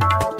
Bye.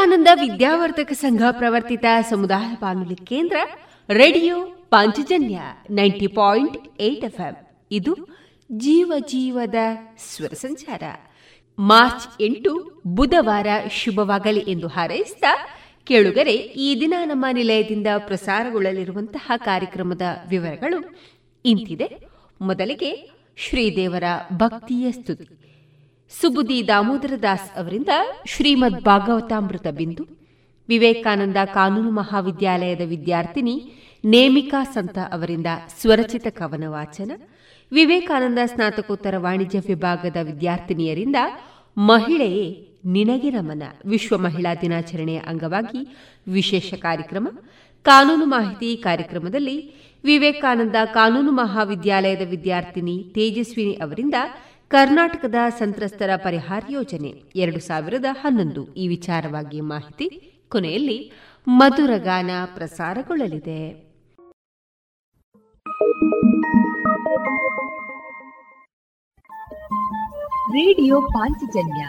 Vivekananda ವಿದ್ಯಾವರ್ಧಕ ಸಂಘ ಪ್ರವರ್ತಿತ ಸಮುದಾಯ ಬಾನುಲಿ ಕೇಂದ್ರ radio Panchajanya ninety point eight F ಇದು ಜೀವ ಜೀವದ ಸ್ವರ ಸಂಚಾರ. ಮಾರ್ಚ್ ಎಂಟು ಬುಧವಾರ ಶುಭವಾಗಲಿ ಎಂದು ಹಾರೈಸಿದ ಕೇಳುಗರೆ, ಈ ದಿನ ನಮ್ಮ ನಿಲಯದಿಂದ ಪ್ರಸಾರಗೊಳ್ಳಲಿರುವಂತಹ ಕಾರ್ಯಕ್ರಮದ ವಿವರಗಳು ಇಂತಿದೆ. ಮೊದಲಿಗೆ ಶ್ರೀದೇವರ ಭಕ್ತಿಯ ಸ್ತುತಿ. ಸುಬುದಿ ದಾಮೋದರ ದಾಸ್ ಅವರಿಂದ ಶ್ರೀಮದ್ ಭಾಗವತಾಮೃತ ಬಿಂದು, ವಿವೇಕಾನಂದ ಕಾನೂನು ಮಹಾವಿದ್ಯಾಲಯದ ವಿದ್ಯಾರ್ಥಿನಿ ನೇಮಿಕಾ ಸಂತ ಅವರಿಂದ ಸ್ವರಚಿತ ಕವನ ವಾಚನ ವಿವೇಕಾನಂದ ಸ್ನಾತಕೋತ್ತರ ವಾಣಿಜ್ಯ ವಿಭಾಗದ ವಿದ್ಯಾರ್ಥಿನಿಯರಿಂದ ಮಹಿಳೆಯೇ ನಿನಗೆ ನಮನ, ವಿಶ್ವ ಮಹಿಳಾ ದಿನಾಚರಣೆಯ ಅಂಗವಾಗಿ ವಿಶೇಷ ಕಾರ್ಯಕ್ರಮ, ಕಾನೂನು ಮಾಹಿತಿ ಕಾರ್ಯಕ್ರಮದಲ್ಲಿ ವಿವೇಕಾನಂದ ಕಾನೂನು ಮಹಾವಿದ್ಯಾಲಯದ ವಿದ್ಯಾರ್ಥಿನಿ ತೇಜಸ್ವಿನಿ ಅವರಿಂದ ಕರ್ನಾಟಕದ ಸಂತ್ರಸ್ತರ ಪರಿಹಾರ ಯೋಜನೆ ಎರಡು ಸಾವಿರದ ಹನ್ನೊಂದು. ಈ ವಿಚಾರವಾಗಿ ಮಾಹಿತಿ ಕೊನೆಯಲ್ಲಿ ಮಧುರಗಾನ ಪ್ರಸಾರಗೊಳ್ಳಲಿದೆ. ರೇಡಿಯೋ ಪಾಂಚಜನ್ಯ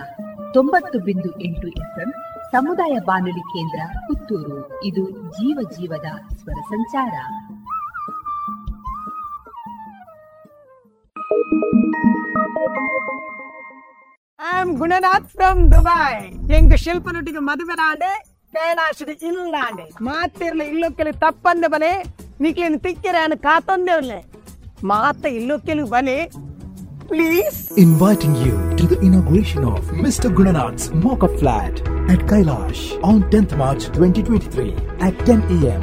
ತೊಂಬತ್ತು ಬಿಂದು ಎಂಟು ಎಫ್ಎಂ ಸಮುದಾಯ ಬಾನುಲಿ ಕೇಂದ್ರ ಪುತ್ತೂರು. ಇದು ಜೀವ ಜೀವದ ಸ್ವರ ಸಂಚಾರ. ಐ ಗುಣನಾಥ್ ಫ್ರಮ್ ದುಬೈ ಎಂಗ್ ಶಿಲ್ಪನೊಟ್ಟಿಗೆ ಮದುವೆರಾಂಡೆ ಕೈಲಾಶದ ಇಲ್ಲಾಂಡೆ ಮಾತಿರ್ಲಿ ಇಲ್ಲೊಕ್ಕೆಲಿ ತಪ್ಪಂದೆ ಬನೆ ನಿಕ್ಲಿನ ತಿಕ್ಕಿರ ಕಾತೊಂದೆ ಮಾತ ಇಲ್ಲೊಕ್ಕೆಲಿ ಬನೆ please? Inviting you to the inauguration of Mr. Gunanath's Mock-up Flat at Kailash on 10th March 2023 at 10 a.m.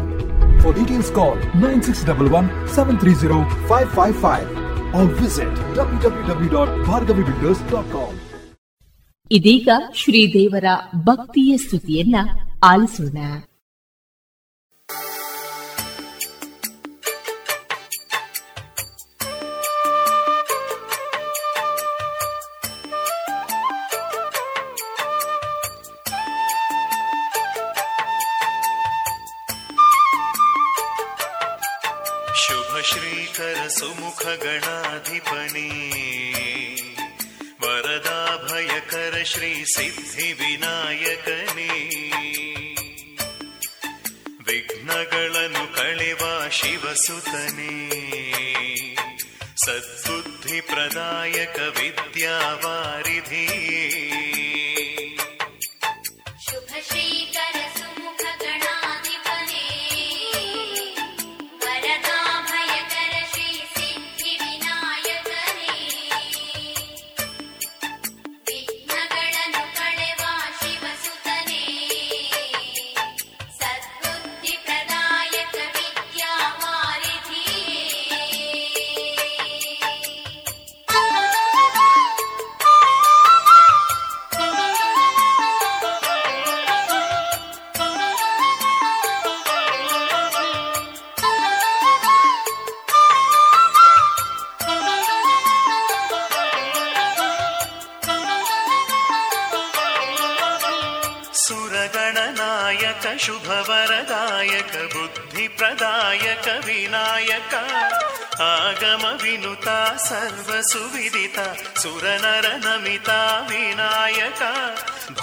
For details call 9611-730-555 or visit www.bhargavibuilders.com. ಇದೀಗ ಶ್ರೀದೇವರ ಭಕ್ತಿಯ ಸ್ತುತಿಯನ್ನ ಆಲಿಸೋಣ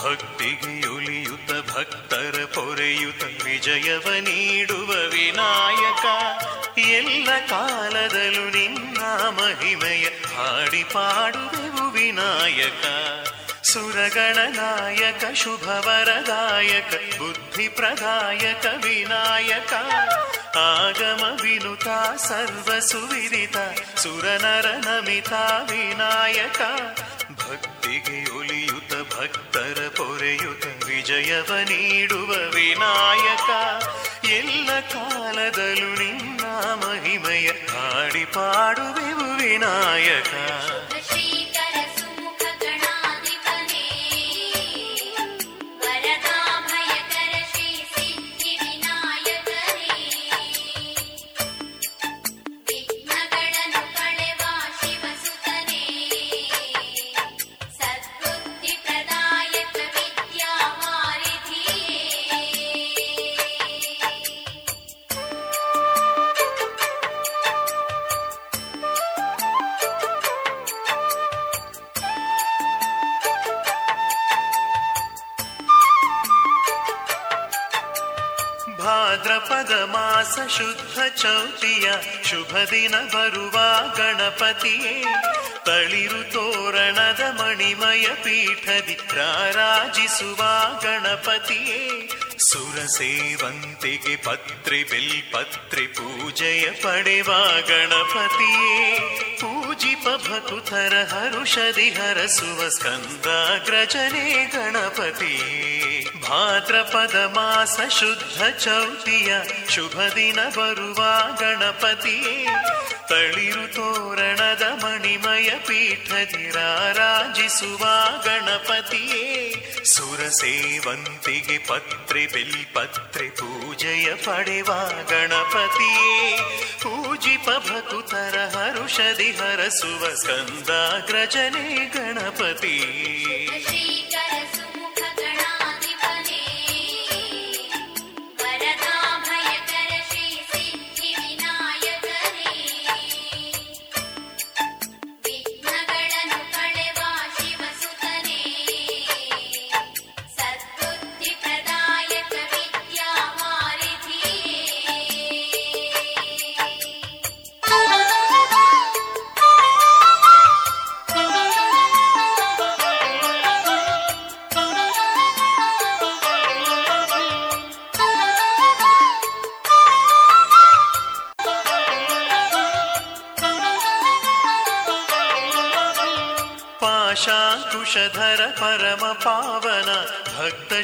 ಭಕ್ತಿಗೆ ಉಲಿಯುತ ಭಕ್ತರ ಪೊರೆಯುತ ವಿಜಯವ ನೀಡುವ ವಿನಾಯಕ. ಎಲ್ಲ ಕಾಲದಲ್ಲೂ ನಿನ್ನ ಮಹಿಮೆಯ ಹಾಡಿ ಪಾಡುವೆವು ವಿನಾಯಕ. ಸುರಗಣನಾಯಕ ಶುಭವರದಾಯಕ ಬುದ್ಧಿಪ್ರದಾಯಕ ವಿನಾಯಕ. ಆಗಮ ವಿನುತ, ಸರ್ವ ಸುವಿದಿತ, ಸುರನರ ನಮಿತ ವಿನಾಯಕ. ಭಕ್ತಿಗೆ ಒಲಿಯುತ ಭಕ್ತರ ಪೊರೆಯುತ ವಿಜಯವ ನೀಡುವ ವಿನಾಯಕ. ಎಲ್ಲ ಕಾಲದಲ್ಲೂ ನಿನ್ನ ಮಹಿಮೆಯ ಹಾಡಿ ಪಾಡುವೆವು ವಿನಾಯಕ ಶುದ್ಧ ಚೌತಿಯ ಶುಭ ದಿನ ಬರುವ ಗಣಪತಿಯೇ, ತಳಿರು ತೋರಣದ ಮಣಿಮಯ ಪೀಠದಿ ರಾರಾಜಿಸುವ ಗಣಪತಿಯೇ ಸುರಸೇವಂತಿಗೆ ಪತ್ರಿ ಪತ್ರಿ ಪೂಜೆಯ ಪಡೆವ ಗಣಪತಿಯೇ ಪೂಜಿಪ ಭಕುತರ ಹರುಷದಿ ಹರಸುವ ಸ್ಕಂದಾಗ್ರಜನೆ ಗಣಪತಿ. ಭಾದ್ರಪದ ಮಾಸ ಶುದ್ಧ ಚೌತಿಯ ಶುಭ ದಿನ ಬರುವ ಗಣಪತಿ ತಳಿರು ತೋರಣದ ಮಣಿಮಯ ಪೀಠದಿರಾರಾಜಿಸುವ ಗಣಪತಿಯೇ. ಸುರಸೇವಂತಿಗೆ ಪತ್ರೆ ಪತ್ರೆ ಪೂಜೆಯ ಪಡೆವ ಗಣಪತಿಯೇ. ಪೂಜಿಪ ಭಕುತರ ಹರುಷದಿ ಹರಸುವ ಗಣಪತಿ. ಗಣಪತಿಯೇ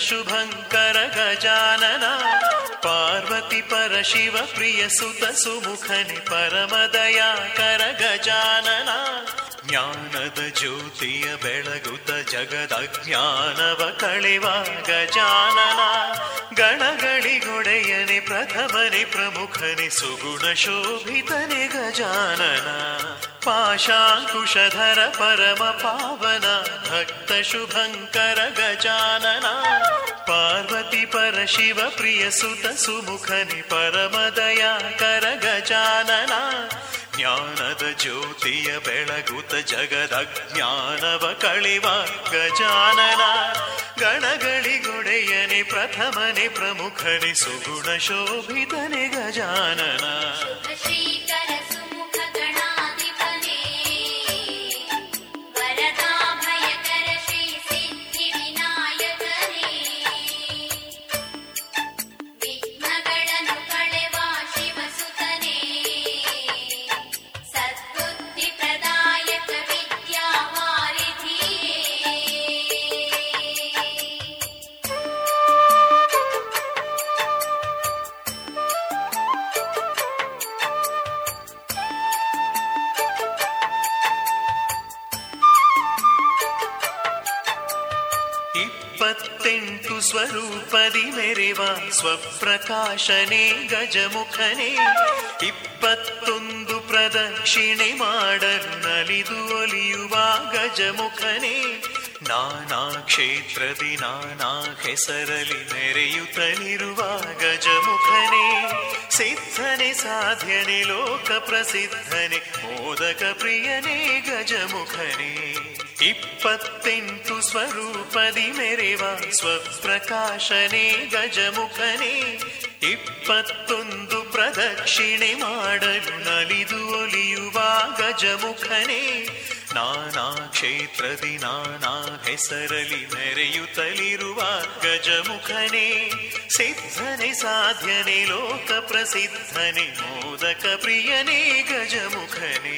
शुभङ्कर गजानन पार्वती परशिव प्रिय सुत सुमुखनि परमदयाकर गजानना ಜ್ಞಾನದ ಜ್ಯೋತಿಯ ಬೆಳಗುತ್ತ ಜಗದಜ್ಞಾನವ ಕಳೆವ ಗಜಾನನ ಗಣಗಳಿಗೊಡೆಯನೆ ಪ್ರಥಮನೆ ಪ್ರಮುಖನೆ ಸುಗುಣ ಶೋಭಿತನೆ ಗಜಾನನ ಶುಭಂಕರ ಗಜಾನನ. ಪಾರ್ವತಿ ಪರ ಶಿವ ಪ್ರಿಯ ಸುತ ಸುಮುಖನಿ ಪರಮದಯಾಕರ ಗಜಾನನ. ಜ್ಞಾನದ ಜ್ಯೋತಿಯ ಬೆಳಗುತ್ತ ಜಗದ ಜ್ಞಾನವ ಕಳಿವ ಗಜಾನನ. ಗಣಗಳಿಗೊಡೆಯನೆ ಪ್ರಥಮನೆ ಪ್ರಮುಖನೆ ಸುಗುಣ ಶೋಭಿತನೆ ಗಜಾನನ. ಮೆರೆವ ಸ್ವಪ್ರಕಾಶನೆ ಗಜಮುಖನೆ. ಇಪ್ಪತ್ತೊಂದು ಪ್ರದಕ್ಷಿಣೆ ಮಾಡಲು ನಲಿದು ಒಲಿಯುವ ಗಜಮುಖನೆ. ನಾನಾ ಕ್ಷೇತ್ರದಿ ನಾನಾ ಹೆಸರಲಿ ಮೆರೆಯುತ್ತಲಿರುವ ಗಜಮುಖನೆ. ಸಿದ್ಧನೆ ಸಾಧ್ಯನೆ, ಲೋಕ ಪ್ರಸಿದ್ಧನೆ, ಮೋದಕ ಪ್ರಿಯನೇ ಗಜಮುಖನೇ. ಇಪ್ಪತ್ತೆಂಟು ಸ್ವರೂಪದಿ ಮೆರೆವ ಸ್ವಪ್ರಕಾಶನೆ ಗಜಮುಖನೆ, ಇಪ್ಪತ್ತೊಂದು ಪ್ರದಕ್ಷಿಣೆ ಮಾಡಲು ನಲಿದು ಒಲಿಯುವ ಗಜಮುಖನೆ. ನಾನಾ ಕ್ಷೇತ್ರದಿ ನಾನಾ ಹೆಸರಲಿ ಮೆರೆಯುತ್ತಲಿರುವ ಗಜಮುಖನೇ, ಸಿದ್ಧನೆ ಸಾಧ್ಯನೆ, ಲೋಕ ಪ್ರಸಿದ್ಧನೆ, ಮೋದಕ ಪ್ರಿಯನೇ ಗಜಮುಖನೆ.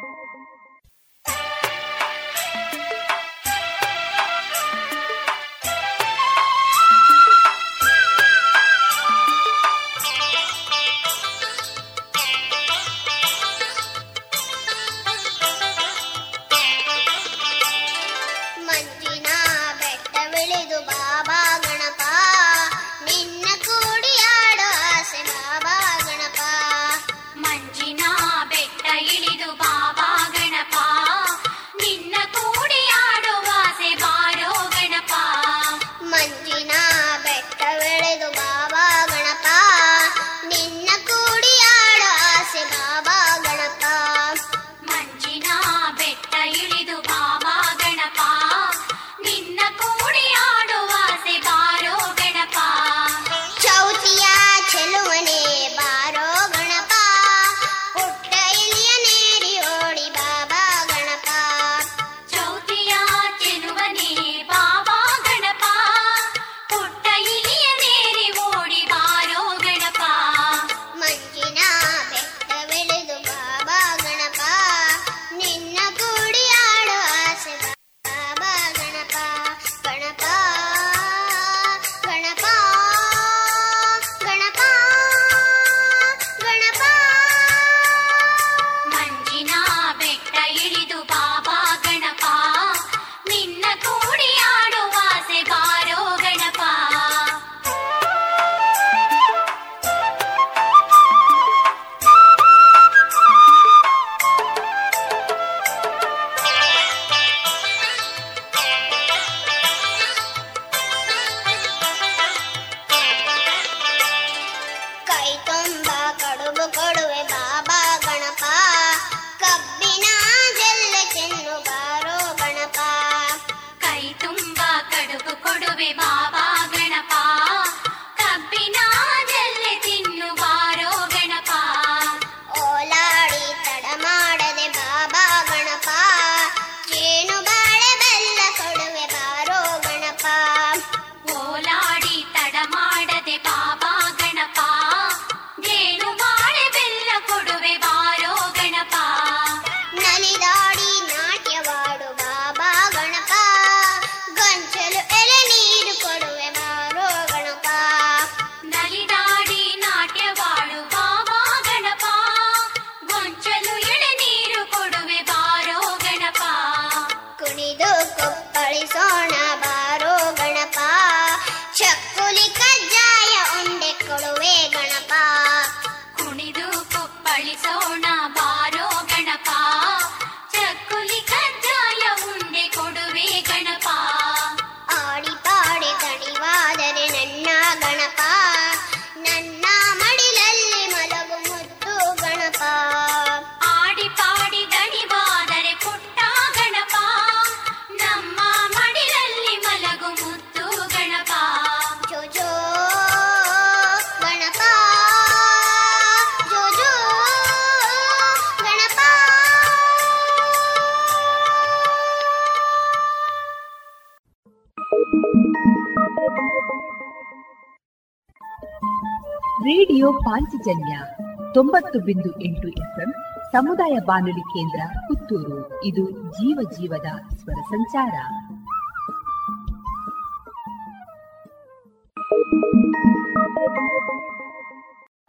ತೊಂಬತ್ತು ಬಿಂದು ಎಂಟು ಎಫ್ಎಂ ಸಮುದಾಯ ಬಾನುಲಿ ಕೇಂದ್ರ ಪುತ್ತೂರು. ಇದು ಜೀವ ಜೀವದ ಸ್ವರ ಸಂಚಾರ.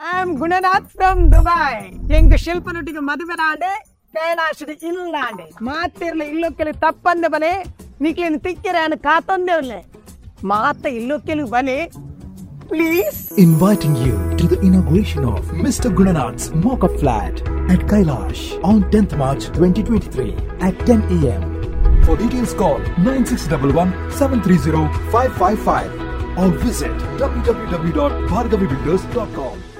ಐ ಗುಣನಾಥ್ ಫ್ರಮ್ ದುಬೈ ಶಿಲ್ಪನೊಟ್ಟಿಗೆ ಮದುವೆ ನಾಡೆ ಕೈಲಾಶದ ಇಲ್ಲಾಂಡೆ ಮಾತಿರ್ಲಿ ಇಲ್ಲೊಕ್ಕೆಲಿ ತಪ್ಪಂದೆ ಬಲೆ. ನಿಕ್ಲಿನ ತಿಕ್ಕಿರ ಕಾತಂದೆ ಕಾತೊಂದೇವ್ಲೆ. ಮಾತ ಇಲ್ಲೊಕ್ಕೆಲಿ ಬಲೆ. Please. Inviting you to the inauguration of Mr. Gunanath's Mocha Flat at Kailash on 10th March 2023 at 10 a.m. For details call 9611 730 555 or visit www.bhargavibuilders.com.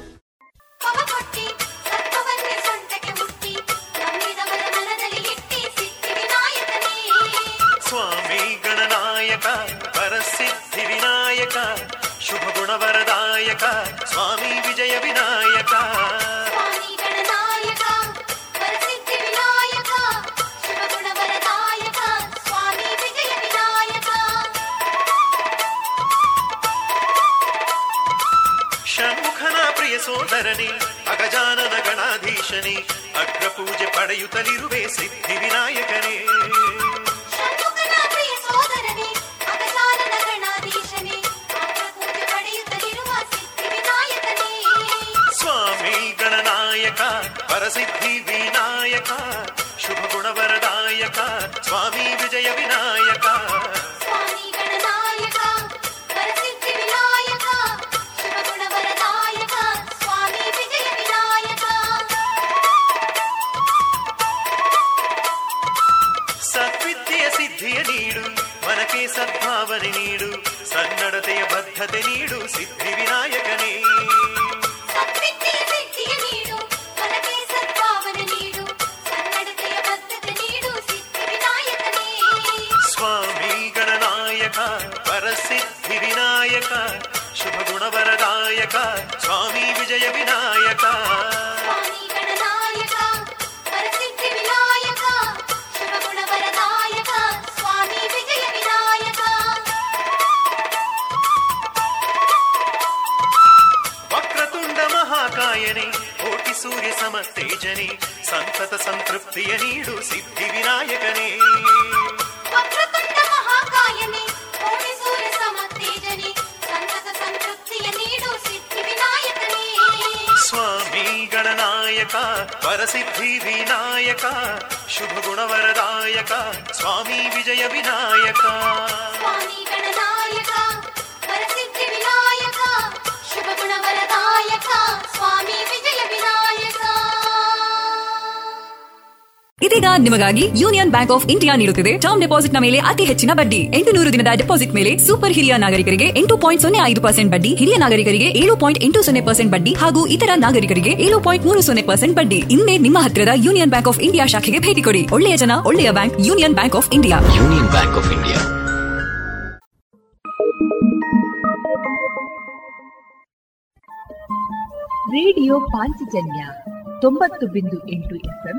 ನಿಮಗಾಗಿ ಯೂನಿಯನ್ ಬ್ಯಾಂಕ್ ಆಫ್ ಇಂಡಿಯಾ ನೀಡುತ್ತಿದೆ. Term ಡೆಪಾಸಿಟ್ನ ಮೇಲೆ ಅತಿ ಹೆಚ್ಚಿನ ಬಡ್ಡಿ. ಎಂಟು ನೂರು ದಿನದ ಡೆಪಾಸಿಟ್ ಮೇಲೆ ಸೂಪರ್ ಹಿರಿಯ ನಾಗರಿಕರಿಗೆ ಎಂಟು ಪಾಯಿಂಟ್ ಸೊನ್ನೆ ಐದು ಪರ್ಸೆಂಟ್ ಬಡ್ಡಿ ಹಿರಿಯ ನಾಗರಿಕರಿಗೆ ಏಳು ಪಾಯಿಂಟ್ ಎಂಟು ಸೊನ್ನೆ ಪರ್ಸೆಂಟ್ ಬಡ್ಡಿ ಹಾಗೂ ಇತರ ನಾಗರಿಕರಿಗೆ ಏಳು ಪಾಯಿಂಟ್ ಮೂರು ಸೊನ್ನೆ ಪರ್ಸೆಂಟ್ ಬಡ್ಡಿ. ಇನ್ನೇ ನಿಮ್ಮ ಹತ್ತಿರದ ಯೂನಿಯನ್ ಬ್ಯಾಂಕ್ ಆಫ್ ಇಂಡಿಯಾ ಶಾಖೆಗೆ ಭೇಟಿ ಕೊಡಿ. ಒಳ್ಳೆಯ ಜನ ಒಳ್ಳೆಯ bank Union Bank of India. Union Bank of India. Radio Panchajanya ತೊಂಬತ್ತು ಬಿಂದು ಎಂಟು ಎಫ್ಎಂ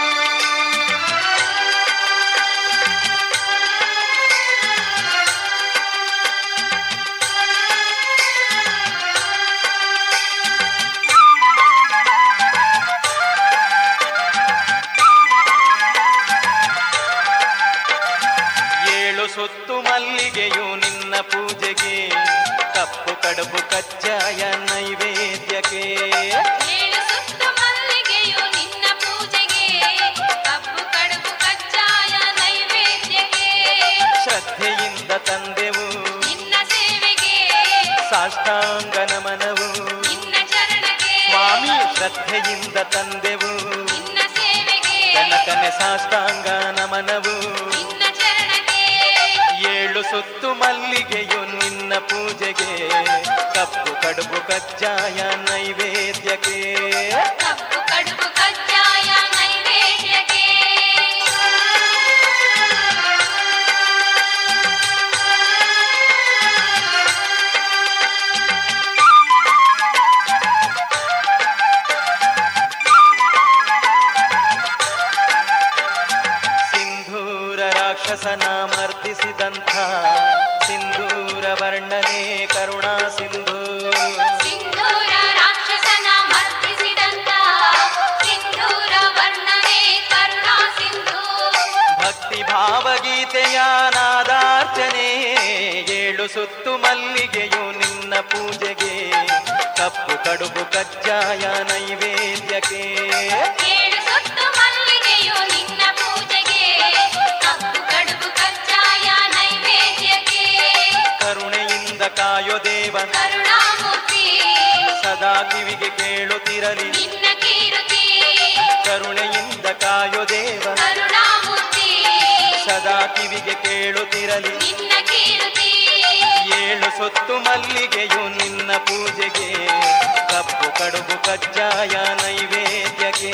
ಏಳು ಸುತ್ತು ಮಲ್ಲಿಗೆಯು ನಿನ್ನ ಪೂಜೆಗೆ. ಕಪ್ಪು ಕಡುಬು ಕಚ್ಚಾಯ ನೈವೇದ್ಯಕ್ಕೆ. ಶ್ರದ್ಧೆಯಿಂದ ತಂದೆವು. ಸಾಷ್ಟಾಂಗ ನಮನವು ಸ್ವಾಮಿ ಶ್ರದ್ಧೆಯಿಂದ ತಂದೆವು. ಕನಕನೆ ಸಾಷ್ಟಾಂಗ ನಮನವು ಸುತ್ತು ಮಲ್ಲಿಗೆಯು ನಿನ್ನ ಪೂಜೆಗೆ ಕಪ್ಪು ಕಡುಬು ಕಜ್ಜಾಯ ನೈವೇದ್ಯಕ್ಕೆ. ರಾಕ್ಷಸನ ಮರ್ದಿಸಿದಂಥ ಸಿಂಧೂರ ವರ್ಣನೆ ಕರುಣಾ ಸಿಂಧು. ಭಕ್ತಿ ಭಾವಗೀತೆಯ ನಾದಾರ್ಚನೆ ಏಳು ಸುತ್ತು ಮಲ್ಲಿಗೆಯು ನಿನ್ನ ಪೂಜೆಗೆ ಕಪ್ಪು ಕಡುಬು ಕಜ್ಜಾಯ ನೈವೇದ್ಯಕ್ಕೆ. ಕಾಯೋ ದೇವ ಸದಾ ಕಿವಿಗೆ ಕೇಳುತ್ತಿರಲಿ. ಕರುಣೆಯಿಂದ ಕಾಯೋ ದೇವ ಸದಾ ಕಿವಿಗೆ ಕೇಳುತ್ತಿರಲಿ. ಏಳು ಸೊತ್ತು ಮಲ್ಲಿಗೆಯು ನಿನ್ನ ಪೂಜೆಗೆ. ಕಪ್ಪು ಕಡುಬು ಕಜ್ಜಾಯ ನೈವೇದ್ಯಕ್ಕೆ.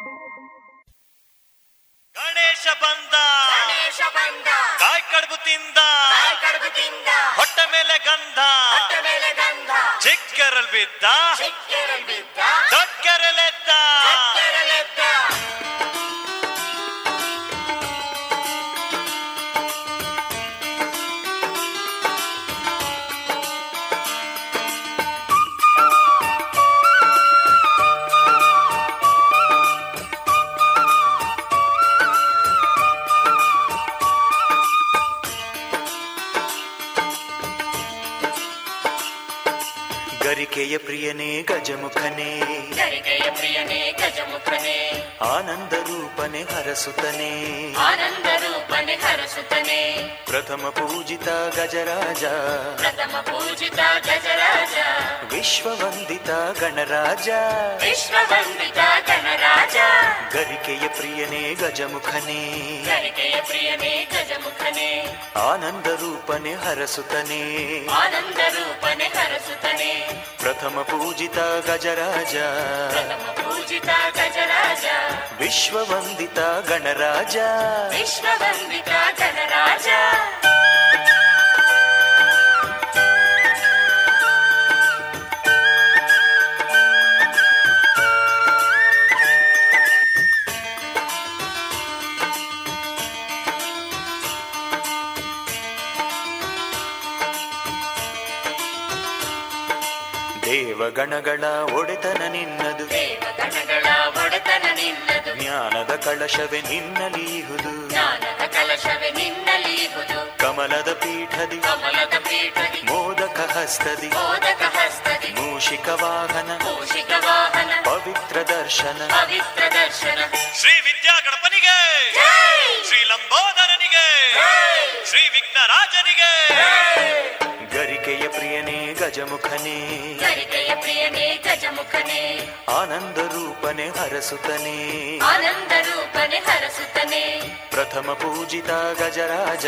ಗಣೇಶ ಬಂದ. ಗಣೇಶ ಬಂದ. ಕಾಯ್ ಕಡುಬು ತಿಂದ. ಕಡುಬು ತಿಂದ. ಹೊಟ್ಟೆ ಮೇಲೆ ಗಂಧ. ಹೊಟ್ಟೆ ಮೇಲೆ ಗಂಧ. ಚಿಕ್ಕರಲ್ ಬಿದ್ದ. ಚಿಕ್ಕರಲ್ ಬಿದ್ದ. ದೊಡ್ಡರಲೆದ್ದ ದೊಡ್ಡರಲೆದ್ದ ಗರಿಕೆಯ ಪ್ರಿಯನೇ ಗಜಮುಖನೇ. ಗರಿಕೆಯ ಪ್ರಿಯನೇ ಗಜಮುಖನೇ. ಆನಂದ ರೂಪನೆ ಹರಸುತ್ತನೆ. ಆನಂದ ರೂಪನೆ ಹರಸುತ್ತನೆ. ಪ್ರಥಮ ಪೂಜಿತ ಗಜರಾಜ. ಪ್ರಥಮ ಪೂಜಿತ ಗಜರಾಜ. ವಿಶ್ವವಂದಿತ ಗಣರಾಜ. ವಿಶ್ವವಂದಿತ ಗಣರಾಜ ಗರಿಕೆಯ ಪ್ರಿಯನೇ ಗಜಮುಖನೇ. ಗರಿಕೆಯ ಪ್ರಿಯನೇ ಗಜಮುಖನೇ. ಆನಂದ ರೂಪನೆ ಹರಸುತನೇ ಆನಂದ ರೂಪನೆ ಹರಸುತನೇ ಪ್ರಥಮ ಪೂಜಿತ ಗಜರಾಜ. ಪ್ರಥಮ ಪೂಜಿತ ಗಜರಾಜ. ವಿಶ್ವವಂದಿತ ಗಣರಾಜ. ವಿಶ್ವವಂದಿತ ಗಣರಾಜ. ದೇವಗಣಗಳ ಒಡೆತನ ನಿನ್ನದು. ದೇವಗಣಗಳ ಒಡೆತನ ನಿನ್ನದು. ಜ್ಞಾನದ ಕಳಶವೇ ನಿನ್ನಲೀಹುದು ಜ್ಞಾನದ ಕಲಶವೇ ನಿನ್ನಲೀಹುದು ಕಮಲದ ಪೀಠದಿ. ಕಮಲದ ಪೀಠದಿ. ಮೋದಕ ಹಸ್ತದಿ. ಮೋದಕ ಹಸ್ತದಿ. ಮೂಷಿಕ ವಾಹನ. ಮೂಷಿಕ ವಾಹನ. ಪವಿತ್ರ ದರ್ಶನ. ಪವಿತ್ರ ದರ್ಶನ. ಶ್ರೀ ವಿದ್ಯಾ ಗಣಪನಿಗೆ. ಶ್ರೀ ಲಂಬೋದರನಿಗೆ. ಶ್ರೀ ವಿಘ್ನರಾಜನಿಗೆ. ಗಜಮುಖನೇ. ಗರಿಕೆಯ ಪ್ರಿಯನೇ ಗಜಮುಖನೇ. ಆನಂದ ರೂಪನೆ ಹರಸುತ್ತನೆ. ಆನಂದ ರೂಪನೆ ಹರಸುತ್ತನೆ. ಪ್ರಥಮ ಪೂಜಿತ ಗಜರಾಜ.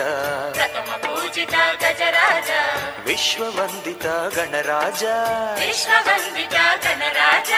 ಪ್ರಥಮ ಪೂಜಿತ ಗಜರಾಜ. ವಿಶ್ವವಂದಿತ ಗಣರಾಜ. ವಿಶ್ವವಂದಿತ ಗಣರಾಜ.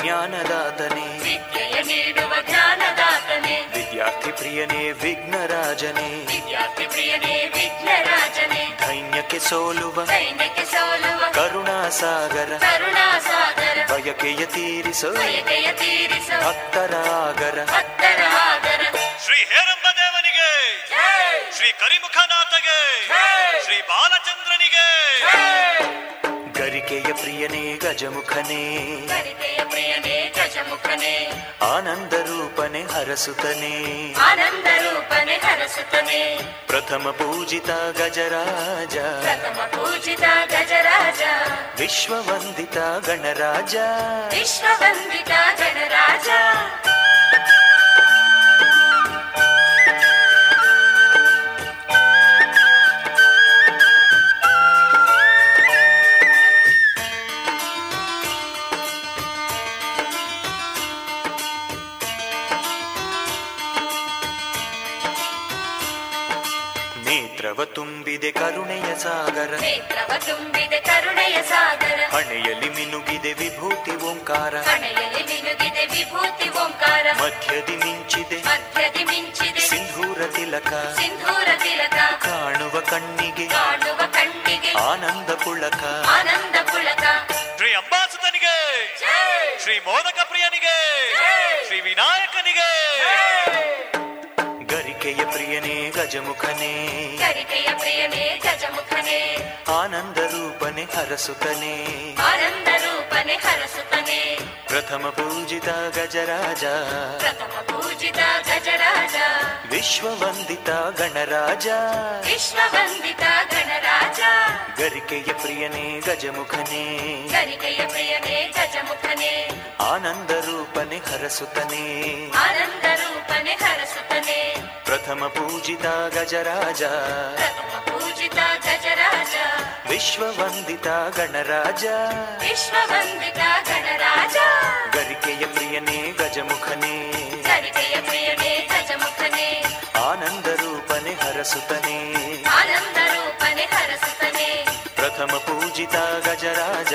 ಜ್ಞಾನದಾತನೇ. ವಿದ್ಯೆಯ ನೀಡುವ ಜ್ಞಾನದಾತನೇ. ವಿದ್ಯಾರ್ಥಿ ಪ್ರಿಯನೇ ವಿಘ್ನರಾಜನೇ. ವಿದ್ಯಾರ್ಥಿ ಪ್ರಿಯನೇ ವಿಘ್ನರಾಜನೇ. ದೈನ್ಯಕ್ಕೆ ಸೋಲುವ. ಸೈನ್ಯಕ್ಕೆ ಸೋಲುವ. ಕರುಣಾಸಾಗರ. ಕರುಣಾಸಾಗರ. ಬಯಕೆಯ ತೀರಿಸೋ. ಬಯಕೆಯ ತೀರಿಸೋ. ಭಕ್ತರ ಆಗರ ಭಕ್ತರ ಆಗರ ಶ್ರೀ ಹೇರಂಬ ದೇವನಿಗೆ ಶ್ರೀ ಕರಿಮುಖನಾಥಗೆ. ಶ್ರೀ ಬಾಲಚಂದ್ರನಿಗೆ. ಗರಿಕೆಯ ಪ್ರಿಯನೇ ಗಜಮುಖನೇ. ಗರಿಕೆಯ ಪ್ರಿಯನೇ ಗಜಮುಖನೇ. ಆನಂದ ರೂಪನೆ ಹರಸುತನೇ ಆನಂದ ರೂಪನೆ ಹರಸುತನೇ ಪ್ರಥಮ ಪೂಜಿತ ಗಜರಾಜ. ಪ್ರಥಮ ಪೂಜಿತ ಗಜರಾಜ. ವಿಶ್ವವಂದಿತ ಗಣರಾಜ. ವಿಶ್ವವಂದಿತ ಗಣರಾಜ. ನೇತ್ರವ ತುಂಬಿದೆ ಕರುಣೆಯ ಸಾಗರ. ನೇತ್ರವ ತುಂಬಿದೆ ಕರುಣೆಯ ಸಾಗರ. ಹಣೆಯಲ್ಲಿ ಮಿನುಗಿದೆ ವಿಭೂತಿ ಓಂಕಾರ. ಹಣೆಯಲ್ಲಿ ಮಿನುಗಿದೆ ವಿಭೂತಿ ಓಂಕಾರ. ಮಧ್ಯದಿ ಮಿಂಚಿದೆ. ಮಧ್ಯದಿ ಮಿಂಚಿದೆ. ಸಿಂಧೂರ ತಿಲಕ. ಸಿಂಧೂರ ತಿಲಕ. ಕಾಣುವ ಕಣ್ಣಿಗೆ. ಕಾಣುವ ಕಣ್ಣಿಗೆ. ಆನಂದ ಪುಳಕ. ಆನಂದ ಪುಳಕ. ಶ್ರೀ ಅಂಬಾಸುತನಿಗೆ ಶ್ರೀ ಮೋದಕ ಪ್ರಿಯನಿಗೆ. ಶ್ರೀ ವಿನಾಯಕನಿಗೆ. ಗರಿಕೆಯ ಪ್ರಿಯನೇ ಗಜಮುಖನೇ. ಗರಿಕೆಯ ಪ್ರಿಯನೇ ಗಜಮುಖನೇ. ಆನಂದ ರೂಪನೆ ಹರಸುತ್ತನೇ ಆನಂದ ರೂಪನೆ ಹರಸುತ್ತನೆ ಪ್ರಥಮ ಪೂಜಿತ ಗಜರಾಜ. ಪ್ರಥಮ ಪೂಜಿತ ಗಜರಾಜ. ವಿಶ್ವವಂದಿತ ಗಣರಾಜ. ವಿಶ್ವವಂದಿತ ಗಣರಾಜ. ಗರಿಕೆಯ ಪ್ರಿಯನೇ ಗಜಮುಖನೇ. ಗರಿಕೆಯ ಪ್ರಿಯನೇ ಗಜಮುಖನೇ. ಆನಂದ ರೂಪನೆ ಹರಸುತ್ತನೇ ಆನಂದ ರೂಪನೆ ಹರಸುತ್ತನೆ ಪ್ರಥಮ ಪೂಜಿತ ಗಜರಾಜ. ಪ್ರಥಮ ಪೂಜಿತ ಗಜರಾಜ. ವಿಶ್ವವಂದಿತ ಗಣರಾಜ. ವಿಶ್ವವಂದಿತ ಗಣರಾಜ. ಗರಿಕೆಯ ಪ್ರಿಯನೇ ಗಜಮುಖನೇ. ಗರಿಕೆಯ ಪ್ರಿಯನೇ ಗಜಮುಖನೇ. ಆನಂದ ರೂಪನೆ ಹರಸುತ್ತನೆ ಆನಂದ ರೂಪನೆ ಹರಸುತ್ತನೆ ಪ್ರಥಮ ಪೂಜಿತ ಗಜರಾಜ.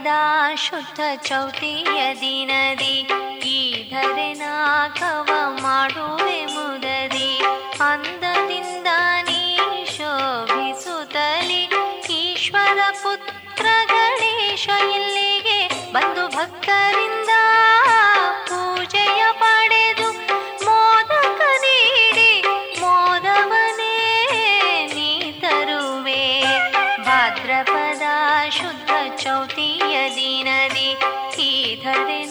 ಭಾದ್ರಪದ ಶುದ್ಧ ಚೌತಿಯ ದಿನದಿ, ಈ ಧರೆನಾಕವ ಮಾಡುವೆ ಮುದದಿ. ಅಂದದಿಂದ ನೀ ಶೋಭಿಸುತ್ತಲಿ ಈಶ್ವರ ಪುತ್ರ ಗಣೇಶ ಇಲ್ಲಿಗೆ ಬಂದು ಭಕ್ತರಿಂದ ಈ ಧರೆನಾಕವ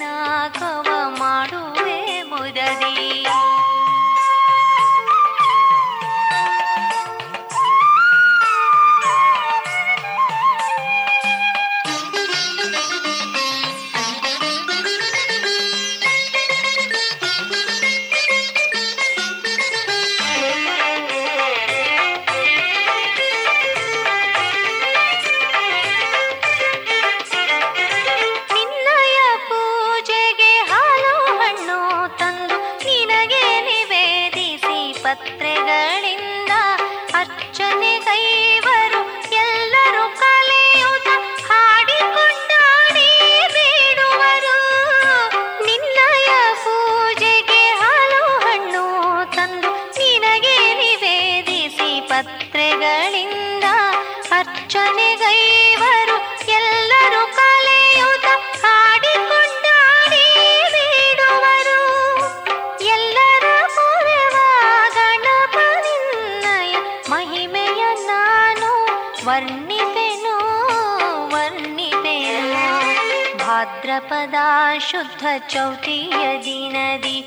ಶುದ್ಧ ಚೌತಿಯ ದಿನದಿ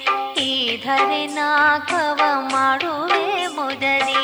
ಈ ಧರೆ ನಾಗವ ಮಾಡುವೆ ಮುದದಿ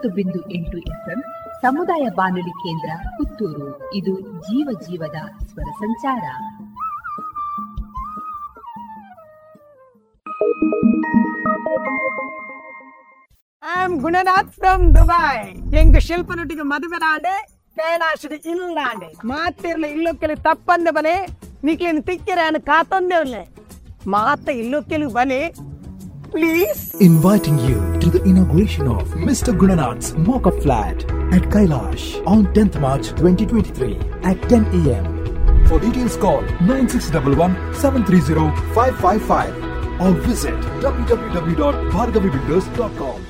ತೊಂಬತ್ತು ಬಿಂದು ಎಂಟು ಎಫ್ಎಂ ಸಮುದಾಯ ಬಾನುಲಿ ಕೇಂದ್ರ ಪುತ್ತೂರು. ಇದು ಜೀವ ಜೀವದ ಸ್ವರ ಸಂಚಾರ. I am Gunanath from Dubai Shilpa ಶಿಲ್ಪನೊಟ್ಟಿಗೆ ಮದುವೆ ನಾಡೆ ಕೈಲಾಸದ ಇಲ್ಲಾಂಡೆ ಮಾತಿರ್ಲ ಇಲ್ಲೊಕ್ಕೆಲಿ ತಪ್ಪಂದೆ ಬಲೆ ನಿಕ್ಲಿನ ತಿಕ್ಕಿರ ಅನ್ನ ಕಾತಂದೇವ್ಲೆ ಮಾತ ಇಲ್ಲೊಕ್ಕೆಲಿ ಬಲೆ please? Inviting you to the inauguration of Mr. Gunanath's mock-up flat at Kailash on 10th March 2023 at 10 a.m. For details call 9611-730-555 or visit www.bhargavibuilders.com.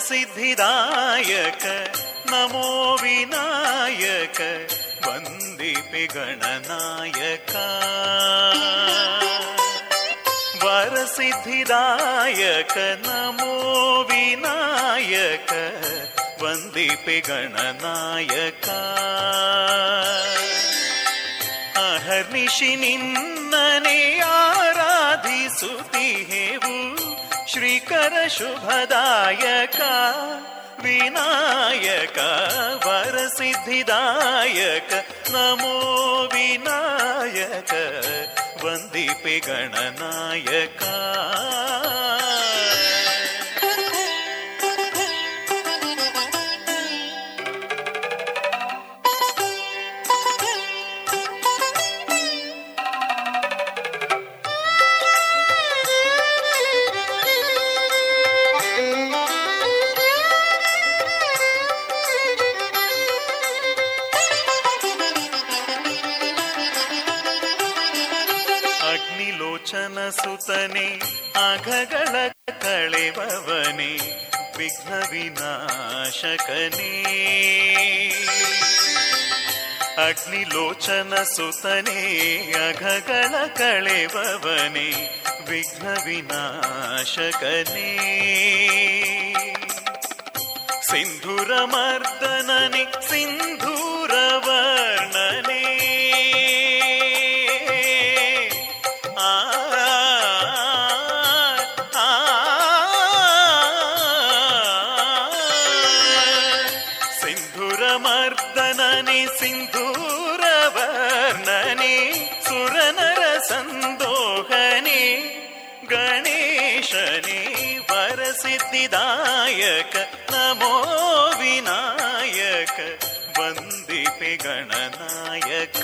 ವರಸಿದ್ಧಿದಾಯಕ ನಮೋ ವಿನಾಯಕ ವಂದಿಪೆ ಗಣನಾಯಕ. ವರಸಿದ್ಧಿದಾಯಕ ನಮೋ ವಿನಾಯಕ ವಂದಿಪೆ ಗಣನಾಯಕ. ಅಹರ್ನಿಶಿ ನಿನ್ನನೆ ಆರಾಧಿಸುತ್ತಿಹೆವು ಶ್ರೀಕರ ಶುಭದಾಯಕ ವಿನಾಯಕ ವರಸಿದ್ಧಿದಾಯಕ ನಮೋ ವಿನಾಯಕ ವಂದಿಪೆ ಸುತನೆ ಅಘಗಳ ಕಳೆವವನೆ ವಿಘ್ನ ವಿನಾಶಕನೇ. ಅಗ್ನಿಲೋಚನ ಸುತನೆ ಅಘಗಳ ಕಳೆವವನೆ ವಿಘ್ನ ವಿನಾಶಕನೇ. ಸಿಂಧೂರ ಮರ್ದನನೆ ಸಿಂಧೂರ ವರಸಿದ್ಧಿದಾಯಕ ನಮೋ ವಿನಾಯಕ ವಂದಿಪೆ ಗಣನಾಯಕ.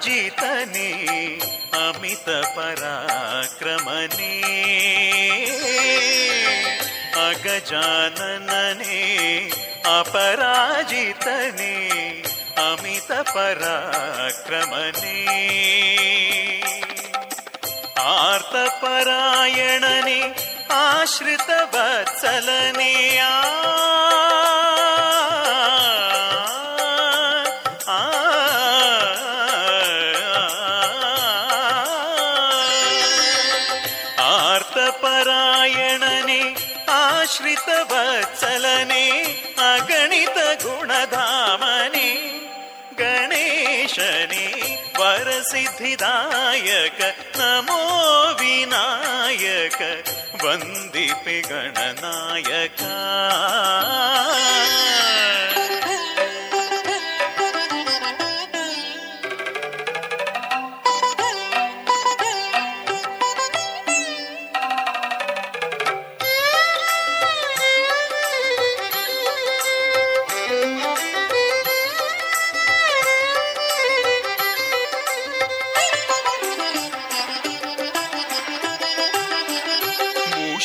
ಅಪರಾಜಿತನೇ ಅಮಿತ ಪರಾಕ್ರಮನೇ. ಅಗಜಾನನನೇ ಅಪರಾಜಿತನೇ ಅಮಿತ ಪರಾಕ್ರಮನೇ. ಆರ್ತಪರಾಯಣನೆ ಆಶ್ರಿತ ವತ್ಸಲನೇ ವರಸಿದ್ಧಿದಾಯಕ ನಮೋ ವಿನಾಯಕ ವಂದಿಪೆ ಗಣನಾಯಕ.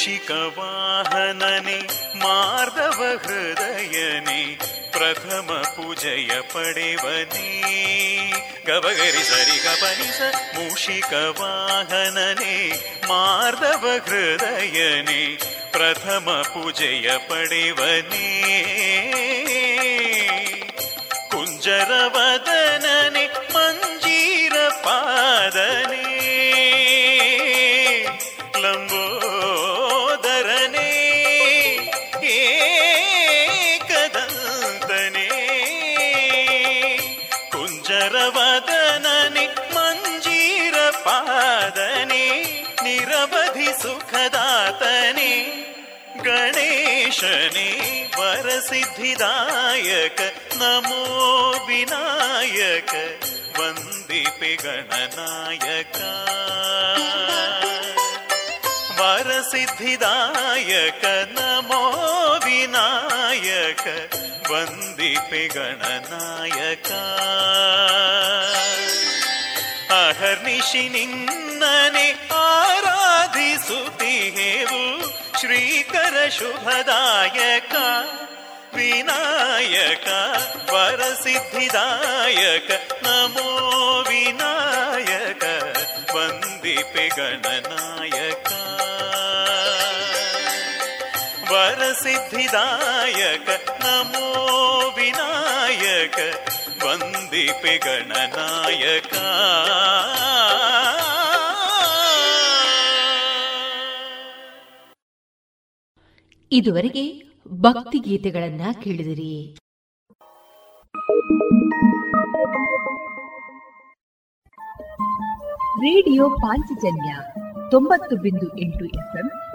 ಮೂಷಿಕ ವಾಹನನೆ, ಮಾರ್ದವ ಹೃದಯನೆ, ಪ್ರಥಮ ಪೂಜೆಯ ಪಡೆವನೇ. ಗಬಗರಿ ಸರಿ ಗಪನಿಸ ಮೂಷಿಕ ವಾಹನನೆ, ಮಾರ್ದವ ಹೃದಯನೆ, ಪ್ರಥಮ ಪೂಜೆಯ ಪಡೆವನೇ. ಸುಖದಾತನೆ ಗಣೇಶನೇ ವರಸಿದ್ಧಿದಾಯಕ ನಮೋ ವಿನಾಯಕ ವಂದಿಪೆ ಗಣನಾಯಕ. ವರಸಿದ್ಧಿದಾಯಕ ನಮೋ ವಿನಾಯಕ ವಂದಿಪೆ ಗಣನಾಯಕ. ಅಹರ್ನಿಶಿ ನಿನ್ನನೆ ಆರಾಧಿಸುತ್ತಿಹೇವು ಶ್ರೀಕರ ಶುಭದಾಯಕ ವಿನಾಯಕ ವರಸಿದ್ಧಿದಾಯಕ ನಮೋ ವಿನಾಯಕ ವಂದಿಪೆ ಗಣನಾಯಕ. ವರಸಿದ್ಧಿದಾಯಕ ನಮೋ ವಿನಾಯಕ, ವಂದಿಪಿ ಗಣನಾಯಕ. ಇದುವರೆಗೆ ಭಕ್ತಿ ಗೀತೆಗಳನ್ನ ಕೇಳಿದಿರಿ. ರೇಡಿಯೋ ಪಾಂಚಜನ್ಯ ತೊಂಬತ್ತು ಬಿಂದು ಎಂಟು ಎಫ್ಎಂ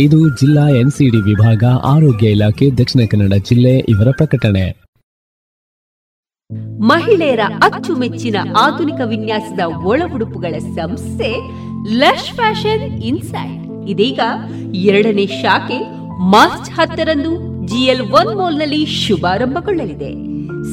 ಇದು ಜಿಲ್ಲಾ ಎನ್ಸಿಡಿ ವಿಭಾಗ, ಆರೋಗ್ಯ ಇಲಾಖೆ, ದಕ್ಷಿಣ ಕನ್ನಡ ಜಿಲ್ಲೆ ಇವರ ಪ್ರಕಟಣೆ. ಮಹಿಳೆಯರ ಅಚ್ಚುಮೆಚ್ಚಿನ ಆಧುನಿಕ ವಿನ್ಯಾಸದ ಒಳ ಉಡುಪುಗಳ ಸಂಸ್ಥೆ ಲಶ್ ಫ್ಯಾಷನ್ ಇನ್ಸೈಡ್. ಇದೀಗ ಎರಡನೇ ಶಾಖೆ ಮಾರ್ಚ್ ಹತ್ತರಂದು ಜಿಎಲ್ ಒನ್ ಮಾಲ್ನಲ್ಲಿ ಶುಭಾರಂಭಗೊಳ್ಳಲಿದೆ.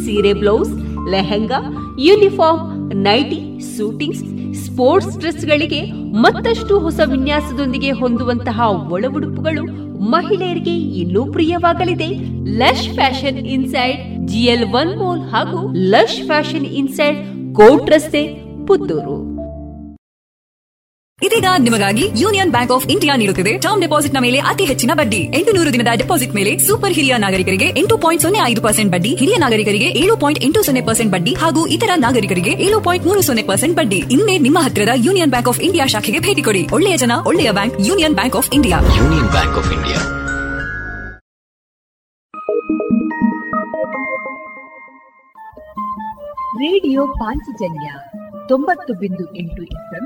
ಸೀರೆ blouse, lehenga, uniform nightie, suitings, sports ಡ್ರೆಸ್ಗಳಿಗೆ ಮತ್ತಷ್ಟು ಹೊಸ ವಿನ್ಯಾಸದೊಂದಿಗೆ ಹೊಂದುವಂತಹ ಒಳ ಉಡುಪುಗಳು ಮಹಿಳೆಯರಿಗೆ ಇನ್ನೂ ಪ್ರಿಯವಾಗಲಿದೆ. Lush fashion inside GL one mall ಹಾಗೂ ಲಶ್ ಫ್ಯಾಷನ್ ಇನ್ಸೈಡ್ ಕೋಟ್ ರಸ್ತೆ, ಪುತ್ತೂರು. ಇದೀಗ ನಿಮಗಾಗಿ ಯೂನಿಯನ್ ಬ್ಯಾಂಕ್ ಆಫ್ ಇಂಡಿಯಾ ನೀಡುತ್ತಿದೆ. ಟರ್ಮ್ ಡೆಪಾಸಿಟ್ನ ಮೇಲೆ ಅತಿ ಹೆಚ್ಚಿನ ಬಡ್ಡಿ. ಎಂಟು ನೂರು ದಿನದ ಡೆಪಾಸಿಟ್ ಮೇಲೆ ಸೂಪರ್ ಹಿರಿಯ ನಾಗರಿಕರಿಗೆ ಎಂಟು ಪಾಯಿಂಟ್ ಸೊನ್ನೆ ಐದು ಪರ್ಸೆಂಟ್ ಬಡ್ಡಿ ಹಿರಿಯ ನಾಗರಿಕರಿಗೆ ಏಳು ಪಾಯಿಂಟ್ ಎಂಟು ಸೊನ್ನೆ ಪರ್ಸೆಂಟ್ ಬಡ್ಡಿ ಹಾಗೂ ಇತರ ನಾಗರಿಕರಿಗೆ ಏಳು ಪಾಯಿಂಟ್ ಮೂರು ಸೊನ್ನೆ ಪರ್ಸೆಂಟ್ ಬಡ್ಡಿ. ಇನ್ನೇ ನಿಮ್ಮ ಹತ್ತಿರದ ಯೂನಿಯನ್ ಬ್ಯಾಂಕ್ ಆಫ್ ಇಂಡಿಯಾ ಶಾಖೆಗೆ ಭೇಟಿ ಕೊಡಿ. ಒಳ್ಳೆಯ ಜನ ಒಳ್ಳೆಯ bank union bank of India. Union bank of India. Radio Panchajanya ತೊಂಬತ್ತು ಬಿಂದು ಎಂಟು ಎಫ್ಎಂ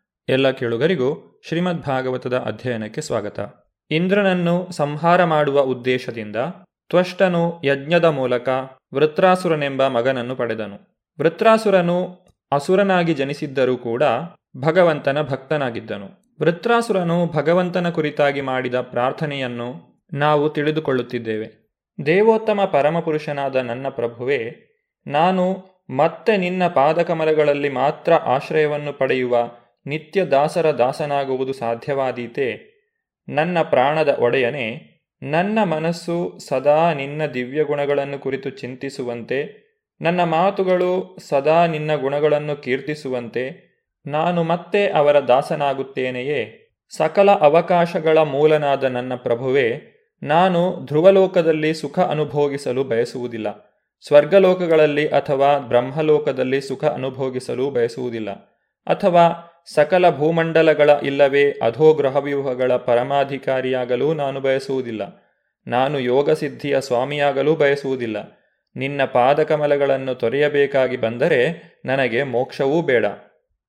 ಎಲ್ಲ ಕೇಳುಗರಿಗೂ ಶ್ರೀಮದ್ ಭಾಗವತದ ಅಧ್ಯಯನಕ್ಕೆ ಸ್ವಾಗತ. ಇಂದ್ರನನ್ನು ಸಂಹಾರ ಮಾಡುವ ಉದ್ದೇಶದಿಂದ ತ್ವಷ್ಟನು ಯಜ್ಞದ ಮೂಲಕ ವೃತ್ರಾಸುರನೆಂಬ ಮಗನನ್ನು ಪಡೆದನು. ವೃತ್ರಾಸುರನು ಅಸುರನಾಗಿ ಜನಿಸಿದ್ದರೂ ಕೂಡ ಭಗವಂತನ ಭಕ್ತನಾಗಿದ್ದನು. ವೃತ್ರಾಸುರನು ಭಗವಂತನ ಕುರಿತಾಗಿ ಮಾಡಿದ ಪ್ರಾರ್ಥನೆಯನ್ನು ನಾವು ತಿಳಿದುಕೊಳ್ಳುತ್ತಿದ್ದೇವೆ. ದೇವೋತ್ತಮ ಪರಮಪುರುಷನಾದ ನನ್ನ ಪ್ರಭುವೇ, ನಾನು ಮತ್ತೆ ನಿನ್ನ ಪಾದಕಮಲಗಳಲ್ಲಿ ಮಾತ್ರ ಆಶ್ರಯವನ್ನು ಪಡೆಯುವ ನಿತ್ಯ ದಾಸರ ದಾಸನಾಗುವುದು ಸಾಧ್ಯವಾದೀತೆ. ನನ್ನ ಪ್ರಾಣದ ಒಡೆಯನೆ, ನನ್ನ ಮನಸ್ಸು ಸದಾ ನಿನ್ನ ದಿವ್ಯ ಗುಣಗಳನ್ನು ಕುರಿತು ಚಿಂತಿಸುವಂತೆ, ನನ್ನ ಮಾತುಗಳು ಸದಾ ನಿನ್ನ ಗುಣಗಳನ್ನು ಕೀರ್ತಿಸುವಂತೆ, ನಾನು ಮತ್ತೆ ಅವರ ದಾಸನಾಗುತ್ತೇನೆಯೇ? ಸಕಲ ಅವಕಾಶಗಳ ಮೂಲನಾದ ನನ್ನ ಪ್ರಭುವೇ, ನಾನು ಧ್ರುವಲೋಕದಲ್ಲಿ ಸುಖ ಅನುಭೋಗಿಸಲು ಬಯಸುವುದಿಲ್ಲ. ಸ್ವರ್ಗಲೋಕಗಳಲ್ಲಿ ಅಥವಾ ಬ್ರಹ್ಮಲೋಕದಲ್ಲಿ ಸುಖ ಅನುಭೋಗಿಸಲು ಬಯಸುವುದಿಲ್ಲ. ಅಥವಾ ಸಕಲ ಭೂಮಂಡಲಗಳ ಇಲ್ಲವೇ ಅಧೋಗ್ರಹವ್ಯೂಹಗಳ ಪರಮಾಧಿಕಾರಿಯಾಗಲೂ ನಾನು ಬಯಸುವುದಿಲ್ಲ. ನಾನು ಯೋಗಸಿದ್ಧಿಯ ಸ್ವಾಮಿಯಾಗಲೂ ಬಯಸುವುದಿಲ್ಲ. ನಿನ್ನ ಪಾದಕಮಲಗಳನ್ನು ತೊರೆಯಬೇಕಾಗಿ ಬಂದರೆ ನನಗೆ ಮೋಕ್ಷವೂ ಬೇಡ.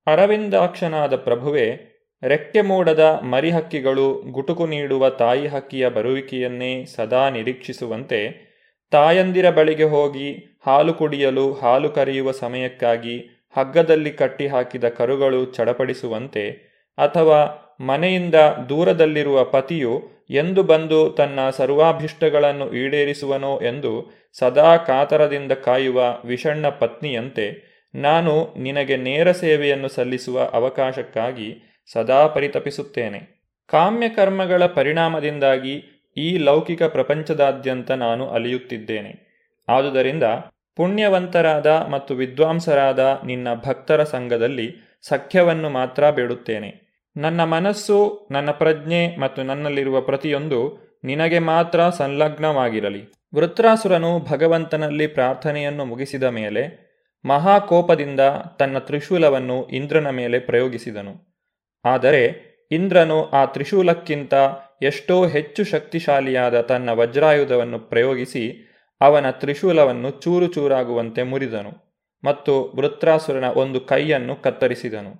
ಅರವಿಂದಾಕ್ಷನಾದ ಪ್ರಭುವೆ, ರೆಕ್ಕೆ ಮೂಡದ ಮರಿಹಕ್ಕಿಗಳು ಗುಟುಕು ನೀಡುವ ತಾಯಿ ಹಕ್ಕಿಯ ಬರುವಿಕೆಯನ್ನೇ ಸದಾ ನಿರೀಕ್ಷಿಸುವಂತೆ ತಾಯಂದಿರ ಬಳಿಗೆ ಹೋಗಿ ಹಾಲು ಕುಡಿಯಲು ಹಾಲು ಕರೆಯುವ ಸಮಯಕ್ಕಾಗಿ ಹಗ್ಗದಲ್ಲಿ ಕಟ್ಟಿ ಹಾಕಿದ ಕರುಗಳು ಚಡಪಡಿಸುವಂತೆ ಅಥವಾ ಮನೆಯಿಂದ ದೂರದಲ್ಲಿರುವ ಪತಿಯು ಎಂದು ಬಂದು ತನ್ನ ಸರ್ವಾಭಿಷ್ಟಗಳನ್ನು ಈಡೇರಿಸುವನೋ ಎಂದು ಸದಾ ಕಾತರದಿಂದ ಕಾಯುವ ವಿಷಣ್ಣ ಪತ್ನಿಯಂತೆ ನಾನು ನಿನಗೆ ನೇರ ಸೇವೆಯನ್ನು ಸಲ್ಲಿಸುವ ಅವಕಾಶಕ್ಕಾಗಿ ಸದಾ ಪರಿತಪಿಸುತ್ತೇನೆ. ಕಾಮ್ಯಕರ್ಮಗಳ ಪರಿಣಾಮದಿಂದಾಗಿ ಈ ಲೌಕಿಕ ಪ್ರಪಂಚದಾದ್ಯಂತ ನಾನು ಅಲಿಯುತ್ತಿದ್ದೇನೆ. ಆದುದರಿಂದ ಪುಣ್ಯವಂತರಾದ ಮತ್ತು ವಿದ್ವಾಂಸರಾದ ನಿನ್ನ ಭಕ್ತರ ಸಂಘದಲ್ಲಿ ಸಖ್ಯವನ್ನು ಮಾತ್ರ ಬೇಡುತ್ತೇನೆ. ನನ್ನ ಮನಸ್ಸು, ನನ್ನ ಪ್ರಜ್ಞೆ ಮತ್ತು ನನ್ನಲ್ಲಿರುವ ಪ್ರತಿಯೊಂದು ನಿನಗೆ ಮಾತ್ರ ಸಂಲಗ್ನವಾಗಿರಲಿ. ವೃತ್ರಾಸುರನು ಭಗವಂತನಲ್ಲಿ ಪ್ರಾರ್ಥನೆಯನ್ನು ಮುಗಿಸಿದ ಮೇಲೆ ಮಹಾಕೋಪದಿಂದ ತನ್ನ ತ್ರಿಶೂಲವನ್ನು ಇಂದ್ರನ ಮೇಲೆ ಪ್ರಯೋಗಿಸಿದನು. ಆದರೆ ಇಂದ್ರನು ಆ ತ್ರಿಶೂಲಕ್ಕಿಂತ ಎಷ್ಟೋ ಹೆಚ್ಚು ಶಕ್ತಿಶಾಲಿಯಾದ ತನ್ನ ವಜ್ರಾಯುಧವನ್ನು ಪ್ರಯೋಗಿಸಿ ಅವನ ತ್ರಿಶೂಲವನ್ನು ಚೂರು ಚೂರಾಗುವಂತೆ ಮುರಿದನು ಮತ್ತು ವೃತ್ರಾಸುರನ ಒಂದು ಕೈಯನ್ನು ಕತ್ತರಿಸಿದನು.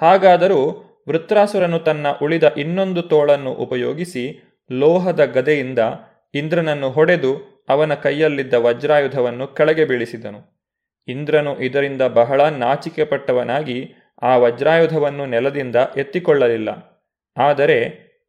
ಹಾಗಾದರೂ ವೃತ್ರಾಸುರನು ತನ್ನ ಉಳಿದ ಇನ್ನೊಂದು ತೋಳನ್ನು ಉಪಯೋಗಿಸಿ ಲೋಹದ ಗದೆಯಿಂದ ಇಂದ್ರನನ್ನು ಹೊಡೆದು ಅವನ ಕೈಯಲ್ಲಿದ್ದ ವಜ್ರಾಯುಧವನ್ನು ಕೆಳಗೆ ಬೀಳಿಸಿದನು. ಇಂದ್ರನು ಇದರಿಂದ ಬಹಳ ನಾಚಿಕೆಪಟ್ಟವನಾಗಿ ಆ ವಜ್ರಾಯುಧವನ್ನು ನೆಲದಿಂದ ಎತ್ತಿಕೊಳ್ಳಲಿಲ್ಲ. ಆದರೆ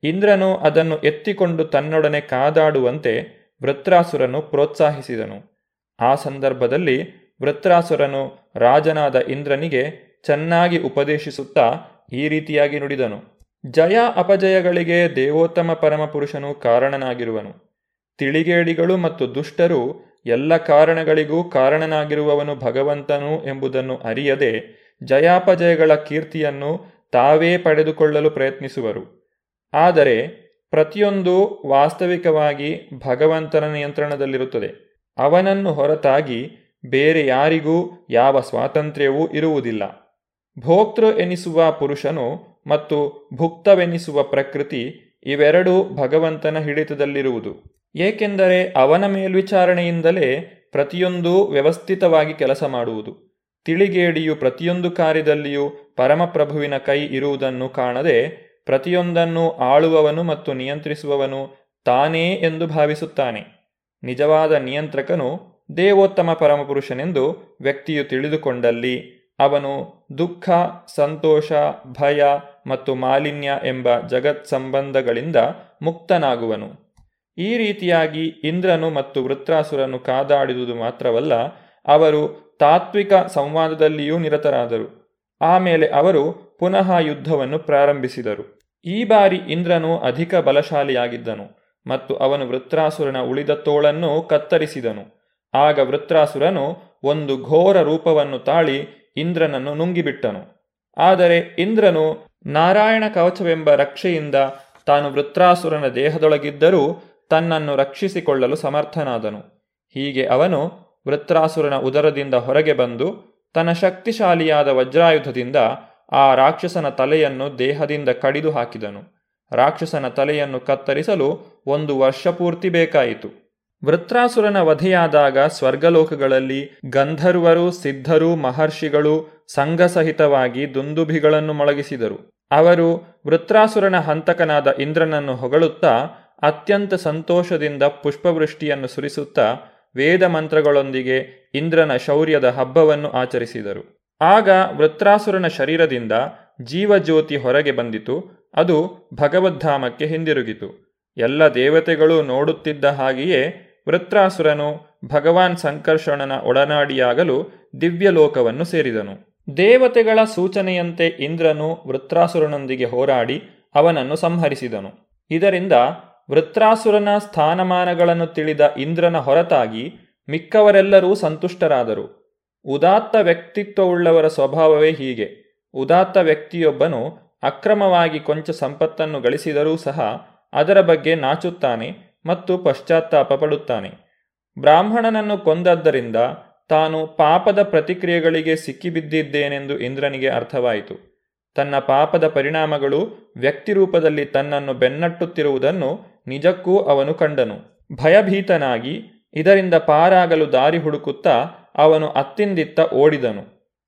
ಇಂದ್ರನು ಅದನ್ನು ಎತ್ತಿಕೊಂಡು ತನ್ನೊಡನೆ ಕಾದಾಡುವಂತೆ ವೃತ್ರಾಸುರನು ಪ್ರೋತ್ಸಾಹಿಸಿದನು. ಆ ಸಂದರ್ಭದಲ್ಲಿ ವೃತ್ರಾಸುರನು ರಾಜನಾದ ಇಂದ್ರನಿಗೆ ಚೆನ್ನಾಗಿ ಉಪದೇಶಿಸುತ್ತಾ ಈ ರೀತಿಯಾಗಿ ನುಡಿದನು. ಜಯ ಅಪಜಯಗಳಿಗೆ ದೇವೋತ್ತಮ ಪರಮಪುರುಷನು ಕಾರಣನಾಗಿರುವನು. ತಿಳಿಗೇಡಿಗಳು ಮತ್ತು ದುಷ್ಟರು ಎಲ್ಲ ಕಾರಣಗಳಿಗೂ ಕಾರಣನಾಗಿರುವವನು ಭಗವಂತನು ಎಂಬುದನ್ನು ಅರಿಯದೆ ಜಯಾಪಜಯಗಳ ಕೀರ್ತಿಯನ್ನು ತಾವೇ ಪಡೆದುಕೊಳ್ಳಲು ಪ್ರಯತ್ನಿಸುವರು. ಆದರೆ ಪ್ರತಿಯೊಂದು ವಾಸ್ತವಿಕವಾಗಿ ಭಗವಂತನ ನಿಯಂತ್ರಣದಲ್ಲಿರುತ್ತದೆ. ಅವನನ್ನು ಹೊರತಾಗಿ ಬೇರೆ ಯಾರಿಗೂ ಯಾವ ಸ್ವಾತಂತ್ರ್ಯವೂ ಇರುವುದಿಲ್ಲ. ಭೋಕ್ತೃ ಎನಿಸುವ ಪುರುಷನು ಮತ್ತು ಭುಕ್ತವೆನಿಸುವ ಪ್ರಕೃತಿ ಇವೆರಡೂ ಭಗವಂತನ ಹಿಡಿತದಲ್ಲಿರುವುದು. ಏಕೆಂದರೆ ಅವನ ಮೇಲ್ವಿಚಾರಣೆಯಿಂದಲೇ ಪ್ರತಿಯೊಂದೂ ವ್ಯವಸ್ಥಿತವಾಗಿ ಕೆಲಸ ಮಾಡುವುದು. ತಿಳಿಗೇಡಿಯು ಪ್ರತಿಯೊಂದು ಕಾರ್ಯದಲ್ಲಿಯೂ ಪರಮಪ್ರಭುವಿನ ಕೈ ಇರುವುದನ್ನು ಕಾಣದೆ ಪ್ರತಿಯೊಂದನ್ನು ಆಳುವವನು ಮತ್ತು ನಿಯಂತ್ರಿಸುವವನು ತಾನೇ ಎಂದು ಭಾವಿಸುತ್ತಾನೆ. ನಿಜವಾದ ನಿಯಂತ್ರಕನು ದೇವೋತ್ತಮ ಪರಮಪುರುಷನೆಂದು ವ್ಯಕ್ತಿಯು ತಿಳಿದುಕೊಂಡಲ್ಲಿ ಅವನು ದುಃಖ, ಸಂತೋಷ, ಭಯ ಮತ್ತು ಮಾಲಿನ್ಯ ಎಂಬ ಜಗತ್ ಸಂಬಂಧಗಳಿಂದ ಮುಕ್ತನಾಗುವನು. ಈ ರೀತಿಯಾಗಿ ಇಂದ್ರನು ಮತ್ತು ವೃತ್ರಾಸುರನ್ನು ಕಾದಾಡಿದುದು ಮಾತ್ರವಲ್ಲ, ಅವರು ತಾತ್ವಿಕ ಸಂವಾದದಲ್ಲಿಯೂ ನಿರತರಾದರು. ಆಮೇಲೆ ಅವರು ಪುನಃ ಯುದ್ಧವನ್ನು ಪ್ರಾರಂಭಿಸಿದರು. ಈ ಬಾರಿ ಇಂದ್ರನು ಅಧಿಕ ಬಲಶಾಲಿಯಾಗಿದ್ದನು ಮತ್ತು ಅವನು ವೃತ್ರಾಸುರನ ಉಳಿದ ತೋಳನ್ನು ಕತ್ತರಿಸಿದನು. ಆಗ ವೃತ್ರಾಸುರನು ಒಂದು ಘೋರ ರೂಪವನ್ನು ತಾಳಿ ಇಂದ್ರನನ್ನು ನುಂಗಿಬಿಟ್ಟನು. ಆದರೆ ಇಂದ್ರನು ನಾರಾಯಣ ಕವಚವೆಂಬ ರಕ್ಷೆಯಿಂದ ತಾನು ವೃತ್ರಾಸುರನ ದೇಹದೊಳಗಿದ್ದರೂ ತನ್ನನ್ನು ರಕ್ಷಿಸಿಕೊಳ್ಳಲು ಸಮರ್ಥನಾದನು. ಹೀಗೆ ಅವನು ವೃತ್ರಾಸುರನ ಉದರದಿಂದ ಹೊರಗೆ ಬಂದು ತನ್ನ ಶಕ್ತಿಶಾಲಿಯಾದ ವಜ್ರಾಯುಧದಿಂದ ಆ ರಾಕ್ಷಸನ ತಲೆಯನ್ನು ದೇಹದಿಂದ ಕಡಿದು ಹಾಕಿದನು. ರಾಕ್ಷಸನ ತಲೆಯನ್ನು ಕತ್ತರಿಸಲು ಒಂದು ವರ್ಷ ಪೂರ್ತಿ ಬೇಕಾಯಿತು. ವೃತ್ರಾಸುರನ ವಧೆಯಾದಾಗ ಸ್ವರ್ಗಲೋಕಗಳಲ್ಲಿ ಗಂಧರ್ವರು, ಸಿದ್ಧರು, ಮಹರ್ಷಿಗಳು ಸಂಘಸಹಿತವಾಗಿ ದುಂದುಭಿಗಳನ್ನು ಮೊಳಗಿಸಿದರು. ಅವರು ವೃತ್ರಾಸುರನ ಹಂತಕನಾದ ಇಂದ್ರನನ್ನು ಹೊಗಳುತ್ತಾ ಅತ್ಯಂತ ಸಂತೋಷದಿಂದ ಪುಷ್ಪವೃಷ್ಟಿಯನ್ನು ಸುರಿಸುತ್ತಾ ವೇದ ಮಂತ್ರಗಳೊಂದಿಗೆ ಇಂದ್ರನ ಶೌರ್ಯದ ಹಬ್ಬವನ್ನು ಆಚರಿಸಿದರು. ಆಗ ವೃತ್ರಾಸುರನ ಶರೀರದಿಂದ ಜೀವಜ್ಯೋತಿ ಹೊರಗೆ ಬಂದಿತು. ಅದು ಭಗವದ್ಧಾಮಕ್ಕೆ ಹಿಂದಿರುಗಿತು. ಎಲ್ಲ ದೇವತೆಗಳು ನೋಡುತ್ತಿದ್ದ ಹಾಗೆಯೇ ವೃತ್ರಾಸುರನು ಭಗವಾನ್ ಸಂಕರ್ಷಣನ ಒಡನಾಡಿಯಾಗಲು ದಿವ್ಯಲೋಕವನ್ನು ಸೇರಿದನು. ದೇವತೆಗಳ ಸೂಚನೆಯಂತೆ ಇಂದ್ರನು ವೃತ್ರಾಸುರನೊಂದಿಗೆ ಹೋರಾಡಿ ಅವನನ್ನು ಸಂಹರಿಸಿದನು. ಇದರಿಂದ ವೃತ್ರಾಸುರನ ಸ್ಥಾನಮಾನಗಳನ್ನು ತಿಳಿದ ಇಂದ್ರನ ಹೊರತಾಗಿ ಮಿಕ್ಕವರೆಲ್ಲರೂ ಸಂತುಷ್ಟರಾದರು. ಉದಾತ್ತ ವ್ಯಕ್ತಿತ್ವವುಳ್ಳವರ ಸ್ವಭಾವವೇ ಹೀಗೆ. ಉದಾತ್ತ ವ್ಯಕ್ತಿಯೊಬ್ಬನು ಅಕ್ರಮವಾಗಿ ಕೊಂಚ ಸಂಪತ್ತನ್ನು ಗಳಿಸಿದರೂ ಸಹ ಅದರ ಬಗ್ಗೆ ನಾಚುತ್ತಾನೆ ಮತ್ತು ಪಶ್ಚಾತ್ತಾಪ ಪಡುತ್ತಾನೆ ಬ್ರಾಹ್ಮಣನನ್ನು ಕೊಂದದ್ದರಿಂದ ತಾನು ಪಾಪದ ಪ್ರತಿಕ್ರಿಯೆಗಳಿಗೆ ಸಿಕ್ಕಿಬಿದ್ದಿದ್ದೇನೆಂದು ಇಂದ್ರನಿಗೆ ಅರ್ಥವಾಯಿತು. ತನ್ನ ಪಾಪದ ಪರಿಣಾಮಗಳು ವ್ಯಕ್ತಿ ರೂಪದಲ್ಲಿ ತನ್ನನ್ನು ಬೆನ್ನಟ್ಟುತ್ತಿರುವುದನ್ನು ನಿಜಕ್ಕೂ ಅವನು ಕಂಡನು. ಭಯಭೀತನಾಗಿ ಇದರಿಂದ ಪಾರಾಗಲು ದಾರಿ ಹುಡುಕುತ್ತಾ ಅವನು ಅತ್ತಿಂದಿತ್ತ ಓಡಿದನು.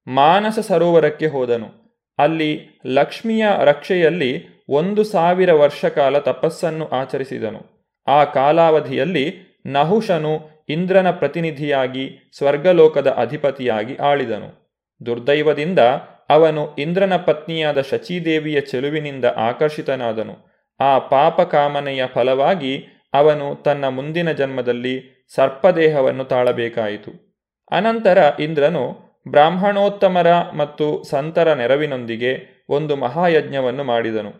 ಮಾನಸ ಸರೋವರಕ್ಕೆ ಹೋದನು. ಅಲ್ಲಿ ಲಕ್ಷ್ಮಿಯ ರಕ್ಷೆಯಲ್ಲಿ ಒಂದು ಸಾವಿರ ವರ್ಷ ಕಾಲ ತಪಸ್ಸನ್ನು ಆಚರಿಸಿದನು. ಆ ಕಾಲಾವಧಿಯಲ್ಲಿ ನಹುಷನು ಇಂದ್ರನ ಪ್ರತಿನಿಧಿಯಾಗಿ ಸ್ವರ್ಗಲೋಕದ ಅಧಿಪತಿಯಾಗಿ ಆಳಿದನು. ದುರ್ದೈವದಿಂದ ಅವನು ಇಂದ್ರನ ಪತ್ನಿಯಾದ ಶಚೀದೇವಿಯ ಚೆಲುವಿನಿಂದ ಆಕರ್ಷಿತನಾದನು. ಆ ಪಾಪ ಕಾಮನೆಯ ಫಲವಾಗಿ ಅವನು ತನ್ನ ಮುಂದಿನ ಜನ್ಮದಲ್ಲಿ ಸರ್ಪದೇಹವನ್ನು ತಾಳಬೇಕಾಯಿತು. ಅನಂತರ ಇಂದ್ರನು ಬ್ರಾಹ್ಮಣೋತ್ತಮರ ಮತ್ತು ಸಂತರ ನೆರವಿನೊಂದಿಗೆ ಒಂದು ಮಹಾಯಜ್ಞವನ್ನು ಮಾಡಿದನು.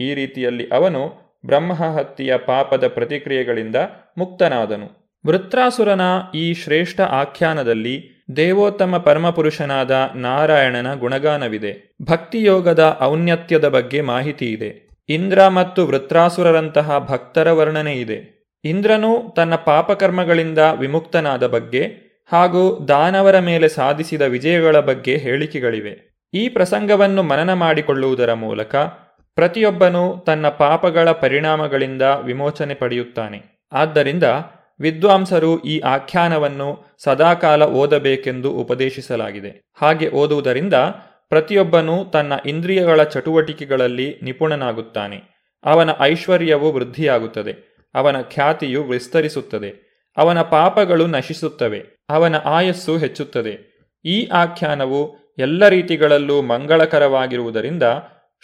ಈ ರೀತಿಯಲ್ಲಿ ಅವನು ಬ್ರಹ್ಮಹತ್ಯೆಯ ಪಾಪದ ಪ್ರತಿಕ್ರಿಯೆಗಳಿಂದ ಮುಕ್ತನಾದನು. ವೃತ್ರಾಸುರನ ಈ ಶ್ರೇಷ್ಠ ಆಖ್ಯಾನದಲ್ಲಿ ದೇವೋತ್ತಮ ಪರಮಪುರುಷನಾದ ನಾರಾಯಣನ ಗುಣಗಾನವಿದೆ. ಭಕ್ತಿಯೋಗದ ಔನ್ನತ್ಯದ ಬಗ್ಗೆ ಮಾಹಿತಿ ಇದೆ. ಇಂದ್ರ ಮತ್ತು ವೃತ್ರಾಸುರರಂತಹ ಭಕ್ತರ ವರ್ಣನೆ ಇದೆ. ಇಂದ್ರನು ತನ್ನ ಪಾಪಕರ್ಮಗಳಿಂದ ವಿಮುಕ್ತನಾದ ಬಗ್ಗೆ ಹಾಗೂ ದಾನವರ ಮೇಲೆ ಸಾಧಿಸಿದ ವಿಜಯಗಳ ಬಗ್ಗೆ ಹೇಳಿಕೆಗಳಿವೆ. ಈ ಪ್ರಸಂಗವನ್ನು ಮನನ ಮಾಡಿಕೊಳ್ಳುವುದರ ಮೂಲಕ ಪ್ರತಿಯೊಬ್ಬನೂ ತನ್ನ ಪಾಪಗಳ ಪರಿಣಾಮಗಳಿಂದ ವಿಮೋಚನೆ ಪಡೆಯುತ್ತಾನೆ. ಆದ್ದರಿಂದ ವಿದ್ವಾಂಸರು ಈ ಆಖ್ಯಾನವನ್ನು ಸದಾಕಾಲ ಓದಬೇಕೆಂದು ಉಪದೇಶಿಸಲಾಗಿದೆ. ಹಾಗೆ ಓದುವುದರಿಂದ ಪ್ರತಿಯೊಬ್ಬನೂ ತನ್ನ ಇಂದ್ರಿಯಗಳ ಚಟುವಟಿಕೆಗಳಲ್ಲಿ ನಿಪುಣನಾಗುತ್ತಾನೆ. ಅವನ ಐಶ್ವರ್ಯವು ವೃದ್ಧಿಯಾಗುತ್ತದೆ. ಅವನ ಖ್ಯಾತಿಯು ವಿಸ್ತರಿಸುತ್ತದೆ. ಅವನ ಪಾಪಗಳು ನಶಿಸುತ್ತವೆ. ಅವನ ಆಯಸ್ಸು ಹೆಚ್ಚುತ್ತದೆ. ಈ ಆಖ್ಯಾನವು ಎಲ್ಲ ರೀತಿಗಳಲ್ಲೂ ಮಂಗಳಕರವಾಗಿರುವುದರಿಂದ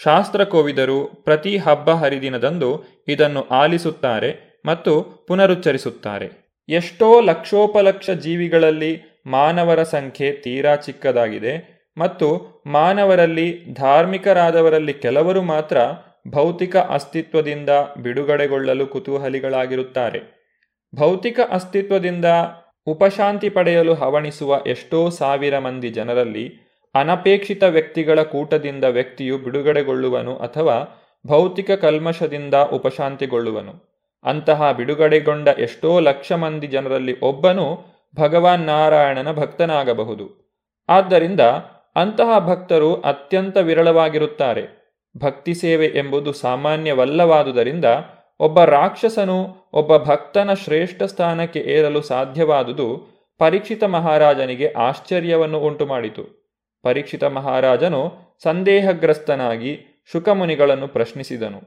ಶಾಸ್ತ್ರಕೋವಿದರು ಪ್ರತಿ ಹಬ್ಬ ಹರಿದಿನದಂದು ಇದನ್ನು ಆಲಿಸುತ್ತಾರೆ. ಮತ್ತು ಪುನರುಚ್ಚರಿಸುತ್ತಾರೆ. ಎಷ್ಟೋ ಲಕ್ಷೋಪಲಕ್ಷ ಜೀವಿಗಳಲ್ಲಿ ಮಾನವರ ಸಂಖ್ಯೆ ತೀರಾ ಚಿಕ್ಕದಾಗಿದೆ ಮತ್ತು ಮಾನವರಲ್ಲಿ ಧಾರ್ಮಿಕರಾದವರಲ್ಲಿ ಕೆಲವರು ಮಾತ್ರ ಭೌತಿಕ ಅಸ್ತಿತ್ವದಿಂದ ಬಿಡುಗಡೆಗೊಳ್ಳಲು ಕುತೂಹಲಿಗಳಾಗಿರುತ್ತಾರೆ. ಭೌತಿಕ ಅಸ್ತಿತ್ವದಿಂದ ಉಪಶಾಂತಿ ಪಡೆಯಲು ಹವಣಿಸುವ ಎಷ್ಟೋ ಸಾವಿರ ಮಂದಿ ಜನರಲ್ಲಿ ಅನಪೇಕ್ಷಿತ ವ್ಯಕ್ತಿಗಳ ಕೂಟದಿಂದ ವ್ಯಕ್ತಿಯು ಬಿಡುಗಡೆಗೊಳ್ಳುವನು ಅಥವಾ ಭೌತಿಕ ಕಲ್ಮಶದಿಂದ ಉಪಶಾಂತಿಗೊಳ್ಳುವನು. ಅಂತಹ ಬಿಡುಗಡೆಗೊಂಡ ಎಷ್ಟೋ ಲಕ್ಷ ಮಂದಿ ಜನರಲ್ಲಿ ಒಬ್ಬನು ಭಗವಾನ್ ನಾರಾಯಣನ ಭಕ್ತನಾಗಬಹುದು. ಆದ್ದರಿಂದ ಅಂತಹ ಭಕ್ತರು ಅತ್ಯಂತ ವಿರಳವಾಗಿರುತ್ತಾರೆ. ಭಕ್ತಿ ಸೇವೆ ಎಂಬುದು ಸಾಮಾನ್ಯವಲ್ಲವಾದುದರಿಂದ ಒಬ್ಬ ರಾಕ್ಷಸನು ಒಬ್ಬ ಭಕ್ತನ ಶ್ರೇಷ್ಠ ಸ್ಥಾನಕ್ಕೆ ಏರಲು ಸಾಧ್ಯವಾದುದು ಪರೀಕ್ಷಿತ ಮಹಾರಾಜನಿಗೆ ಆಶ್ಚರ್ಯವನ್ನು ಉಂಟುಮಾಡಿತು. ಪರೀಕ್ಷಿತ ಮಹಾರಾಜನು ಸಂದೇಹಗ್ರಸ್ತನಾಗಿ ಶುಕಮುನಿಗಳನ್ನು ಪ್ರಶ್ನಿಸಿದನು.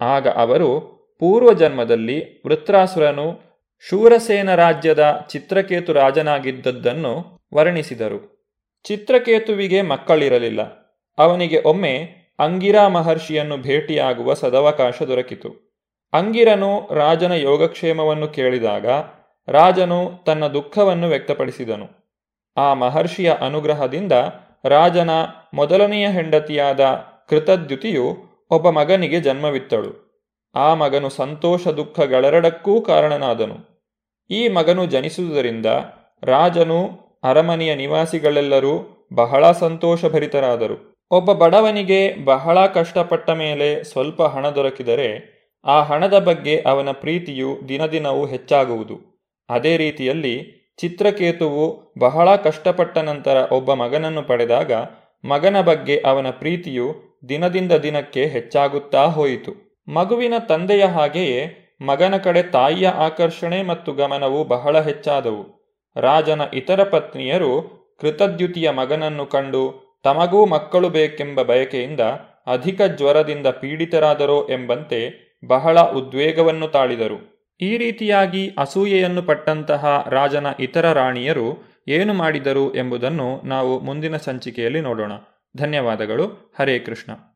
ಆಗ ಅವರು ಪೂರ್ವಜನ್ಮದಲ್ಲಿ ವೃತ್ರಾಸುರನು ಶೂರಸೇನ ರಾಜ್ಯದ ಚಿತ್ರಕೇತು ರಾಜನಾಗಿದ್ದದ್ದನ್ನು ವರ್ಣಿಸಿದರು. ಚಿತ್ರಕೇತುವಿಗೆ ಮಕ್ಕಳಿರಲಿಲ್ಲ. ಅವನಿಗೆ ಒಮ್ಮೆ ಅಂಗಿರಾ ಮಹರ್ಷಿಯನ್ನು ಭೇಟಿಯಾಗುವ ಸದವಕಾಶ ದೊರಕಿತು. ಅಂಗಿರನು ರಾಜನ ಯೋಗಕ್ಷೇಮವನ್ನು ಕೇಳಿದಾಗ ರಾಜನು ತನ್ನ ದುಃಖವನ್ನು ವ್ಯಕ್ತಪಡಿಸಿದನು. ಆ ಮಹರ್ಷಿಯ ಅನುಗ್ರಹದಿಂದ ರಾಜನ ಮೊದಲನೆಯ ಹೆಂಡತಿಯಾದ ಕೃತದ್ಯುತಿಯು ಒಬ್ಬ ಮಗನಿಗೆ ಜನ್ಮವಿತ್ತಳು. ಆ ಮಗನು ಸಂತೋಷ ದುಃಖಗಳೆರಡಕ್ಕೂ ಕಾರಣನಾದನು. ಈ ಮಗನು ಜನಿಸುವುದರಿಂದ ರಾಜನು ಅರಮನೆಯ ನಿವಾಸಿಗಳೆಲ್ಲರೂ ಬಹಳ ಸಂತೋಷಭರಿತರಾದರು. ಒಬ್ಬ ಬಡವನಿಗೆ ಬಹಳ ಕಷ್ಟಪಟ್ಟ ಮೇಲೆ ಸ್ವಲ್ಪ ಹಣ ದೊರಕಿದರೆ ಆ ಹಣದ ಬಗ್ಗೆ ಅವನ ಪ್ರೀತಿಯು ದಿನದಿನವೂ ಹೆಚ್ಚಾಗುವುದು. ಅದೇ ರೀತಿಯಲ್ಲಿ ಚಿತ್ರಕೇತುವು ಬಹಳ ಕಷ್ಟಪಟ್ಟ ನಂತರ ಒಬ್ಬ ಮಗನನ್ನು ಪಡೆದಾಗ ಮಗನ ಬಗ್ಗೆ ಅವನ ಪ್ರೀತಿಯು ದಿನದಿಂದ ದಿನಕ್ಕೆ ಹೆಚ್ಚಾಗುತ್ತಾ ಹೋಯಿತು. ಮಗುವಿನ ತಂದೆಯ ಹಾಗೆಯೇ ಮಗನ ಕಡೆ ತಾಯಿಯ ಆಕರ್ಷಣೆ ಮತ್ತು ಗಮನವು ಬಹಳ ಹೆಚ್ಚಾದವು. ರಾಜನ ಇತರ ಪತ್ನಿಯರು ಕೃತದ್ಯುತಿಯ ಮಗನನ್ನು ಕಂಡು, ತಮಗೂ ಮಕ್ಕಳು ಬೇಕೆಂಬ ಬಯಕೆಯಿಂದ ಅಧಿಕ ಜ್ವರದಿಂದ ಪೀಡಿತರಾದರೋ ಎಂಬಂತೆ ಬಹಳ ಉದ್ವೇಗವನ್ನು ತಾಳಿದರು. ಈ ರೀತಿಯಾಗಿ ಅಸೂಯೆಯನ್ನು ಪಟ್ಟಂತಹ ರಾಜನ ಇತರ ರಾಣಿಯರು ಏನು ಮಾಡಿದರು ಎಂಬುದನ್ನು ನಾವು ಮುಂದಿನ ಸಂಚಿಕೆಯಲ್ಲಿ ನೋಡೋಣ. ಧನ್ಯವಾದಗಳು. ಹರೇ ಕೃಷ್ಣ.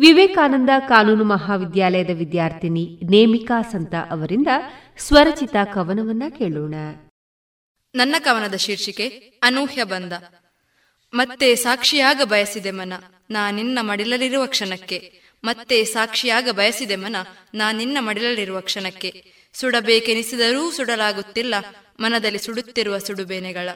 ವಿವೇಕಾನಂದ ಕಾನೂನು ಮಹಾವಿದ್ಯಾಲಯದ ವಿದ್ಯಾರ್ಥಿನಿ ನೇಮಿಕಾ ಸಂತ ಅವರಿಂದ ಸ್ವರಚಿತ ಕವನವನ್ನ ಕೇಳೋಣ. ನನ್ನ ಕವನದ ಶೀರ್ಷಿಕೆ, ಅನೂಹ್ಯ ಬಂದ. ಮತ್ತೆ ಸಾಕ್ಷಿಯಾಗ ಬಯಸಿದೆ ಮನ, ನಾ ನಿನ್ನ ಮಡಿಲಲ್ಲಿರುವ ಕ್ಷಣಕ್ಕೆ. ಮತ್ತೆ ಸಾಕ್ಷಿಯಾಗ ಬಯಸಿದೆ ಮನ, ನಾ ನಿನ್ನ ಮಡಿಲಲ್ಲಿರುವ ಕ್ಷಣಕ್ಕೆ. ಸುಡಬೇಕೆನಿಸಿದರೂ ಸುಡಲಾಗುತ್ತಿಲ್ಲ, ಮನದಲ್ಲಿ ಸುಡುತ್ತಿರುವ ಸುಡುಬೇನೆಗಳ.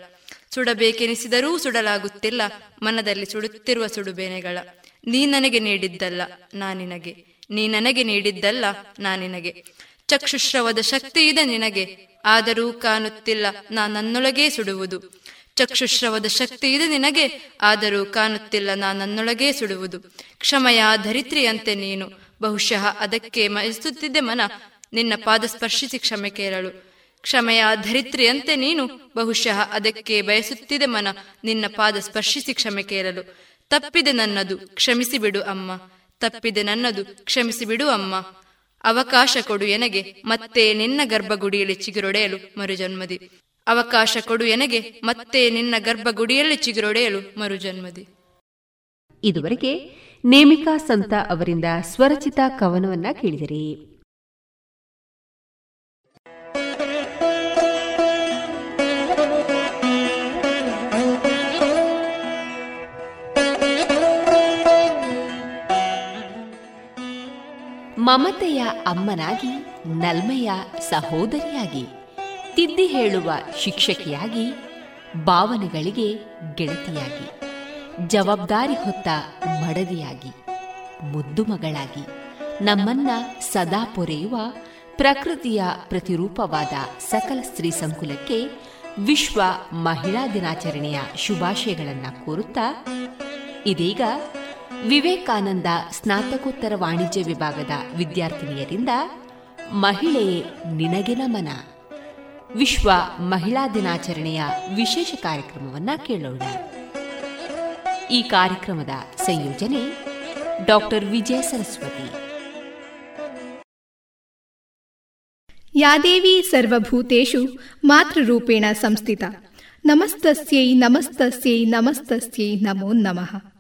ಸುಡಬೇಕೆನಿಸಿದರೂ ಸುಡಲಾಗುತ್ತಿಲ್ಲ, ಮನದಲ್ಲಿ ಸುಡುತ್ತಿರುವ ಸುಡುಬೇನೆಗಳ. ನೀ ನನಗೆ ನೀಡಿದ್ದಲ್ಲ ನಾನಿನಗೆ ನೀ ನನಗೆ ನೀಡಿದ್ದಲ್ಲ ನಾನಿನಗೆ ಚಕ್ಷುಶ್ರವದ ಶಕ್ತಿ ಇದೆ ನಿನಗೆ, ಆದರೂ ಕಾಣುತ್ತಿಲ್ಲ, ನಾ ನನ್ನೊಳಗೇ ಸುಡುವುದು. ಚಕ್ಷುಶ್ರವದ ಶಕ್ತಿ ಇದೆ ನಿನಗೆ, ಆದರೂ ಕಾಣುತ್ತಿಲ್ಲ, ನಾ ನನ್ನೊಳಗೇ ಸುಡುವುದು. ಕ್ಷಮಯ ಧರಿತ್ರಿಯಂತೆ ನೀನು, ಬಹುಶಃ ಅದಕ್ಕೆ ಮಯಿಸುತ್ತಿದ್ದೆ ಮನ, ನಿನ್ನ ಪಾದ ಸ್ಪರ್ಶಿಸಿ ಕ್ಷಮೆ ಕೇಳಲು ಕ್ಷಮೆಯ ಧರಿತ್ರಿಯಂತೆ ನೀನು, ಬಹುಶಃ ಅದಕ್ಕೆ ಬಯಸುತ್ತಿದೆ ಮನ, ನಿನ್ನ ಪಾದ ಸ್ಪರ್ಶಿಸಿ ಕ್ಷಮೆ ಕೇಳಲು ತಪ್ಪಿದೆ ನನ್ನದು ಕ್ಷಮಿಸಿ ಬಿಡು ಅಮ್ಮ. ತಪ್ಪಿದೆ ನನ್ನದು ಕ್ಷಮಿಸಿ ಬಿಡು ಅಮ್ಮ. ಅವಕಾಶ ಕೊಡು ಎನಗೆ, ಮತ್ತೆ ನಿನ್ನ ಗರ್ಭಗುಡಿಯಲ್ಲಿ ಚಿಗುರೊಡೆಯಲು ಮರುಜನ್ಮದಿ. ಅವಕಾಶ ಕೊಡು ಎನಗೆ, ಮತ್ತೆ ನಿನ್ನ ಗರ್ಭಗುಡಿಯಲ್ಲಿ ಚಿಗುರೊಡೆಯಲು ಮರುಜನ್ಮದಿ. ಇದುವರೆಗೆ ನೇಮಿಕಾ ಸಂತ ಅವರಿಂದ ಸ್ವರಚಿತ ಕವನವನ್ನ ಕೇಳಿದಿರಿ. ಮಮತೆಯ ಅಮ್ಮನಾಗಿ, ನಲ್ಮೆಯ ಸಹೋದರಿಯಾಗಿ, ತಿದ್ದಿ ಹೇಳುವ ಶಿಕ್ಷಕಿಯಾಗಿ, ಭಾವನೆಗಳಿಗೆ ಗೆಳತಿಯಾಗಿ, ಜವಾಬ್ದಾರಿ ಹೊತ್ತ ಮಡದಿಯಾಗಿ, ಮುದ್ದು ಮಗಳಾಗಿ, ನಮ್ಮನ್ನ ಸದಾ ಪೊರೆಯುವ ಪ್ರಕೃತಿಯ ಪ್ರತಿರೂಪವಾದ ಸಕಲ ಸ್ತ್ರೀ ಸಂಕುಲಕ್ಕೆ ವಿಶ್ವ ಮಹಿಳಾ ದಿನಾಚರಣೆಯ ಶುಭಾಶಯಗಳನ್ನು ಕೋರುತ್ತಾ, ಇದೀಗ ವಿವೇಕಾನಂದ ಸ್ನಾತಕೋತ್ತರ ವಾಣಿಜ್ಯ ವಿಭಾಗದ ವಿದ್ಯಾರ್ಥಿನಿಯರಿಂದ ಮಹಿಳೆಯೇ ನಿನಗೆ ನಮನ. ವಿಶ್ವ ಮಹಿಳಾ ದಿನಾಚರಣೆಯ ವಿಶೇಷ ಕಾರ್ಯಕ್ರಮವನ್ನ ಕೇಳೋಣ. ಈ ಕಾರ್ಯಕ್ರಮದ ಸಂಯೋಜನೆ ಡಾಕ್ಟರ್ ವಿಜಯ ಸರಸ್ವತಿ. ಯಾದೇವಿ ಸರ್ವಭೂತೇಶು ಮಾತೃರೂಪೇಣ ಸಂಸ್ಥಿತ. ನಮಸ್ತಸ್ಯೈ ನಮಸ್ತಸ್ಯೈ ನಮಸ್ತಸ್ಯೈ ನಮೋ ನಮಃ.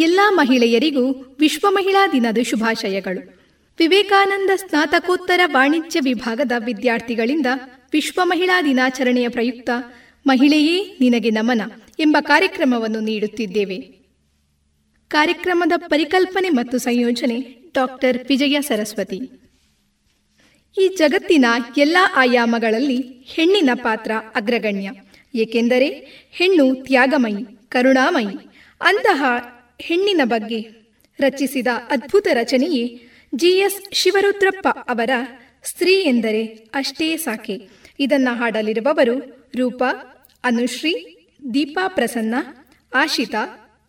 ಎಲ್ಲ ಮಹಿಳೆಯರಿಗೂ ವಿಶ್ವ ಮಹಿಳಾ ದಿನದ ಶುಭಾಶಯಗಳು. ವಿವೇಕಾನಂದ ಸ್ನಾತಕೋತ್ತರ ವಾಣಿಜ್ಯ ವಿಭಾಗದ ವಿದ್ಯಾರ್ಥಿಗಳಿಂದ ವಿಶ್ವ ಮಹಿಳಾ ದಿನಾಚರಣೆಯ ಪ್ರಯುಕ್ತ ಮಹಿಳೆಯೇ ನಿನಗೆ ನಮನ ಎಂಬ ಕಾರ್ಯಕ್ರಮವನ್ನು ನೀಡುತ್ತಿದ್ದೇವೆ. ಕಾರ್ಯಕ್ರಮದ ಪರಿಕಲ್ಪನೆ ಮತ್ತು ಸಂಯೋಜನೆ ಡಾಕ್ಟರ್ ವಿಜಯ ಸರಸ್ವತಿ. ಈ ಜಗತ್ತಿನ ಎಲ್ಲ ಆಯಾಮಗಳಲ್ಲಿ ಹೆಣ್ಣಿನ ಪಾತ್ರ ಅಗ್ರಗಣ್ಯ. ಏಕೆಂದರೆ ಹೆಣ್ಣು ತ್ಯಾಗಮಯಿ, ಕರುಣಾಮಯಿ, ಅಂತಹ ಹೆಣ್ಣಿನ ಬಗ್ಗೆ ರಚಿಸಿದ ಅದ್ಭುತ ರಚನೆಯೇ ಜಿಎಸ್ ಶಿವರುದ್ರಪ್ಪ ಅವರ ಸ್ತ್ರೀ ಎಂದರೆ ಅಷ್ಟೇ ಸಾಕೆ. ಇದನ್ನ ಹಾಡಲಿರುವವರು ರೂಪಾ, ಅನುಶ್ರೀ, ದೀಪಾ ಪ್ರಸನ್ನ, ಆಶಿತಾ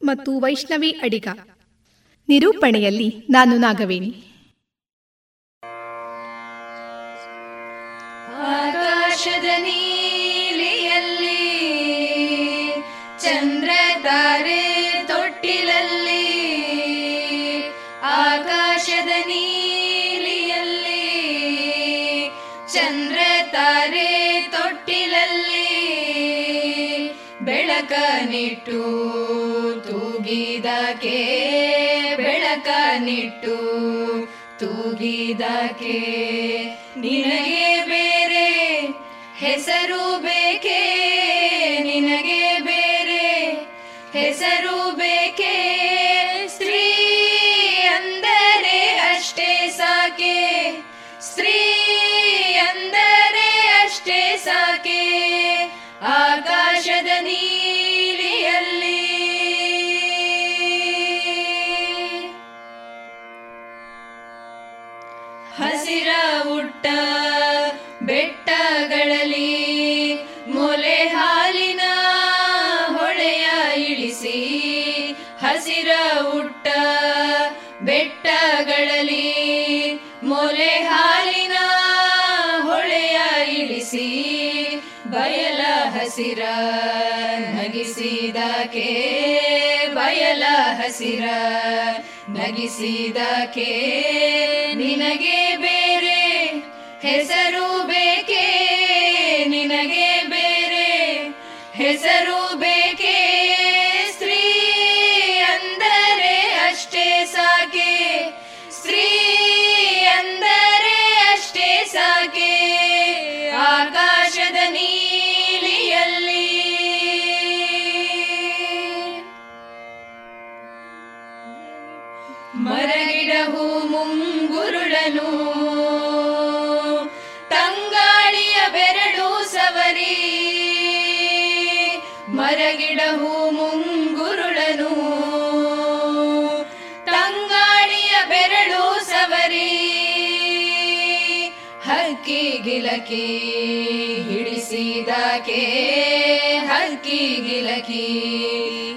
ಮತ್ತು ವೈಷ್ಣವಿ ಅಡಿಗ. ನಿರೂಪಣೆಯಲ್ಲಿ ನಾನು ನಾಗವೇಣಿ. ಆಕಾಶದ ನೀಲಿಯಲ್ಲಿ ಚಂದ್ರ ತಾರೆ ಬೆಳಕ ನಿಟ್ಟು ತೂಗಿದಕ್ಕೆ ಬೆಳಕ ನಿಟ್ಟು ತೂಗಿದಕ್ಕೆ ನಿನಗೆ ಬೇರೆ ಹೆಸರು ಬೇಕೇ? ನಿನಗೆ ಬೇರೆ ಹೆಸರು ಬೇಕೇ? ಸ್ತ್ರೀ ಅಂದರೆ ಅಷ್ಟೇ ಸಾಕೆ? ಸ್ತ್ರೀ ಅಂದರೆ ಅಷ್ಟೇ ಸಾಕೆ? ಆಕಾಶದ ಹಸಿರ ಉಟ್ಟ ಬೆಟ್ಟಗಳಲ್ಲಿ ಮೊಲೆ ಹಾಲಿನ ಹೊಳೆಯ ಇಳಿಸಿ ಹಸಿರ ಉಟ್ಟ ಬೆಟ್ಟಗಳಲ್ಲಿ ಮೊಲೆ ಹಾಲಿನ ಹೊಳೆಯ ಇಳಿಸಿ ಬಯಲ ಹಸಿರ ನಗಿಸಿದಕೆ ಬಯಲ ಹಸಿರ ನಗಿಸಿದಕೆ ನಿನಗೆ ಬೇರೆ ಹೆಸರು ಬೇಕೇ ಗಿಲಕಿ ಹಿಡಿಸಿದಕೆ ಹಕ್ಕಿ ಗಿಲಕಿ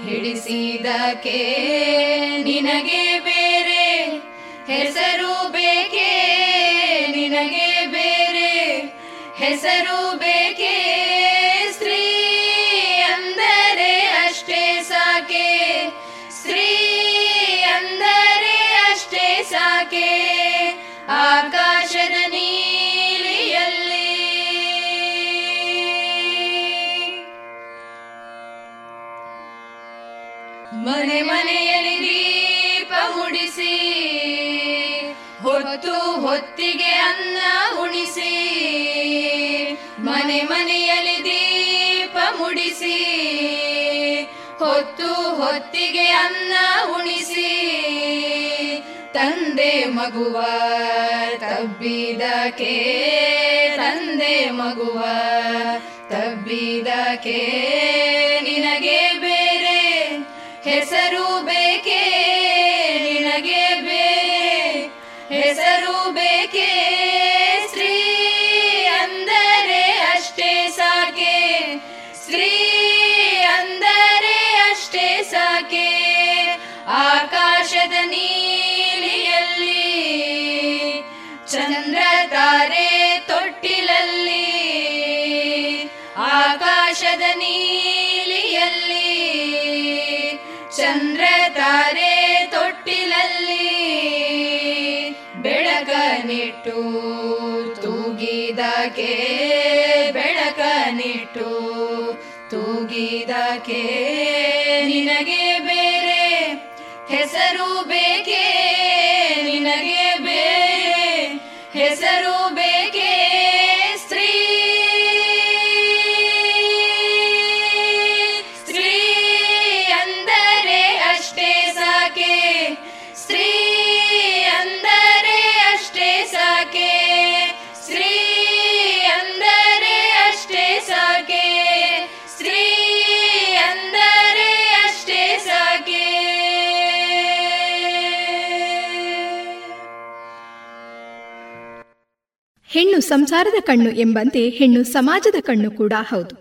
ಹಿಡಿಸಿದಕೆ ನಿನಗೆ ಬೇರೆ ಹೆಸರು ಬೇಕೇ? ನಿನಗೆ ಬೇರೆ ಹೆಸರು ಹೊತ್ತು ಹೊತ್ತಿಗೆ ಅನ್ನ ಉಣಿಸಿ ತಂದೆ ಮಗುವ ತಬ್ಬಿದಕೆ ತಂದೆ ಮಗುವ ತಬ್ಬಿದಕೆ ನಿನಗೆ ಬೇರೆ ಹೆಸರು ತಾರೆ ತೊಟ್ಟಿಲಲ್ಲಿ, ಆಕಾಶದ ನೀಲಿಯಲ್ಲಿ, ಚಂದ್ರ ತಾರೆ ತೊಟ್ಟಿಲಲ್ಲಿ ಬೆಳಕನಿಟ್ಟು ತೂಗಿದಕ್ಕೆ ಬೆಳಕನಿಟ್ಟು ತೂಗಿದಕ್ಕೆ ನಿನಗೆ ಬೇರೆ ಹೆಸರು ಬೇಕೇ? ಹೆಣ್ಣು ಸಂಸಾರದ ಕಣ್ಣು ಎಂಬಂತೆ ಹೆಣ್ಣು ಸಮಾಜದ ಕಣ್ಣು ಕೂಡ ಹೌದು.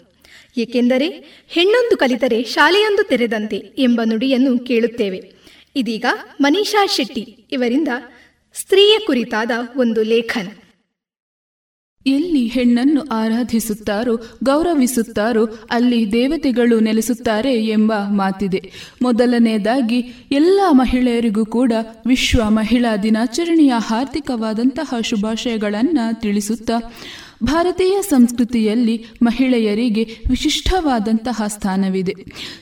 ಏಕೆಂದರೆ ಹೆಣ್ಣೊಂದು ಕಲಿತರೆ ಶಾಲೆಯೊಂದು ತೆರೆದಂತೆ ಎಂಬ ನುಡಿಯನ್ನು ಕೇಳುತ್ತೇವೆ. ಇದೀಗ ಮನೀಷಾ ಶೆಟ್ಟಿ ಇವರಿಂದ ಸ್ತ್ರೀಯ ಕುರಿತಾದ ಒಂದು ಲೇಖನ. ಎಲ್ಲಿ ಹೆಣ್ಣನ್ನು ಆರಾಧಿಸುತ್ತಾರೋ, ಗೌರವಿಸುತ್ತಾರೋ, ಅಲ್ಲಿ ದೇವತೆಗಳು ನೆಲೆಸುತ್ತಾರೆ ಎಂಬ ಮಾತಿದೆ. ಮೊದಲನೆಯದಾಗಿ, ಎಲ್ಲ ಮಹಿಳೆಯರಿಗೂ ಕೂಡ ವಿಶ್ವ ಮಹಿಳಾ ದಿನಾಚರಣೆಯ ಹಾರ್ದಿಕವಾದಂತಹ ಶುಭಾಶಯಗಳನ್ನು ತಿಳಿಸುತ್ತಾ ಭಾರತೀಯ ಸಂಸ್ಕೃತಿಯಲ್ಲಿ ಮಹಿಳೆಯರಿಗೆ ವಿಶಿಷ್ಟವಾದಂತಹ ಸ್ಥಾನವಿದೆ.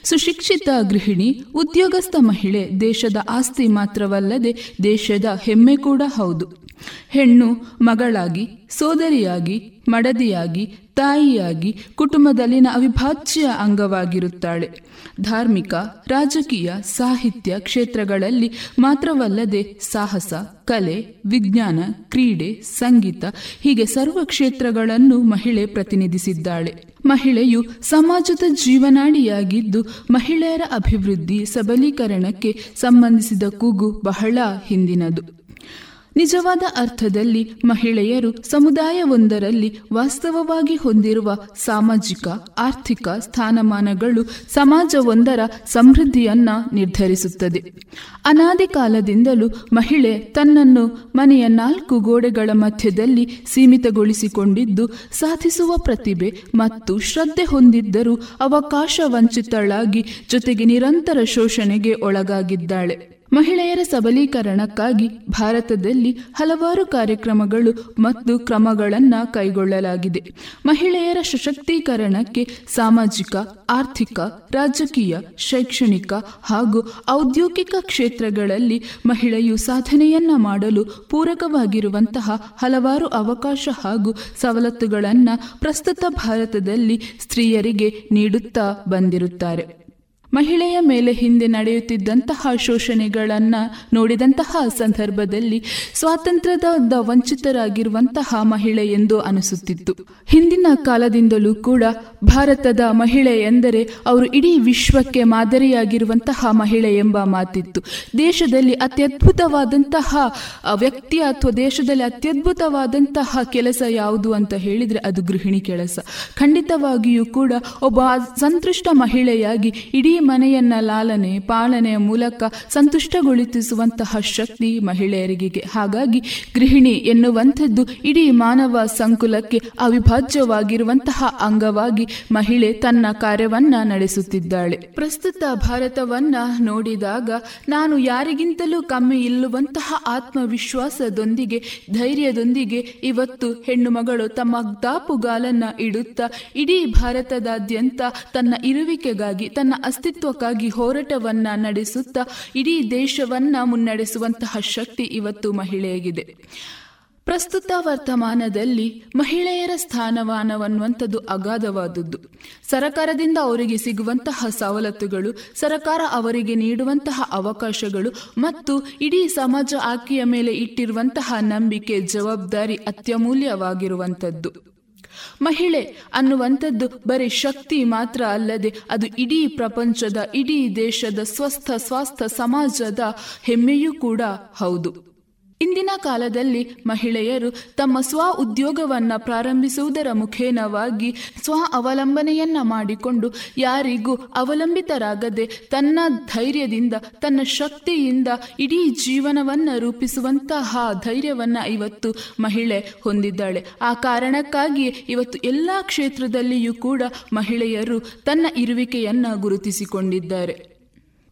ಸುಶಿಕ್ಷಿತ ಗೃಹಿಣಿ, ಉದ್ಯೋಗಸ್ಥ ಮಹಿಳೆ ದೇಶದ ಆಸ್ತಿ ಮಾತ್ರವಲ್ಲದೆ ದೇಶದ ಹೆಮ್ಮೆ ಕೂಡ ಹೌದು. ಹೆಣ್ಣು ಮಗಳಾಗಿ, ಸೋದರಿಯಾಗಿ, ಮಡದಿಯಾಗಿ, ತಾಯಿಯಾಗಿ ಕುಟುಂಬದಲ್ಲಿನ ಅವಿಭಾಜ್ಯ ಅಂಗವಾಗಿರುತ್ತಾಳೆ. ಧಾರ್ಮಿಕ, ರಾಜಕೀಯ, ಸಾಹಿತ್ಯ ಕ್ಷೇತ್ರಗಳಲ್ಲಿ ಮಾತ್ರವಲ್ಲದೆ ಸಾಹಸ, ಕಲೆ, ವಿಜ್ಞಾನ, ಕ್ರೀಡೆ, ಸಂಗೀತ ಹೀಗೆ ಸರ್ವ ಕ್ಷೇತ್ರಗಳನ್ನು ಮಹಿಳೆ ಪ್ರತಿನಿಧಿಸಿದ್ದಾಳೆ. ಮಹಿಳೆಯು ಸಮಾಜದ ಜೀವನಾಡಿಯಾಗಿದ್ದು ಮಹಿಳೆಯರ ಅಭಿವೃದ್ಧಿ ಸಬಲೀಕರಣಕ್ಕೆ ಸಂಬಂಧಿಸಿದ ಕೂಗು ಬಹಳ ಹಿಂದಿನದು. ನಿಜವಾದ ಅರ್ಥದಲ್ಲಿ ಮಹಿಳೆಯರು ಸಮುದಾಯವೊಂದರಲ್ಲಿ ವಾಸ್ತವವಾಗಿ ಹೊಂದಿರುವ ಸಾಮಾಜಿಕ, ಆರ್ಥಿಕ ಸ್ಥಾನಮಾನಗಳು ಸಮಾಜವೊಂದರ ಸಮೃದ್ಧಿಯನ್ನ ನಿರ್ಧರಿಸುತ್ತದೆ. ಅನಾದಿ ಕಾಲದಿಂದಲೂ ಮಹಿಳೆ ತನ್ನನ್ನು ಮನೆಯ ನಾಲ್ಕು ಗೋಡೆಗಳ ಮಧ್ಯದಲ್ಲಿ ಸೀಮಿತಗೊಳಿಸಿಕೊಂಡಿದ್ದು, ಸಾಧಿಸುವ ಪ್ರತಿಭೆ ಮತ್ತು ಶ್ರದ್ಧೆ ಹೊಂದಿದ್ದರೂ ಅವಕಾಶ ವಂಚಿತಳಾಗಿ ಜೊತೆಗೆ ನಿರಂತರ ಶೋಷಣೆಗೆ ಒಳಗಾಗಿದ್ದಾಳೆ. ಮಹಿಳೆಯರ ಸಬಲೀಕರಣಕ್ಕಾಗಿ ಭಾರತದಲ್ಲಿ ಹಲವಾರು ಕಾರ್ಯಕ್ರಮಗಳು ಮತ್ತು ಕ್ರಮಗಳನ್ನು ಕೈಗೊಳ್ಳಲಾಗಿದೆ. ಮಹಿಳೆಯರ ಸಶಕ್ತೀಕರಣಕ್ಕೆ ಸಾಮಾಜಿಕ, ಆರ್ಥಿಕ, ರಾಜಕೀಯ, ಶೈಕ್ಷಣಿಕ ಹಾಗೂ ಔದ್ಯೋಗಿಕ ಕ್ಷೇತ್ರಗಳಲ್ಲಿ ಮಹಿಳೆಯು ಸಾಧನೆಯನ್ನ ಮಾಡಲು ಪೂರಕವಾಗಿರುವಂತಹ ಹಲವಾರು ಅವಕಾಶ ಹಾಗೂ ಸವಲತ್ತುಗಳನ್ನು ಪ್ರಸ್ತುತ ಭಾರತದಲ್ಲಿ ಸ್ತ್ರೀಯರಿಗೆ ನೀಡುತ್ತಾ ಬಂದಿರುತ್ತಾರೆ. ಮಹಿಳೆಯ ಮೇಲೆ ಹಿಂದೆ ನಡೆಯುತ್ತಿದ್ದಂತಹ ಶೋಷಣೆಗಳನ್ನು ನೋಡಿದಂತಹ ಸಂದರ್ಭದಲ್ಲಿ ಸ್ವಾತಂತ್ರ್ಯದ ವಂಚಿತರಾಗಿರುವಂತಹ ಮಹಿಳೆ ಎಂದು ಅನಿಸುತ್ತಿತ್ತು. ಹಿಂದಿನ ಕಾಲದಿಂದಲೂ ಕೂಡ ಭಾರತದ ಮಹಿಳೆ ಎಂದರೆ ಅವರು ಇಡೀ ವಿಶ್ವಕ್ಕೆ ಮಾದರಿಯಾಗಿರುವಂತಹ ಮಹಿಳೆ ಎಂಬ ಮಾತಿತ್ತು. ದೇಶದಲ್ಲಿ ಅತ್ಯದ್ಭುತವಾದಂತಹ ವ್ಯಕ್ತಿ ಅಥವಾ ದೇಶದಲ್ಲಿ ಅತ್ಯದ್ಭುತವಾದಂತಹ ಕೆಲಸ ಯಾವುದು ಅಂತ ಹೇಳಿದರೆ ಅದು ಗೃಹಿಣಿ ಕೆಲಸ. ಖಂಡಿತವಾಗಿಯೂ ಕೂಡ ಒಬ್ಬ ಸಂತೃಷ್ಟ ಮಹಿಳೆಯಾಗಿ ಇಡೀ ಮನೆಯನ್ನ ಲಾಲನೆ ಪಾಲನೆಯ ಮೂಲಕ ಸಂತುಷ್ಟಗೊಳಿಸುವಂತಹ ಶಕ್ತಿ ಮಹಿಳೆಯರಿಗೆ ಹಾಗಾಗಿ ಗೃಹಿಣಿ ಎನ್ನುವಂಥದ್ದು ಇಡೀ ಮಾನವ ಸಂಕುಲಕ್ಕೆ ಅವಿಭಾಜ್ಯವಾಗಿರುವಂತಹ ಅಂಗವಾಗಿ ಮಹಿಳೆ ತನ್ನ ಕಾರ್ಯವನ್ನ ನಡೆಸುತ್ತಿದ್ದಾಳೆ. ಪ್ರಸ್ತುತ ಭಾರತವನ್ನ ನೋಡಿದಾಗ ನಾನು ಯಾರಿಗಿಂತಲೂ ಕಮ್ಮಿ ಇಲ್ಲುವಂತಹ ಆತ್ಮವಿಶ್ವಾಸದೊಂದಿಗೆ, ಧೈರ್ಯದೊಂದಿಗೆ ಇವತ್ತು ಹೆಣ್ಣು ಮಗಳು ತಮ್ಮ ದಾಪುಗಾಲನ್ನ ಇಡುತ್ತಾ ಇಡೀ ಭಾರತದಾದ್ಯಂತ ತನ್ನ ಇರುವಿಕೆಗಾಗಿ, ತನ್ನ ಅಸ್ತಿತ್ವಕ್ಕಾಗಿ ಹೋರಾಟವನ್ನ ನಡೆಸುತ್ತಾ ಇಡೀ ದೇಶವನ್ನ ಮುನ್ನಡೆಸುವಂತಹ ಶಕ್ತಿ ಇವತ್ತು ಮಹಿಳೆಯಾಗಿದೆ. ಪ್ರಸ್ತುತ ವರ್ತಮಾನದಲ್ಲಿ ಮಹಿಳೆಯರ ಸ್ಥಾನಮಾನವನ್ನುವಂಥದ್ದು ಅಗಾಧವಾದದ್ದು. ಸರಕಾರದಿಂದ ಅವರಿಗೆ ಸಿಗುವಂತಹ ಸವಲತ್ತುಗಳು, ಸರಕಾರ ಅವರಿಗೆ ನೀಡುವಂತಹ ಅವಕಾಶಗಳು ಮತ್ತು ಇಡೀ ಸಮಾಜ ಆಕೆಯ ಮೇಲೆ ಇಟ್ಟಿರುವಂತಹ ನಂಬಿಕೆ ಜವಾಬ್ದಾರಿ ಅತ್ಯಮೂಲ್ಯವಾಗಿರುವಂಥದ್ದು. ಮಹಿಳೆ ಅನ್ನುವಂಥದ್ದು ಬರೀ ಶಕ್ತಿ ಮಾತ್ರ ಅಲ್ಲದೆ ಅದು ಇಡೀ ಪ್ರಪಂಚದ, ಇಡೀ ದೇಶದ ಸ್ವಸ್ಥ, ಸ್ವಾಸ್ಥ ಸಮಾಜದ ಹೆಮ್ಮೆಯೂ ಕೂಡ ಹೌದು. ಇಂದಿನ ಕಾಲದಲ್ಲಿ ಮಹಿಳೆಯರು ತಮ್ಮ ಸ್ವ ಉದ್ಯೋಗವನ್ನು ಪ್ರಾರಂಭಿಸುವುದರ ಮುಖೇನವಾಗಿ ಸ್ವ ಅವಲಂಬನೆಯನ್ನ ಮಾಡಿಕೊಂಡು ಯಾರಿಗೂ ಅವಲಂಬಿತರಾಗದೆ ತನ್ನ ಧೈರ್ಯದಿಂದ, ತನ್ನ ಶಕ್ತಿಯಿಂದ ಇಡೀ ಜೀವನವನ್ನ ರೂಪಿಸುವಂತಹ ಧೈರ್ಯವನ್ನ ಇವತ್ತು ಮಹಿಳೆ ಹೊಂದಿದ್ದಾಳೆ. ಆ ಕಾರಣಕ್ಕಾಗಿ ಇವತ್ತು ಎಲ್ಲಾ ಕ್ಷೇತ್ರದಲ್ಲಿಯೂ ಕೂಡ ಮಹಿಳೆಯರು ತನ್ನ ಇರುವಿಕೆಯನ್ನ ಗುರುತಿಸಿಕೊಂಡಿದ್ದಾರೆ.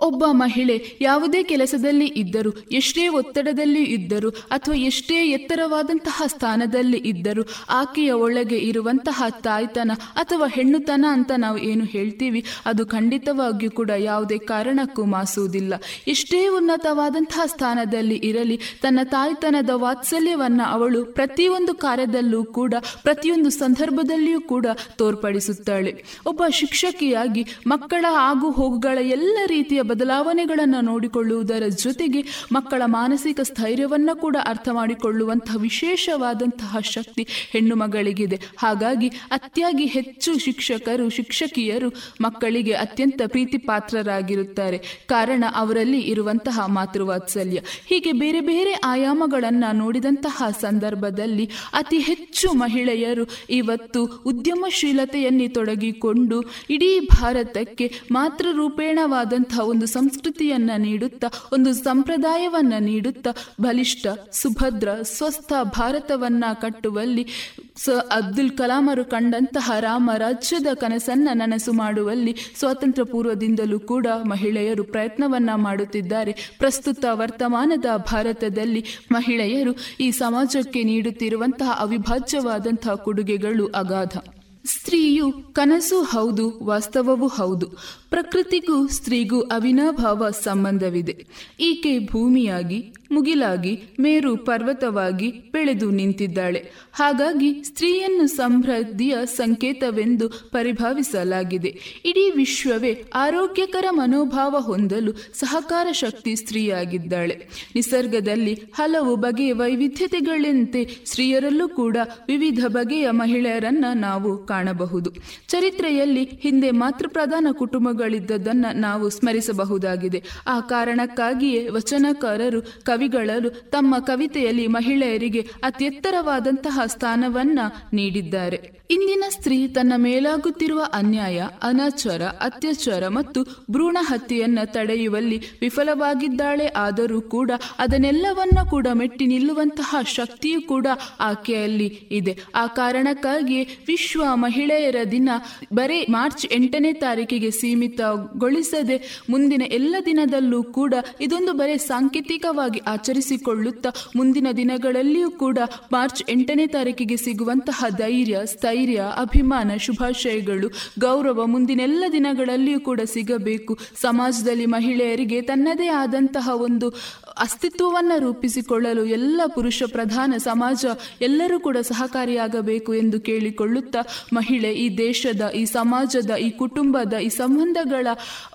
ಒಬ್ಬ ಮಹಿಳೆ ಯಾವುದೇ ಕೆಲಸದಲ್ಲಿ ಇದ್ದರೂ, ಎಷ್ಟೇ ಒತ್ತಡದಲ್ಲಿ ಇದ್ದರೂ ಅಥವಾ ಎಷ್ಟೇ ಎತ್ತರವಾದಂತಹ ಸ್ಥಾನದಲ್ಲಿ ಇದ್ದರೂ ಆಕೆಯ ಒಳಗೆ ಇರುವಂತಹ ತಾಯ್ತನ ಅಥವಾ ಹೆಣ್ಣುತನ ಅಂತ ನಾವು ಏನು ಹೇಳ್ತೀವಿ, ಅದು ಖಂಡಿತವಾಗಿಯೂ ಕೂಡ ಯಾವುದೇ ಕಾರಣಕ್ಕೂ ಮಾಸುವುದಿಲ್ಲ. ಎಷ್ಟೇ ಉನ್ನತವಾದಂತಹ ಸ್ಥಾನದಲ್ಲಿ ಇರಲಿ, ತನ್ನ ತಾಯ್ತನದ ವಾತ್ಸಲ್ಯವನ್ನು ಅವಳು ಪ್ರತಿಯೊಂದು ಕಾರ್ಯದಲ್ಲೂ ಕೂಡ, ಪ್ರತಿಯೊಂದು ಸಂದರ್ಭದಲ್ಲಿಯೂ ಕೂಡ ತೋರ್ಪಡಿಸುತ್ತಾಳೆ. ಒಬ್ಬ ಶಿಕ್ಷಕಿಯಾಗಿ ಮಕ್ಕಳ ಆಗು ಹೋಗುಗಳ ಎಲ್ಲ ರೀತಿಯ ಬದಲಾವಣೆಗಳನ್ನು ನೋಡಿಕೊಳ್ಳುವುದರ ಜೊತೆಗೆ ಮಕ್ಕಳ ಮಾನಸಿಕ ಸ್ಥೈರ್ಯವನ್ನ ಕೂಡ ಅರ್ಥ ಮಾಡಿಕೊಳ್ಳುವಂತಹ ವಿಶೇಷವಾದಂತಹ ಶಕ್ತಿ ಹೆಣ್ಣು ಮಗಳಿಗಿದೆ. ಹಾಗಾಗಿ ಅತ್ಯಾಗಿ ಹೆಚ್ಚು ಶಿಕ್ಷಕರು, ಶಿಕ್ಷಕಿಯರು ಮಕ್ಕಳಿಗೆ ಅತ್ಯಂತ ಪ್ರೀತಿ ಪಾತ್ರರಾಗಿರುತ್ತಾರೆ ಕಾರಣ ಅವರಲ್ಲಿ ಇರುವಂತಹ ಮಾತೃವಾತ್ಸಲ್ಯ. ಹೀಗೆ ಬೇರೆ ಬೇರೆ ಆಯಾಮಗಳನ್ನ ನೋಡಿದಂತಹ ಸಂದರ್ಭದಲ್ಲಿ ಅತಿ ಹೆಚ್ಚು ಮಹಿಳೆಯರು ಇವತ್ತು ಉದ್ಯಮಶೀಲತೆಯಲ್ಲಿ ತೊಡಗಿಕೊಂಡು ಇಡೀ ಭಾರತಕ್ಕೆ ಮಾತೃರೂಪೇಣವಾದಂತಹ ಸಂಸ್ಕೃತಿಯನ್ನ ನೀಡುತ್ತಾ, ಒಂದು ಸಂಪ್ರದಾಯವನ್ನ ನೀಡುತ್ತಾ, ಬಲಿಷ್ಠ, ಸುಭದ್ರ, ಸ್ವಸ್ಥ ಭಾರತವನ್ನ ಕಟ್ಟುವಲ್ಲಿ, ಸ ಅಬ್ದುಲ್ ಕಲಾಮರು ಕಂಡಂತಹ ರಾಮ ರಾಜ್ಯದ ಕನಸನ್ನ ನನಸು ಮಾಡುವಲ್ಲಿ ಸ್ವಾತಂತ್ರ್ಯ ಪೂರ್ವದಿಂದಲೂ ಕೂಡ ಮಹಿಳೆಯರು ಪ್ರಯತ್ನವನ್ನ ಮಾಡುತ್ತಿದ್ದಾರೆ. ಪ್ರಸ್ತುತ ವರ್ತಮಾನದ ಭಾರತದಲ್ಲಿ ಮಹಿಳೆಯರು ಈ ಸಮಾಜಕ್ಕೆ ನೀಡುತ್ತಿರುವಂತಹ ಅವಿಭಾಜ್ಯವಾದಂತಹ ಕೊಡುಗೆಗಳು ಅಗಾಧ. ಸ್ತ್ರೀಯು ಕನಸು ಹೌದು, ವಾಸ್ತವವೂ ಹೌದು. ಪ್ರಕೃತಿಗೂ ಸ್ತ್ರೀಗೂ ಅವಿನಾಭಾವ ಸಂಬಂಧವಿದೆ. ಈಕೆ ಭೂಮಿಯಾಗಿ, ಮುಗಿಲಾಗಿ, ಮೇರು ಪರ್ವತವಾಗಿ ಬೆಳೆದು ನಿಂತಿದ್ದಾಳೆ. ಹಾಗಾಗಿ ಸ್ತ್ರೀಯನ್ನು ಸಮೃದ್ಧಿಯ ಸಂಕೇತವೆಂದು ಪರಿಭಾವಿಸಲಾಗಿದೆ. ಇಡೀ ವಿಶ್ವವೇ ಆರೋಗ್ಯಕರ ಮನೋಭಾವ ಹೊಂದಲು ಸಹಕಾರ ಶಕ್ತಿ ಸ್ತ್ರೀಯಾಗಿದ್ದಾಳೆ. ನಿಸರ್ಗದಲ್ಲಿ ಹಲವು ಬಗೆಯ ವೈವಿಧ್ಯತೆಗಳಂತೆ ಸ್ತ್ರೀಯರಲ್ಲೂ ಕೂಡ ವಿವಿಧ ಬಗೆಯ ಮಹಿಳೆಯರನ್ನ ನಾವು ಕಾಣಬಹುದು. ಚರಿತ್ರೆಯಲ್ಲಿ ಹಿಂದೆ ಮಾತೃಪ್ರಧಾನ ಕುಟುಂಬಗಳಿದ್ದದನ್ನ ನಾವು ಸ್ಮರಿಸಬಹುದಾಗಿದೆ. ಆ ಕಾರಣಕ್ಕಾಗಿಯೇ ವಚನಕಾರರು, ಕವಿಗಳರು ತಮ್ಮ ಕವಿತೆಯಲ್ಲಿ ಮಹಿಳೆಯರಿಗೆ ಅತ್ಯೆತ್ತರವಾದಂತಹ ಸ್ಥಾನವನ್ನ ನೀಡಿದ್ದಾರೆ. ಇಂದಿನ ಸ್ತ್ರೀ ತನ್ನ ಮೇಲಾಗುತ್ತಿರುವ ಅನ್ಯಾಯ, ಅನಾಚಾರ, ಅತ್ಯಾಚಾರ ಮತ್ತು ಭ್ರೂಣ ಹತ್ಯೆಯನ್ನ ತಡೆಯುವಲ್ಲಿ ವಿಫಲವಾಗಿದ್ದಾಳೆ ಆದರೂ ಕೂಡ ಅದನ್ನೆಲ್ಲವನ್ನ ಕೂಡ ಮೆಟ್ಟಿ ನಿಲ್ಲುವಂತಹ ಶಕ್ತಿಯೂ ಕೂಡ ಆಕೆಯಲ್ಲಿ ಇದೆ. ಆ ಕಾರಣಕ್ಕಾಗಿಯೇ ವಿಶ್ವ ಮಹಿಳೆಯರ ದಿನ ಬರೀ ಮಾರ್ಚ್ ಎಂಟನೇ ತಾರೀಕಿಗೆ ಸೀಮಿತಗೊಳಿಸದೆ ಮುಂದಿನ ಎಲ್ಲ ದಿನದಲ್ಲೂ ಕೂಡ ಇದೊಂದು ಬರೀ ಸಾಂಕೇತಿಕವಾಗಿ ಆಚರಿಸಿಕೊಳ್ಳುತ್ತಾ ಮುಂದಿನ ದಿನಗಳಲ್ಲಿಯೂ ಕೂಡ ಮಾರ್ಚ್ ಎಂಟನೇ ತಾರೀಕಿಗೆ ಸಿಗುವಂತಹ ಧೈರ್ಯ, ಸ್ಥೈರ್ಯ ಅಭಿಮಾನ, ಶುಭಾಶಯಗಳು, ಗೌರವ ಮುಂದಿನೆಲ್ಲ ದಿನಗಳಲ್ಲಿಯೂ ಕೂಡ ಸಿಗಬೇಕು. ಸಮಾಜದಲ್ಲಿ ಮಹಿಳೆಯರಿಗೆ ತನ್ನದೇ ಆದಂತಹ ಒಂದು ಅಸ್ತಿತ್ವವನ್ನು ರೂಪಿಸಿಕೊಳ್ಳಲು ಎಲ್ಲ ಪುರುಷ ಪ್ರಧಾನ ಸಮಾಜ ಎಲ್ಲರೂ ಕೂಡ ಸಹಕಾರಿಯಾಗಬೇಕು ಎಂದು ಕೇಳಿಕೊಳ್ಳುತ್ತಾ, ಮಹಿಳೆ ಈ ದೇಶದ, ಈ ಸಮಾಜದ, ಈ ಕುಟುಂಬದ, ಈ ಸಂಬಂಧಗಳ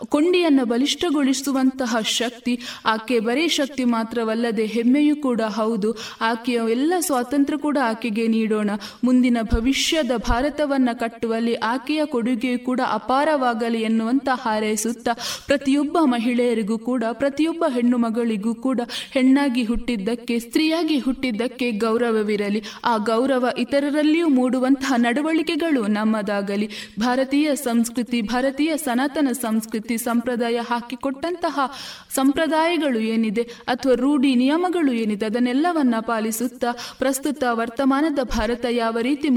ಕೊಂಡಿಯನ್ನು ಬಲಿಷ್ಠಗೊಳಿಸುವಂತಹ ಶಕ್ತಿ, ಆಕೆ ಬರೀ ಶಕ್ತಿ ಮಾತ್ರವಲ್ಲದೆ ಹೆಮ್ಮೆಯೂ ಕೂಡ ಹೌದು. ಆಕೆಯ ಎಲ್ಲ ಸ್ವಾತಂತ್ರ್ಯ ಕೂಡ ಆಕೆಗೆ ನೀಡೋಣ. ಮುಂದಿನ ಭವಿಷ್ಯದ ಭಾರತವನ್ನ ಕಟ್ಟುವಲ್ಲಿ ಆಕೆಯ ಕೊಡುಗೆ ಕೂಡ ಅಪಾರವಾಗಲಿ ಎನ್ನುವಂತ ಹಾರೈಸುತ್ತಾ ಪ್ರತಿಯೊಬ್ಬ ಮಹಿಳೆಯರಿಗೂ ಕೂಡ, ಪ್ರತಿಯೊಬ್ಬ ಹೆಣ್ಣು ಮಗಳಿಗೂ ಕೂಡ ಹೆಣ್ಣಾಗಿ ಹುಟ್ಟಿದ್ದಕ್ಕೆ, ಸ್ತ್ರೀಯಾಗಿ ಹುಟ್ಟಿದ್ದಕ್ಕೆ ಗೌರವವಿರಲಿ. ಆ ಗೌರವ ಇತರರಲ್ಲಿಯೂ ಮೂಡುವಂತಹ ನಡವಳಿಕೆಗಳು ನಮ್ಮದಾಗಲಿ. ಭಾರತೀಯ ಸಂಸ್ಕೃತಿ, ಭಾರತೀಯ ಸನಾತನ ಸಂಸ್ಕೃತಿ ಸಂಪ್ರದಾಯ ಹಾಕಿಕೊಟ್ಟಂತಹ ಸಂಪ್ರದಾಯಗಳು ಏನಿದೆ, ಅಥವಾ ರೂಢಿ ನಿಯಮಗಳು ಏನಿದೆ, ಅದನ್ನೆಲ್ಲವನ್ನ ಪಾಲಿಸುತ್ತಾ ಪ್ರಸ್ತುತ ವರ್ತಮಾನದ ಭಾರತ ಯಾವ ರೀತಿ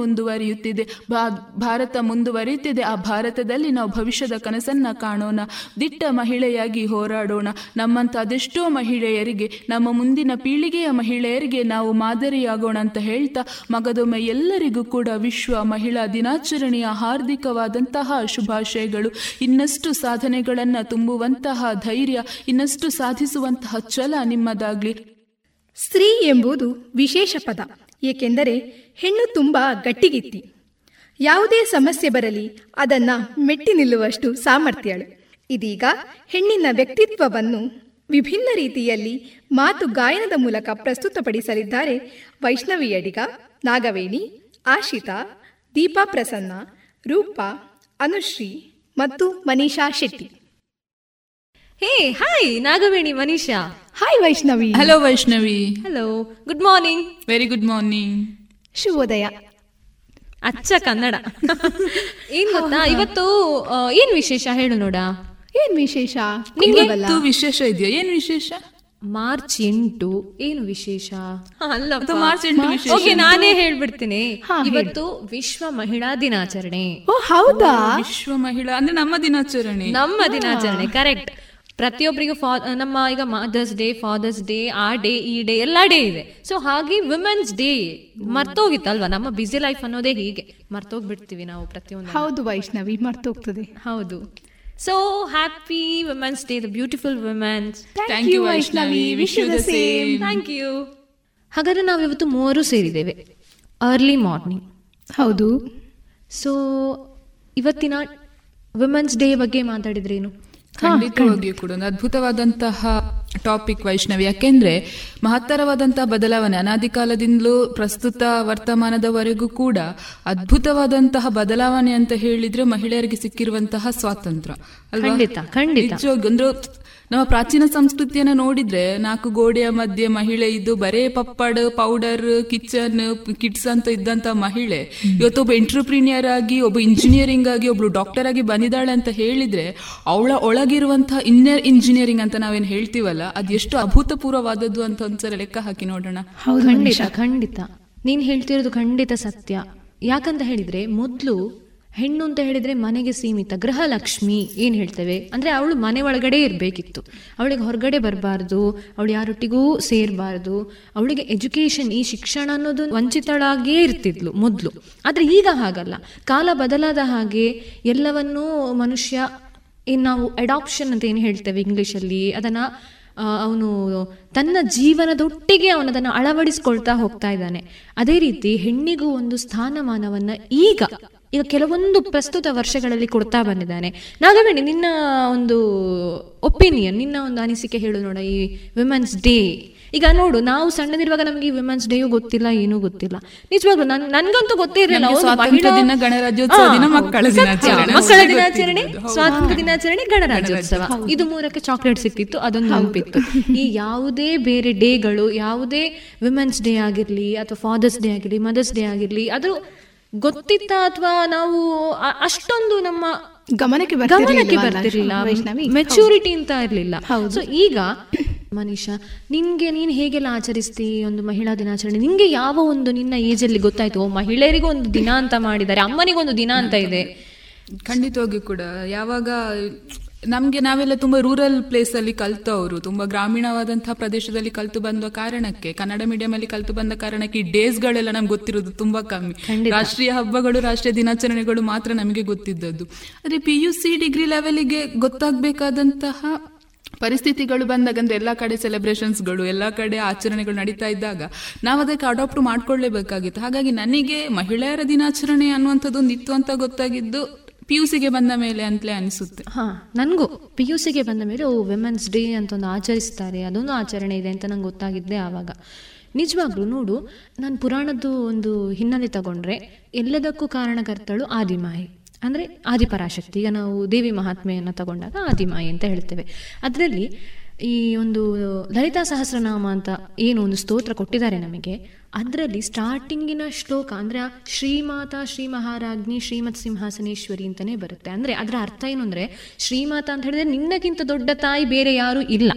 ಮುಂದುವರಿಯುತ್ತಿದೆ ಭಾರತ ಮುಂದುವರಿಯುತ್ತಿದೆ. ಆ ಭಾರತದಲ್ಲಿ ನಾವು ಭವಿಷ್ಯದ ಕನಸನ್ನ ಕಾಣೋಣ. ದಿಟ್ಟ ಮಹಿಳೆಯಾಗಿ ಹೋರಾಡೋಣ. ನಮ್ಮಂತ ಅದೆಷ್ಟೋ ಮಹಿಳೆಯರಿಗೆ, ನಮ್ಮ ಮುಂದಿನ ಪೀಳಿಗೆಯ ಮಹಿಳೆಯರಿಗೆ ನಾವು ಮಾದರಿಯಾಗೋಣ ಅಂತ ಹೇಳ್ತಾ, ಮಗದೊಮ್ಮೆ ಎಲ್ಲರಿಗೂ ಕೂಡ ವಿಶ್ವ ಮಹಿಳಾ ದಿನಾಚರಣೆಯ ಹಾರ್ದಿಕವಾದಂತಹ ಶುಭಾಶಯಗಳು. ಇನ್ನಷ್ಟು ಸಾಧನೆಗಳನ್ನ ತುಂಬುವಂತಹ ಧೈರ್ಯ, ಇನ್ನಷ್ಟು ಸಾಧಿಸುವಂತಹ ಛಲ ನಿಮ್ಮದಾಗ್ಲಿ. ಸ್ತ್ರೀ ಎಂಬುದು ವಿಶೇಷ ಪದ. ಏಕೆಂದರೆ ಹೆಣ್ಣು ತುಂಬಾ ಗಟ್ಟಿಗಿತ್ತಿ. ಯಾವುದೇ ಸಮಸ್ಯೆ ಬರಲಿ ಅದನ್ನ ಮೆಟ್ಟಿ ನಿಲ್ಲುವಷ್ಟು ಸಾಮರ್ಥ್ಯಳು. ಇದೀಗ ಹೆಣ್ಣಿನ ವ್ಯಕ್ತಿತ್ವವನ್ನು ವಿಭಿನ್ನ ರೀತಿಯಲ್ಲಿ ಮಾತು ಗಾಯನದ ಮೂಲಕ ಪ್ರಸ್ತುತಪಡಿಸಲಿದ್ದಾರೆ ವೈಷ್ಣವಿ ಅಡಿಗ ನಾಗವೇಣಿ ಆಶಿತಾ ದೀಪಾ ಪ್ರಸನ್ನ ರೂಪಾ ಅನುಶ್ರೀ ಮತ್ತು Manisha Shetty. Hey hi Nagaveni Manisha. Hi Vaishnavi. Hello Vaishnavi. Hello good morning very good morning ಶುಭೋದಯ. ಅಚ್ಚ ಕನ್ನಡ. ಏನ್ ಗೊತ್ತಾ? ಇವತ್ತು ಏನ್ ವಿಶೇಷ ಹೇಳು ನೋಡ. ಏನ್ ವಿಶೇಷ? ವಿಶೇಷ ಇದೆಯಾ? ಏನ್ ವಿಶೇಷ? ಮಾರ್ಚ್ ಎಂಟು. ಏನು ವಿಶೇಷ? ಅಲ್ಲ ಮಾರ್ಚ್ ಎಂಟು ಓಕೆ ಎಂಟು. ನಾನೇ ಹೇಳ್ಬಿಡ್ತೀನಿ. ಇವತ್ತು ವಿಶ್ವ ಮಹಿಳಾ ದಿನಾಚರಣೆ. ಓ ಹೌದಾ? ವಿಶ್ವ ಮಹಿಳಾ ಅಂದ್ರೆ ನಮ್ಮ ದಿನಾಚರಣೆ. ನಮ್ಮ ದಿನಾಚರಣೆ ಕರೆಕ್ಟ್ ಪ್ರತಿಯೊಬ್ಬರಿಗೂ ಫಾ ನಮ್ಮ ಈಗ ಮದರ್ಸ್ ಡೇ ಫಾದರ್ಸ್ ಡೇ ಆ ಡೇ ಈ ಡೇ ಎಲ್ಲ ಡೇ ಇದೆ. ಸೊ ಹಾಗೆ ವಿಮೆನ್ಸ್ ಡೇ ಮರ್ತೋಗಿತ್ತಲ್ವಾ? ನಮ್ಮ ಬಿಸಿ ಲೈಫ್ ಅನ್ನೋದೇ ಹೀಗೆ. ಮರ್ತೋಗ್ಬಿಡ್ತೀವಿ ನಾವು ಪ್ರತಿಯೊಂದು ಹೌದು ವೈಷ್ಣವಿ ಮರ್ತೋಗ್ತದೆ. ಹೌದು. So happy women's day the beautiful women thank you Vaishnavi. Wish you the same. Thank you ಹಾಗಾದ್ರೆ ನಾವು ಇವತ್ತು ಮೂವರು ಸೇರಿದ್ದೇವೆ. ಅರ್ಲಿ ಮಾರ್ನಿಂಗ್ ಹೌದು. ಸೊ ಇವತ್ತಿನ ವಿಮೆನ್ಸ್ ಡೇ ಬಗ್ಗೆ ಮಾತಾಡಿದ್ರೇನು ಖಂಡಿತವಾಗಿಯೂ ಕೂಡ ಒಂದು ಅದ್ಭುತವಾದಂತಹ ಟಾಪಿಕ್ ವೈಷ್ಣವಿ ಯಾಕೆಂದ್ರೆ ಮಹತ್ತರವಾದಂತಹ ಬದಲಾವಣೆ ಅನಾದಿ ಕಾಲದಿಂದಲೂ ಪ್ರಸ್ತುತ ವರ್ತಮಾನದವರೆಗೂ ಕೂಡ ಅದ್ಭುತವಾದಂತಹ ಬದಲಾವಣೆ ಅಂತ ಹೇಳಿದ್ರೆ ಮಹಿಳೆಯರಿಗೆ ಸಿಕ್ಕಿರುವಂತಹ ಸ್ವಾತಂತ್ರ್ಯ ಅಲ್ವಾ? ಖಂಡಿತ, ಖಂಡಿತ. ಅಂದ್ರೆ ನಮ್ಮ ಪ್ರಾಚೀನ ಸಂಸ್ಕೃತಿಯನ್ನ ನೋಡಿದ್ರೆ ನಾಲ್ಕು ಗೋಡೆಯ ಮಧ್ಯೆ ಮಹಿಳೆ ಇದ್ದು ಬರೇ ಪಪ್ಪಡ್ ಪೌಡರ್ ಕಿಚನ್ ಕಿಟ್ಸ್ ಅಂತ ಇದ್ದಂತ ಮಹಿಳೆ. ಇವತ್ತು ಒಬ್ಬ ಎಂಟ್ರಪ್ರಿನಿಯರ್ ಆಗಿ ಒಬ್ಬ ಇಂಜಿನಿಯರಿಂಗ್ ಆಗಿ ಒಬ್ಳು ಡಾಕ್ಟರ್ ಆಗಿ ಬಂದಿದ್ದಾಳೆ ಅಂತ ಹೇಳಿದ್ರೆ ಅವಳ ಒಳಗಿರುವಂತಹ ಇನ್ನರ್ ಇಂಜಿನಿಯರಿಂಗ್ ಅಂತ ನಾವೇನ್ ಹೇಳ್ತೀವಲ್ಲ ಅದು ಎಷ್ಟು ಅಭೂತಪೂರ್ವವಾದದ್ದು ಅಂತ ಒಂದ್ಸಲ ಲೆಕ್ಕ ಹಾಕಿ ನೋಡೋಣ. ಖಂಡಿತ ಖಂಡಿತ. ನೀನ್ ಹೇಳ್ತಿರೋದು ಖಂಡಿತ ಸತ್ಯ. ಯಾಕಂತ ಹೇಳಿದ್ರೆ ಮೊದ್ಲು ಹೆಣ್ಣು ಅಂತ ಹೇಳಿದ್ರೆ ಮನೆಗೆ ಸೀಮಿತ, ಗೃಹಲಕ್ಷ್ಮಿ ಏನ್ ಹೇಳ್ತೇವೆ? ಅಂದ್ರೆ ಅವಳು ಮನೆ ಒಳಗಡೆ ಇರಬೇಕಿತ್ತು. ಅವಳಿಗೆ ಹೊರಗಡೆ ಬರಬಾರ್ದು, ಅವಳು ಯಾರೊಟ್ಟಿಗೂ ಸೇರಬಾರ್ದು, ಅವಳಿಗೆ ಎಜುಕೇಶನ್ ಈ ಶಿಕ್ಷಣ ಅನ್ನೋದು ವಂಚಿತಳಾಗಿಯೇ ಇರ್ತಿದ್ಲು ಮೊದಲು. ಆದ್ರೆ ಈಗ ಹಾಗಲ್ಲ. ಕಾಲ ಬದಲಾದ ಹಾಗೆ ಎಲ್ಲವನ್ನೂ ಮನುಷ್ಯ ಏನ್ ನಾವು ಅಡಾಪ್ಷನ್ ಅಂತ ಏನು ಹೇಳ್ತೇವೆ ಇಂಗ್ಲಿಷಲ್ಲಿ? ಅದನ್ನ ಅವನು ತನ್ನ ಜೀವನದೊಟ್ಟಿಗೆ ಅವನದನ್ನು ಅಳವಡಿಸ್ಕೊಳ್ತಾ ಹೋಗ್ತಾ ಇದ್ದಾನೆ. ಅದೇ ರೀತಿ ಹೆಣ್ಣಿಗೂ ಒಂದು ಸ್ಥಾನಮಾನವನ್ನು ಈಗ ಈಗ ಕೆಲವೊಂದು ಪ್ರಸ್ತುತ ವರ್ಷಗಳಲ್ಲಿ ಕೊಡ್ತಾ ಬಂದಿದ್ದಾನೆ. ನಾಗವೇಣಿ ನಿನ್ನ ಒಂದು ಒಪಿನಿಯನ್ ನಿನ್ನ ಒಂದು ಅನಿಸಿಕೆ ಹೇಳು ನೋಡ ಈ ವಿಮೆನ್ಸ್ ಡೇ ಈಗ ನೋಡು ನಾವು ಸಣ್ಣದಿರುವಾಗ ನಮಗೆ ಈ ವಿಮೆನ್ಸ್ ಡೇಯೂ ಗೊತ್ತಿಲ್ಲ ಏನೂ ಗೊತ್ತಿಲ್ಲ. ನಿಜವಾಗ್ಲೂ ನನ್ ನನ್ಗಂತೂ ಗೊತ್ತೇ ಇರಲಿಲ್ಲ ಮಕ್ಕಳ ದಿನಾಚರಣೆ. ಮಕ್ಕಳ ದಿನಾಚರಣೆ ಸ್ವಾತಂತ್ರ್ಯ ದಿನಾಚರಣೆ ಗಣರಾಜ್ಯೋತ್ಸವ. ಇದು ಮೂರಕ್ಕೆ ಚಾಕ್ಲೇಟ್ ಸಿಕ್ತಿತ್ತು ಅದೊಂದು ನೆನಪಿತ್ತು. ಈ ಯಾವುದೇ ಬೇರೆ ಡೇಗಳು ಯಾವುದೇ ವಿಮೆನ್ಸ್ ಡೇ ಆಗಿರ್ಲಿ ಅಥವಾ ಫಾದರ್ಸ್ ಡೇ ಆಗಿರಲಿ ಮದರ್ಸ್ ಡೇ ಆಗಿರ್ಲಿ ಅದು ಗೊತ್ತಿತ್ತ ಅಥವಾ ನಾವು ಅಷ್ಟೊಂದು ನಮ್ಮ ಗಮನಕ್ಕೆ ಗಮನಕ್ಕೆ ಬರ್ತಿರ್ಲಿಲ್ಲ? ಮೆಚೂರಿಟಿ ಅಂತ ಇರ್ಲಿಲ್ಲ. ಸೊ ಈಗ ಮನೀಷಾ ನಿನ್ಗೆ ನೀನ್ ಹೇಗೆಲ್ಲ ಆಚರಿಸ್ತಿ ಒಂದು ಮಹಿಳಾ ದಿನಾಚರಣೆ? ನಿನ್ಗೆ ಯಾವ ಒಂದು ನಿನ್ನ ಏಜ್ ಅಲ್ಲಿ ಗೊತ್ತಾಯ್ತು? ಓ ಮಹಿಳೆಯರಿಗೂ ಒಂದು ದಿನ ಅಂತ ಮಾಡಿದ್ದಾರೆ ಅಮ್ಮನಿಗೊಂದು ದಿನ ಅಂತ ಇದೆ. ಖಂಡಿತವಾಗಿ ಕೂಡ. ಯಾವಾಗ ನಮ್ಗೆ ನಾವೆಲ್ಲ ತುಂಬಾ ರೂರಲ್ ಪ್ಲೇಸ್ ಅಲ್ಲಿ ಕಲ್ತವರು ತುಂಬಾ ಗ್ರಾಮೀಣವಾದಂತಹ ಪ್ರದೇಶದಲ್ಲಿ ಕಲ್ತು ಬಂದ ಕಾರಣಕ್ಕೆ ಕನ್ನಡ ಮೀಡಿಯಂ ಅಲ್ಲಿ ಕಲ್ತು ಬಂದ ಕಾರಣಕ್ಕೆ ಈ ಡೇಸ್ ಗಳೆಲ್ಲ ನಮ್ಗೆ ಗೊತ್ತಿರೋದು ತುಂಬಾ ಕಮ್ಮಿ. ರಾಷ್ಟ್ರೀಯ ಹಬ್ಬಗಳು ರಾಷ್ಟ್ರೀಯ ದಿನಾಚರಣೆಗಳು ಮಾತ್ರ ನಮಗೆ ಗೊತ್ತಿದ್ದದ್ದು. ಆದ್ರೆ ಪಿ ಯು ಸಿ ಡಿಗ್ರಿ ಲೆವೆಲ್ಗೆ ಗೊತ್ತಾಗಬೇಕಾದಂತಹ ಪರಿಸ್ಥಿತಿಗಳು ಬಂದಾಗ ಅಂದ್ರೆ ಎಲ್ಲಾ ಕಡೆ ಸೆಲೆಬ್ರೇಷನ್ಸ್ಗಳು ಎಲ್ಲಾ ಕಡೆ ಆಚರಣೆಗಳು ನಡೀತಾ ಇದ್ದಾಗ ನಾವು ಅದಕ್ಕೆ ಅಡಾಪ್ಟ್ ಮಾಡ್ಕೊಳ್ಳೇಬೇಕಾಗಿತ್ತು. ಹಾಗಾಗಿ ನನಗೆ ಮಹಿಳೆಯರ ದಿನಾಚರಣೆ ಅನ್ನುವಂಥದ್ದು ಒಂದು ಇತ್ತು ಅಂತ ಗೊತ್ತಾಗಿದ್ದು ಪಿ ಯು ಬಂದ ಮೇಲೆ ಅಂತಲೇ ಅನಿಸುತ್ತೆ. ಹಾ, ನನಗೂ ಪಿ ಯು ಬಂದ ಮೇಲೆ, ಓ ವಿಮೆನ್ಸ್ ಡೇ ಅಂತ ಒಂದು ಆಚರಿಸ್ತಾರೆ, ಅದೊಂದು ಆಚರಣೆ ಇದೆ ಅಂತ ನಂಗೆ ಗೊತ್ತಾಗಿದ್ದೆ ಆವಾಗ. ನಿಜವಾಗ್ಲೂ ನೋಡು, ನಾನು ಪುರಾಣದ್ದು ಒಂದು ಹಿನ್ನೆಲೆ ತಗೊಂಡ್ರೆ, ಎಲ್ಲದಕ್ಕೂ ಕಾರಣಕರ್ತಳು ಆದಿಮಾಯಿ ಅಂದರೆ ಆದಿಪರಾಶಕ್ತಿ, ಈಗ ನಾವು ದೇವಿ ಮಹಾತ್ಮೆಯನ್ನು ತಗೊಂಡಾಗ ಆದಿಮಾಯಿ ಅಂತ ಹೇಳ್ತೇವೆ. ಅದರಲ್ಲಿ ಈ ಒಂದು ಲಲಿತಾ ಸಹಸ್ರನಾಮ ಅಂತ ಏನು ಒಂದು ಸ್ತೋತ್ರ ಕೊಟ್ಟಿದ್ದಾರೆ ನಮಗೆ, ಅದರಲ್ಲಿ ಸ್ಟಾರ್ಟಿಂಗಿನ ಶ್ಲೋಕ ಅಂದರೆ ಶ್ರೀಮಾತಾ ಶ್ರೀ ಮಹಾರಾಜ್ಞಿ ಶ್ರೀಮತ್ ಸಿಂಹಾಸನೇಶ್ವರಿ ಅಂತಲೇ ಬರುತ್ತೆ. ಅಂದರೆ ಅದರ ಅರ್ಥ ಏನು ಅಂದರೆ, ಶ್ರೀಮಾತಾ ಅಂತ ಹೇಳಿದ್ರೆ ನಿನ್ನಕ್ಕಿಂತ ದೊಡ್ಡ ತಾಯಿ ಬೇರೆ ಯಾರೂ ಇಲ್ಲ.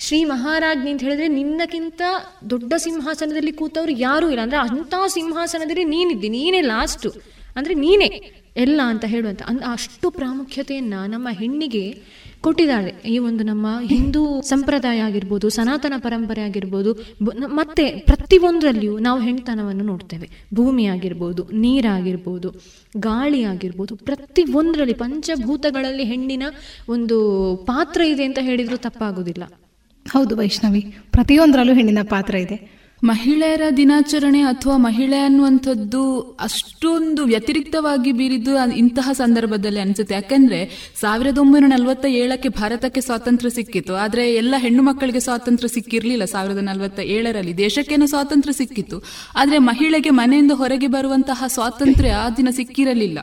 ಶ್ರೀ ಮಹಾರಾಜ್ಞಿ ಅಂತ ಹೇಳಿದ್ರೆ ನಿನ್ನಕ್ಕಿಂತ ದೊಡ್ಡ ಸಿಂಹಾಸನದಲ್ಲಿ ಕೂತವ್ರು ಯಾರೂ ಇಲ್ಲ. ಅಂದ್ರೆ ಅಂಥ ಸಿಂಹಾಸನದಲ್ಲಿ ನೀನಿದ್ದಿ, ನೀನೇ ಲಾಸ್ಟು ಅಂದ್ರೆ ನೀನೇ ಎಲ್ಲ ಅಂತ ಹೇಳುವಂತ ಅಂದ್ರೆ ಅಷ್ಟು ಪ್ರಾಮುಖ್ಯತೆಯನ್ನ ನಮ್ಮ ಹೆಣ್ಣಿಗೆ ಕೊಟ್ಟಿದ್ದಾರೆ. ಈ ಒಂದು ನಮ್ಮ ಹಿಂದೂ ಸಂಪ್ರದಾಯ ಆಗಿರ್ಬೋದು, ಸನಾತನ ಪರಂಪರೆ ಆಗಿರ್ಬೋದು ಮತ್ತೆ ಪ್ರತಿಯೊಂದರಲ್ಲಿಯೂ ನಾವು ಹೆಣ್ತನವನ್ನು ನೋಡ್ತೇವೆ. ಭೂಮಿ ಆಗಿರ್ಬೋದು ನೀರಾಗಿರ್ಬೋದು ಗಾಳಿ ಆಗಿರ್ಬೋದು ಪ್ರತಿ ಒಂದರಲ್ಲಿ ಪಂಚಭೂತಗಳಲ್ಲಿ ಹೆಣ್ಣಿನ ಒಂದು ಪಾತ್ರ ಇದೆ ಅಂತ ಹೇಳಿದ್ರು ತಪ್ಪಾಗುದಿಲ್ಲ. ಹೌದು ವೈಷ್ಣವಿ, ಪ್ರತಿಯೊಂದರಲ್ಲೂ ಹೆಣ್ಣಿನ ಪಾತ್ರ ಇದೆ. ಮಹಿಳೆಯರ ದಿನಾಚರಣೆ ಅಥವಾ ಮಹಿಳೆ ಅನ್ನುವಂಥದ್ದು ಅಷ್ಟೊಂದು ವ್ಯತಿರಿಕ್ತವಾಗಿ ಬೀರಿದ್ದು ಇಂತಹ ಸಂದರ್ಭದಲ್ಲಿ ಅನಿಸುತ್ತೆ. ಯಾಕೆಂದ್ರೆ ಸಾವಿರದ ಒಂಬೈನೂರ ನಲವತ್ತ ಏಳಕ್ಕೆ ಭಾರತಕ್ಕೆ ಸ್ವಾತಂತ್ರ್ಯ ಸಿಕ್ಕಿತ್ತು. ಆದರೆ ಎಲ್ಲ ಹೆಣ್ಣು ಮಕ್ಕಳಿಗೆ ಸ್ವಾತಂತ್ರ್ಯ ಸಿಕ್ಕಿರಲಿಲ್ಲ ಸಾವಿರದ ನಲವತ್ತ ಏಳರಲ್ಲಿ ದೇಶಕ್ಕೇನು ಸ್ವಾತಂತ್ರ್ಯ ಸಿಕ್ಕಿತ್ತು. ಆದರೆ ಮಹಿಳೆಗೆ ಮನೆಯಿಂದ ಹೊರಗೆ ಬರುವಂತಹ ಸ್ವಾತಂತ್ರ್ಯ ಆ ದಿನ ಸಿಕ್ಕಿರಲಿಲ್ಲ.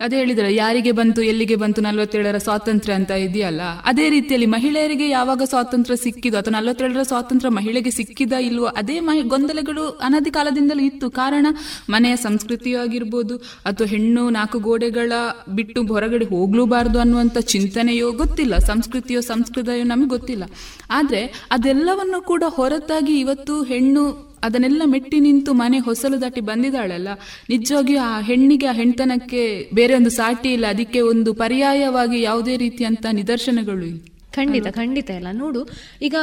ಅದೇ ಹೇಳಿದ್ರೆ ಯಾರಿಗೆ ಬಂತು, ಎಲ್ಲಿಗೆ ಬಂತು ನಲ್ವತ್ತೇಳರ ಸ್ವಾತಂತ್ರ್ಯ ಅಂತ ಇದೆಯಲ್ಲ? ಅದೇ ರೀತಿಯಲ್ಲಿ ಮಹಿಳೆಯರಿಗೆ ಯಾವಾಗ ಸ್ವಾತಂತ್ರ್ಯ ಸಿಕ್ಕಿದೋ ಅಥವಾ ನಲ್ವತ್ತೇಳರ ಸ್ವಾತಂತ್ರ್ಯ ಮಹಿಳೆಗೆ ಸಿಕ್ಕಿದ ಇಲ್ವೋ, ಅದೇ ಮಹಿ, ಗೊಂದಲಗಳು ಅನಾದಿ ಕಾಲದಿಂದಲೂ ಇತ್ತು. ಕಾರಣ, ಮನೆಯ ಸಂಸ್ಕೃತಿಯಾಗಿರ್ಬೋದು ಅಥವಾ ಹೆಣ್ಣು ನಾಲ್ಕು ಗೋಡೆಗಳ ಬಿಟ್ಟು ಹೊರಗಡೆ ಹೋಗ್ಲೂಬಾರ್ದು ಅನ್ನುವಂಥ ಚಿಂತನೆಯೋ ಗೊತ್ತಿಲ್ಲ. ಸಂಸ್ಕೃತಿಯೋ ಸಂಸ್ಕೃತಿಯೋ ನಮಗೆ ಗೊತ್ತಿಲ್ಲ. ಆದ್ರೆ, ಅದೆಲ್ಲವನ್ನು ಕೂಡ ಹೊರತಾಗಿ ಇವತ್ತು ಹೆಣ್ಣು ಅದನ್ನೆಲ್ಲ ಮೆಟ್ಟಿ ನಿಂತು ಮನೆ ಹೊಸಲು ದಾಟಿ ಬಂದಿದ್ದಾಳಲ್ಲ. ನಿಜವಾಗಿಯೂ ಆ ಹೆಣ್ಣಿಗೆ ಆ ಹೆಣ್ತನಕ್ಕೆ ಬೇರೆ ಒಂದು ಸಾಟಿ ಇಲ್ಲ. ಅದಕ್ಕೆ ಒಂದು ಪರ್ಯಾಯವಾಗಿ ಯಾವುದೇ ರೀತಿಯಂತ ನಿದರ್ಶನಗಳು ಇಲ್ಲ. ಖಂಡಿತ ಖಂಡಿತ ಇಲ್ಲ. ನೋಡು ಈಗ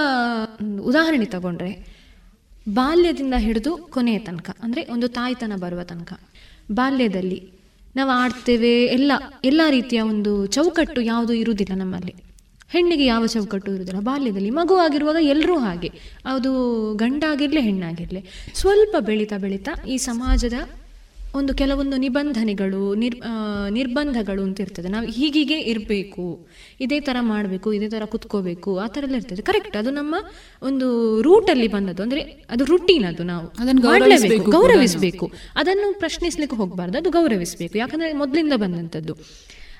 ಉದಾಹರಣೆ ತಗೊಂಡ್ರೆ ಬಾಲ್ಯದಿಂದ ಹಿಡಿದು ಕೊನೆಯ ತನಕ ಅಂದ್ರೆ ಒಂದು ತಾಯ್ತನ ಬರುವ ತನಕ ಬಾಲ್ಯದಲ್ಲಿ ನಾವು ಆಡ್ತೇವೆ ಎಲ್ಲ ಎಲ್ಲ ರೀತಿಯ ಒಂದು ಚೌಕಟ್ಟು ಯಾವುದು ಇರುವುದಿಲ್ಲ ನಮ್ಮಲ್ಲಿ. ಹೆಣ್ಣಿಗೆ ಯಾವ ಚೌಕಟ್ಟು ಇರುವುದಿಲ್ಲ ಬಾಲ್ಯದಲ್ಲಿ ಮಗು ಆಗಿರುವಾಗ ಎಲ್ಲರೂ ಹಾಗೆ. ಅದು ಗಂಡಾಗಿರಲಿ ಹೆಣ್ಣಾಗಿರಲಿ. ಸ್ವಲ್ಪ ಬೆಳೀತಾ ಬೆಳೀತಾ ಈ ಸಮಾಜದ ಒಂದು ಕೆಲವೊಂದು ನಿಬಂಧನೆಗಳು ನಿರ್ ನಿರ್ಬಂಧಗಳು ಅಂತ ಇರ್ತದೆ. ನಾವು ಹೀಗೀಗೆ ಇರಬೇಕು. ಇದೇ ಥರ ಮಾಡಬೇಕು ಇದೇ ಥರ ಕುತ್ಕೋಬೇಕು ಆ ಥರ ಎಲ್ಲ ಇರ್ತದೆ. ಕರೆಕ್ಟ್ ಅದು ನಮ್ಮ ಒಂದು ರೂಟಲ್ಲಿ ಬಂದದ್ದು. ಅಂದ್ರೆ ಅದು ರುಟೀನ್ ಅದು ನಾವು. ಅದನ್ನು ಗೌರವಿಸಬೇಕು. ಅದನ್ನು ಪ್ರಶ್ನಿಸ್ಲಿಕ್ಕೆ ಹೋಗಬಾರ್ದು. ಅದು ಗೌರವಿಸಬೇಕು. ಯಾಕಂದ್ರೆ ಮೊದಲಿಂದ ಬಂದಂಥದ್ದು.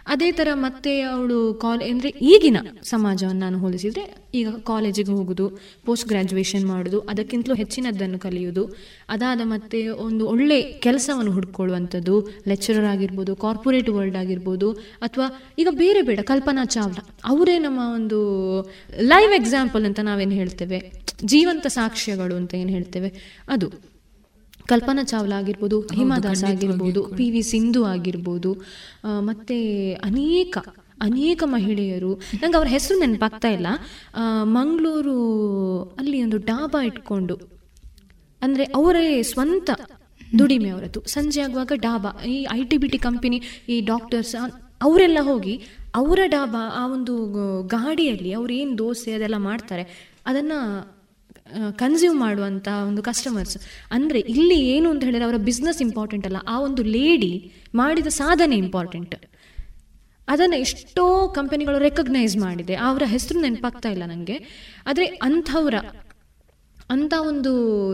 ಅದೇ ಥರ ಮತ್ತೆ ಅವಳು ಕಾಲೇ ಅಂದರೆ ಈಗಿನ ಸಮಾಜವನ್ನು ನಾನು ಹೋಲಿಸಿದರೆ ಈಗ ಕಾಲೇಜಿಗೆ ಹೋಗುದು ಪೋಸ್ಟ್ ಗ್ರ್ಯಾಜುಯೇಷನ್ ಮಾಡುದು, ಅದಕ್ಕಿಂತಲೂ ಹೆಚ್ಚಿನದ್ದನ್ನು ಕಲಿಯುವುದು ಅದಾದ ಮತ್ತೆ ಒಂದು ಒಳ್ಳೆ ಕೆಲಸವನ್ನು ಹುಡ್ಕೊಳ್ಳುವಂಥದ್ದು ಲೆಕ್ಚರರ್ ಆಗಿರ್ಬೋದು ಕಾರ್ಪೊರೇಟ್ ವರ್ಲ್ಡ್ ಆಗಿರ್ಬೋದು, ಅಥವಾ ಈಗ ಬೇರೆ ಬೇಡ, ಕಲ್ಪನಾ ಚಾವ್ಲಾ, ಅವರೇ ನಮ್ಮ ಒಂದು ಲೈವ್ ಎಕ್ಸಾಂಪಲ್ ಅಂತ ನಾವೇನು ಹೇಳ್ತೇವೆ? ಜೀವಂತ ಸಾಕ್ಷ್ಯಗಳು ಅಂತ ಏನು ಹೇಳ್ತೇವೆ? ಅದು. ಕಲ್ಪನಾ ಚಾವ್ಲಾ ಆಗಿರ್ಬೋದು ಹಿಮಾ ದಾಸ್ ಆಗಿರ್ಬೋದು ಪಿ ವಿ ಸಿಂಧು ಆಗಿರ್ಬೋದು ಮತ್ತು ಮತ್ತೆ ಅನೇಕ ಅನೇಕ ಮಹಿಳೆಯರು. ನಂಗೆ ಅವ್ರ ಹೆಸರು ನೆನಪಾಗ್ತಾ ಇಲ್ಲ. ಮಂಗಳೂರು ಅಲ್ಲಿ ಒಂದು ಡಾಬಾ ಇಟ್ಕೊಂಡು ಅಂದರೆ ಅವರೇ ಸ್ವಂತ ದುಡಿಮೆ ಅವರದ್ದು. ಸಂಜೆ ಆಗುವಾಗ ಡಾಬಾ ಈ I T B T company ಈ ಡಾಕ್ಟರ್ಸ್ ಅವರೆಲ್ಲ ಹೋಗಿ ಅವರ ಡಾಬಾ ಆ ಒಂದು ಗಾಡಿಯಲ್ಲಿ ಅವ್ರು ಏನು ದೋಸೆ ಅದೆಲ್ಲ ಮಾಡ್ತಾರೆ ಅದನ್ನು ಕನ್ಸ್ಯೂಮ್ ಮಾಡುವಂಥ ಒಂದು ಕಸ್ಟಮರ್ಸ್ ಅಂದರೆ ಇಲ್ಲಿ ಏನು ಅಂತ ಹೇಳಿದ್ರೆ ಅವರ ಬಿಸ್ನೆಸ್ ಇಂಪಾರ್ಟೆಂಟ್ ಅಲ್ಲ. ಆ ಒಂದು ಲೇಡಿ ಮಾಡಿದ ಸಾಧನೆ ಇಂಪಾರ್ಟೆಂಟ್ ಅದನ್ನು ಎಷ್ಟೋ ಕಂಪನಿಗಳು ರೆಕಗ್ನೈಸ್ ಮಾಡಿದೆ. ಅವರ ಹೆಸರು ನೆನಪಾಗ್ತಾ ಇಲ್ಲ ನನಗೆ ಆದರೆ ಅಂಥವ್ರ ಅಂತ ಒಂದು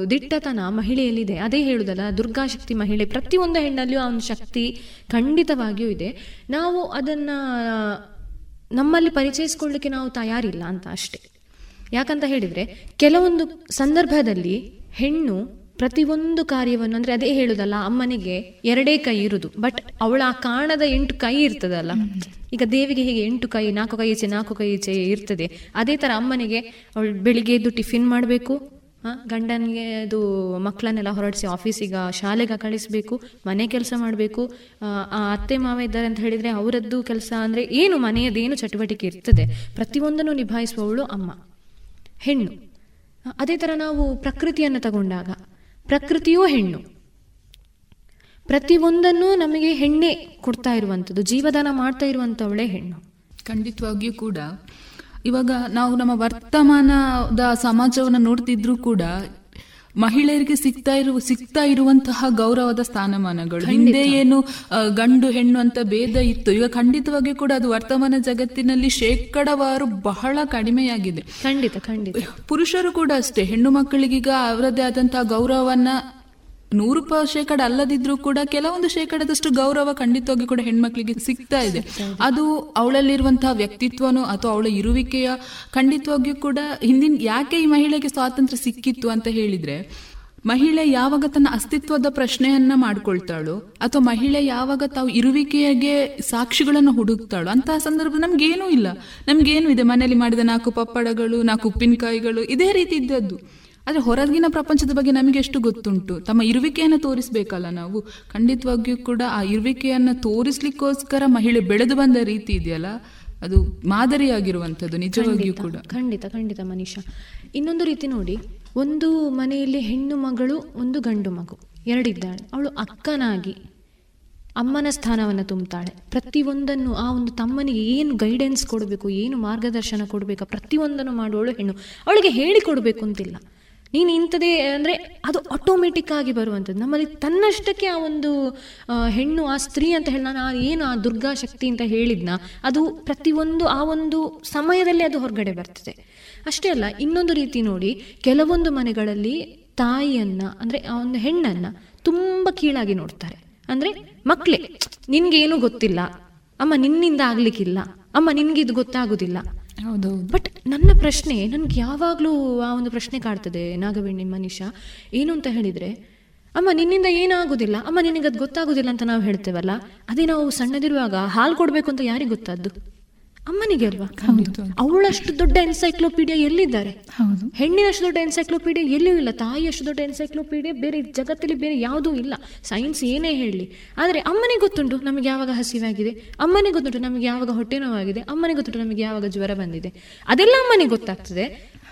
ದಿಟ್ಟತನ ಮಹಿಳೆಯಲ್ಲಿದೆ. ಅದೇ ಹೇಳುದಲ್ಲ, ದುರ್ಗಾಶಕ್ತಿ ಮಹಿಳೆ. ಪ್ರತಿಯೊಂದು ಹೆಣ್ಣಲ್ಲಿಯೂ ಆ ಒಂದು ಶಕ್ತಿ ಖಂಡಿತವಾಗಿಯೂ ಇದೆ. ನಾವು ಅದನ್ನ ನಮ್ಮಲ್ಲಿ ಪರಿಚಯಿಸ್ಕೊಳ್ಳಿಕ್ಕೆ ನಾವು ತಯಾರಿಲ್ಲ ಅಂತ ಅಷ್ಟೇ. ಯಾಕಂತ ಹೇಳಿದ್ರೆ, ಕೆಲವೊಂದು ಸಂದರ್ಭದಲ್ಲಿ ಹೆಣ್ಣು ಪ್ರತಿಯೊಂದು ಕಾರ್ಯವನ್ನು, ಅಂದ್ರೆ ಅದೇ ಹೇಳುದಲ್ಲ, ಅಮ್ಮನಿಗೆ ಎರಡೇ ಕೈ ಇರುದು ಬಟ್ ಅವಳ ಆ ಕಾಣದ ಎಂಟು ಕೈ ಇರ್ತದಲ್ಲ? ಈಗ ದೇವಿಗೆ ಹೇಗೆ ಎಂಟು ಕೈ, ನಾಲ್ಕು ಕೈ ಈಚೆ, ನಾಲ್ಕು ಕೈ ಈಚೆ ಇರ್ತದೆ, ಅದೇ ತರ ಅಮ್ಮನಿಗೆ ಅವಳು ಬೆಳಿಗ್ಗೆ ಎದ್ದು ಟಿಫಿನ್ ಮಾಡಬೇಕು ಗಂಡನಿಗೆ ಅದು ಮಕ್ಕಳನ್ನೆಲ್ಲ ಹೊರಡಿಸಿ ಆಫೀಸಿಗೆ, ಶಾಲೆಗೆ ಕಳಿಸ್ಬೇಕು, ಮನೆ ಕೆಲಸ ಮಾಡಬೇಕು ಆ ಅತ್ತೆ ಮಾವ ಇದ್ದಾರೆ ಅಂತ ಹೇಳಿದ್ರೆ ಅವರದ್ದು ಕೆಲಸ ಅಂದ್ರೆ ಏನು ಮನೆಯದೇನು ಚಟುವಟಿಕೆ ಇರ್ತದೆ, ಪ್ರತಿಯೊಂದನ್ನು ನಿಭಾಯಿಸುವವಳು ಅಮ್ಮ. ಹೆಣ್ಣು. ಅದೇ ಥರ ನಾವು ಪ್ರಕೃತಿಯನ್ನು ತಗೊಂಡಾಗ, ಪ್ರಕೃತಿಯೂ ಹೆಣ್ಣು. ಪ್ರತಿಯೊಂದನ್ನು ನಮಗೆ ಹೆಣ್ಣೆ ಕೊಡ್ತಾ ಇರುವಂಥದ್ದು, ಜೀವದಾನ ಮಾಡ್ತಾ ಇರುವಂಥವಳೇ ಹೆಣ್ಣು. ಖಂಡಿತವಾಗಿಯೂ ಕೂಡ ಇವಾಗ ನಾವು ನಮ್ಮ ವರ್ತಮಾನದ ಸಮಾಜವನ್ನು ನೋಡ್ತಿದ್ರು ಕೂಡ ಮಹಿಳೆಯರಿಗೆ ಸಿಗ್ತಾ ಇರುವ ಸಿಗ್ತಾ ಇರುವಂತಹ ಗೌರವದ ಸ್ಥಾನಮಾನಗಳು. ಹಿಂದೆ ಏನು ಗಂಡು ಹೆಣ್ಣು ಅಂತ ಭೇದ ಇತ್ತು. ಈಗ ಖಂಡಿತವಾಗಿ ಕೂಡ ಅದು ವರ್ತಮಾನ ಜಗತ್ತಿನಲ್ಲಿ ಶೇಕಡವಾರು ಬಹಳ ಕಡಿಮೆಯಾಗಿದೆ. ಖಂಡಿತ ಖಂಡಿತ. ಪುರುಷರು ಕೂಡ ಅಷ್ಟೇ. ಹೆಣ್ಣು ಮಕ್ಕಳಿಗೀಗ ಅವರದೇ ಆದಂತಹ ಗೌರವವನ್ನ ನೂರು ಶೇಕಡ ಅಲ್ಲದಿದ್ರೂ ಕೂಡ ಕೆಲವೊಂದು ಶೇಕಡದಷ್ಟು ಗೌರವ ಖಂಡಿತವಾಗಿ ಕೂಡ ಹೆಣ್ಮಕ್ಳಿಗೆ ಸಿಗ್ತಾ ಇದೆ. ಅದು ಅವಳಲ್ಲಿರುವಂತಹ ವ್ಯಕ್ತಿತ್ವನೋ ಅಥವಾ ಅವಳ ಇರುವಿಕೆಯ ಖಂಡಿತವಾಗಿಯೂ ಕೂಡ ಹಿಂದಿನ ಯಾಕೆ ಈ ಮಹಿಳೆಗೆ ಸ್ವಾತಂತ್ರ್ಯ ಸಿಕ್ಕಿತ್ತು ಅಂತ ಹೇಳಿದ್ರೆ, ಮಹಿಳೆ ಯಾವಾಗ ತನ್ನ ಅಸ್ತಿತ್ವದ ಪ್ರಶ್ನೆಯನ್ನ ಮಾಡ್ಕೊಳ್ತಾಳು ಅಥವಾ ಮಹಿಳೆ ಯಾವಾಗ ತಾವು ಇರುವಿಕೆಗೆ ಸಾಕ್ಷಿಗಳನ್ನು ಹುಡುಕ್ತಾಳು ಅಂತಹ ಸಂದರ್ಭ ನಮ್ಗೇನೂ ಇಲ್ಲ. ನಮ್ಗೇನು ಇದೆ ಮನೆಯಲ್ಲಿ ಮಾಡಿದ ನಾಲ್ಕು ಪಪ್ಪಡಗಳು, ನಾಲ್ಕು ಉಪ್ಪಿನಕಾಯಿಗಳು, ಇದೇ ರೀತಿ ಇದ್ದದ್ದು. ಆದ್ರೆ ಹೊರಗಿನ ಪ್ರಪಂಚದ ಬಗ್ಗೆ ನಮಗೆ ಎಷ್ಟು ಗೊತ್ತುಂಟು? ತಮ್ಮ ಇರುವಿಕೆಯನ್ನು ತೋರಿಸಬೇಕಲ್ಲ ನಾವು? ಖಂಡಿತವಾಗಿಯೂ ಕೂಡ ಆ ಇರುವಿಕೆಯನ್ನು ತೋರಿಸ್ಲಿಕ್ಕೋಸ್ಕರ ಮಹಿಳೆ ಬೆಳೆದು ಬಂದ ರೀತಿ ಇದೆಯಲ್ಲ? ಅದು ಮಾದರಿಯಾಗಿರುವಂಥದ್ದು ನಿಜವಾಗಿಯೂ ಕೂಡ. ಖಂಡಿತ ಖಂಡಿತ ಮನೀಷಾ. ಇನ್ನೊಂದು ರೀತಿ ನೋಡಿ ಒಂದು ಮನೆಯಲ್ಲಿ ಹೆಣ್ಣು ಮಗಳು ಒಂದು ಗಂಡು ಮಗು ಎರಡಿದ್ದಾಳೆ. ಅವಳು ಅಕ್ಕನಾಗಿ ಅಮ್ಮನ ಸ್ಥಾನವನ್ನು ತುಂಬುತ್ತಾಳೆ ಪ್ರತಿಯೊಂದನ್ನು ಆ ಒಂದು ತಮ್ಮನಿಗೆ ಏನು ಗೈಡೆನ್ಸ್ ಕೊಡಬೇಕು ಏನು ಮಾರ್ಗದರ್ಶನ ಕೊಡಬೇಕು ಪ್ರತಿಯೊಂದನ್ನು ಮಾಡುವಳು ಹೆಣ್ಣು. ಅವಳಿಗೆ ಹೇಳಿಕೊಡ್ಬೇಕು ಅಂತಿಲ್ಲ. ನೀನು ಇಂಥದೇ ಅಂದರೆ ಅದು ಆಟೋಮೆಟಿಕ್ ಆಗಿ ಬರುವಂಥದ್ದು. ನಮ್ಮಲ್ಲಿ ತನ್ನಷ್ಟಕ್ಕೆ ಆ ಒಂದು ಹೆಣ್ಣು, ಆ ಸ್ತ್ರೀ ಅಂತ ಹೇಳಿ ನಾನು ಏನು ಆ ದುರ್ಗಾ ಶಕ್ತಿ ಅಂತ ಹೇಳಿದ್ನ, ಅದು ಪ್ರತಿಯೊಂದು, ಆ ಒಂದು ಸಮಯದಲ್ಲಿ ಅದು ಹೊರಗಡೆ ಬರ್ತದೆ. ಅಷ್ಟೇ ಅಲ್ಲ, ಇನ್ನೊಂದು ರೀತಿ ನೋಡಿ, ಕೆಲವೊಂದು ಮನೆಗಳಲ್ಲಿ ತಾಯಿಯನ್ನ, ಅಂದರೆ ಆ ಒಂದು ಹೆಣ್ಣನ್ನ ತುಂಬ ಕೀಳಾಗಿ ನೋಡ್ತಾರೆ. ಅಂದರೆ ಮಕ್ಕಳೇ ನಿನ್ಗೆ ಏನು ಗೊತ್ತಿಲ್ಲ, ಅಮ್ಮ ನಿನ್ನಿಂದ ಆಗ್ಲಿಕ್ಕಿಲ್ಲ, ಅಮ್ಮ ನಿನಗಿದು ಇದು ಗೊತ್ತಾಗುದಿಲ್ಲ ಬಟ್ ನನ್ನ ಪ್ರಶ್ನೆ, ನನ್ಗೆ ಯಾವಾಗಲೂ ಆ ಒಂದು ಪ್ರಶ್ನೆ ಕಾಡ್ತದೆ, ನಾಗವೇಣಿ ಮನುಷ್ಯ ಏನು ಅಂತ ಹೇಳಿದ್ರೆ, ಅಮ್ಮ, ನಿನ್ನಿಂದ ಏನಾಗುದಿಲ್ಲ, ಅಮ್ಮ ನಿನಗೆ ಅದು ಗೊತ್ತಾಗುದಿಲ್ಲ ಅಂತ ನಾವು ಹೇಳ್ತೇವಲ್ಲ, ಅದೇ ನಾವು ಸಣ್ಣದಿರುವಾಗ ಹಾಲು ಕೊಡಬೇಕು ಅಂತ ಯಾರಿಗೆ ಗೊತ್ತಾದ್ದು? ಅಮ್ಮನಿಗೆ ಅಲ್ವಾ? ಅವಳಷ್ಟು ದೊಡ್ಡ ಎನ್ಸೈಕ್ಲೋಪೀಡಿಯಾ ಎಲ್ಲಿದ್ದಾರೆ? ಹೆಣ್ಣಿನಷ್ಟು ದೊಡ್ಡ ಎನ್ಸೈಕ್ಲೋಪೀಡಿಯಾ ಎಲ್ಲಿಯೂ ಇಲ್ಲ. ತಾಯಿಯಷ್ಟು ದೊಡ್ಡ ಎನ್ಸೈಕ್ಲೋಪೀಡಿಯಾ ಬೇರೆ ಜಗತ್ತಲ್ಲಿ ಬೇರೆ ಯಾವುದೂ ಇಲ್ಲ. ಸೈನ್ಸ್ ಏನೇ ಹೇಳಿ. ಆದರೆ ಅಮ್ಮನಿಗೆ ಗೊತ್ತುಂಟು ನಮಗೆ ಯಾವಾಗ ಹಸಿವಾಗಿದೆ? ಅಮ್ಮನಿಗೆ ಗೊತ್ತುಂಟು ನಮಗೆ ಯಾವಾಗ ಹೊಟ್ಟೆ ನೋವಾಗಿದೆ? ಅಮ್ಮನಿಗೆ ಗೊತ್ತುಂಟು ನಮಗೆ ಯಾವಾಗ ಜ್ವರ ಬಂದಿದೆ? ಅದೆಲ್ಲ ಅಮ್ಮನಿಗೆ ಗೊತ್ತಾಗ್ತದೆ.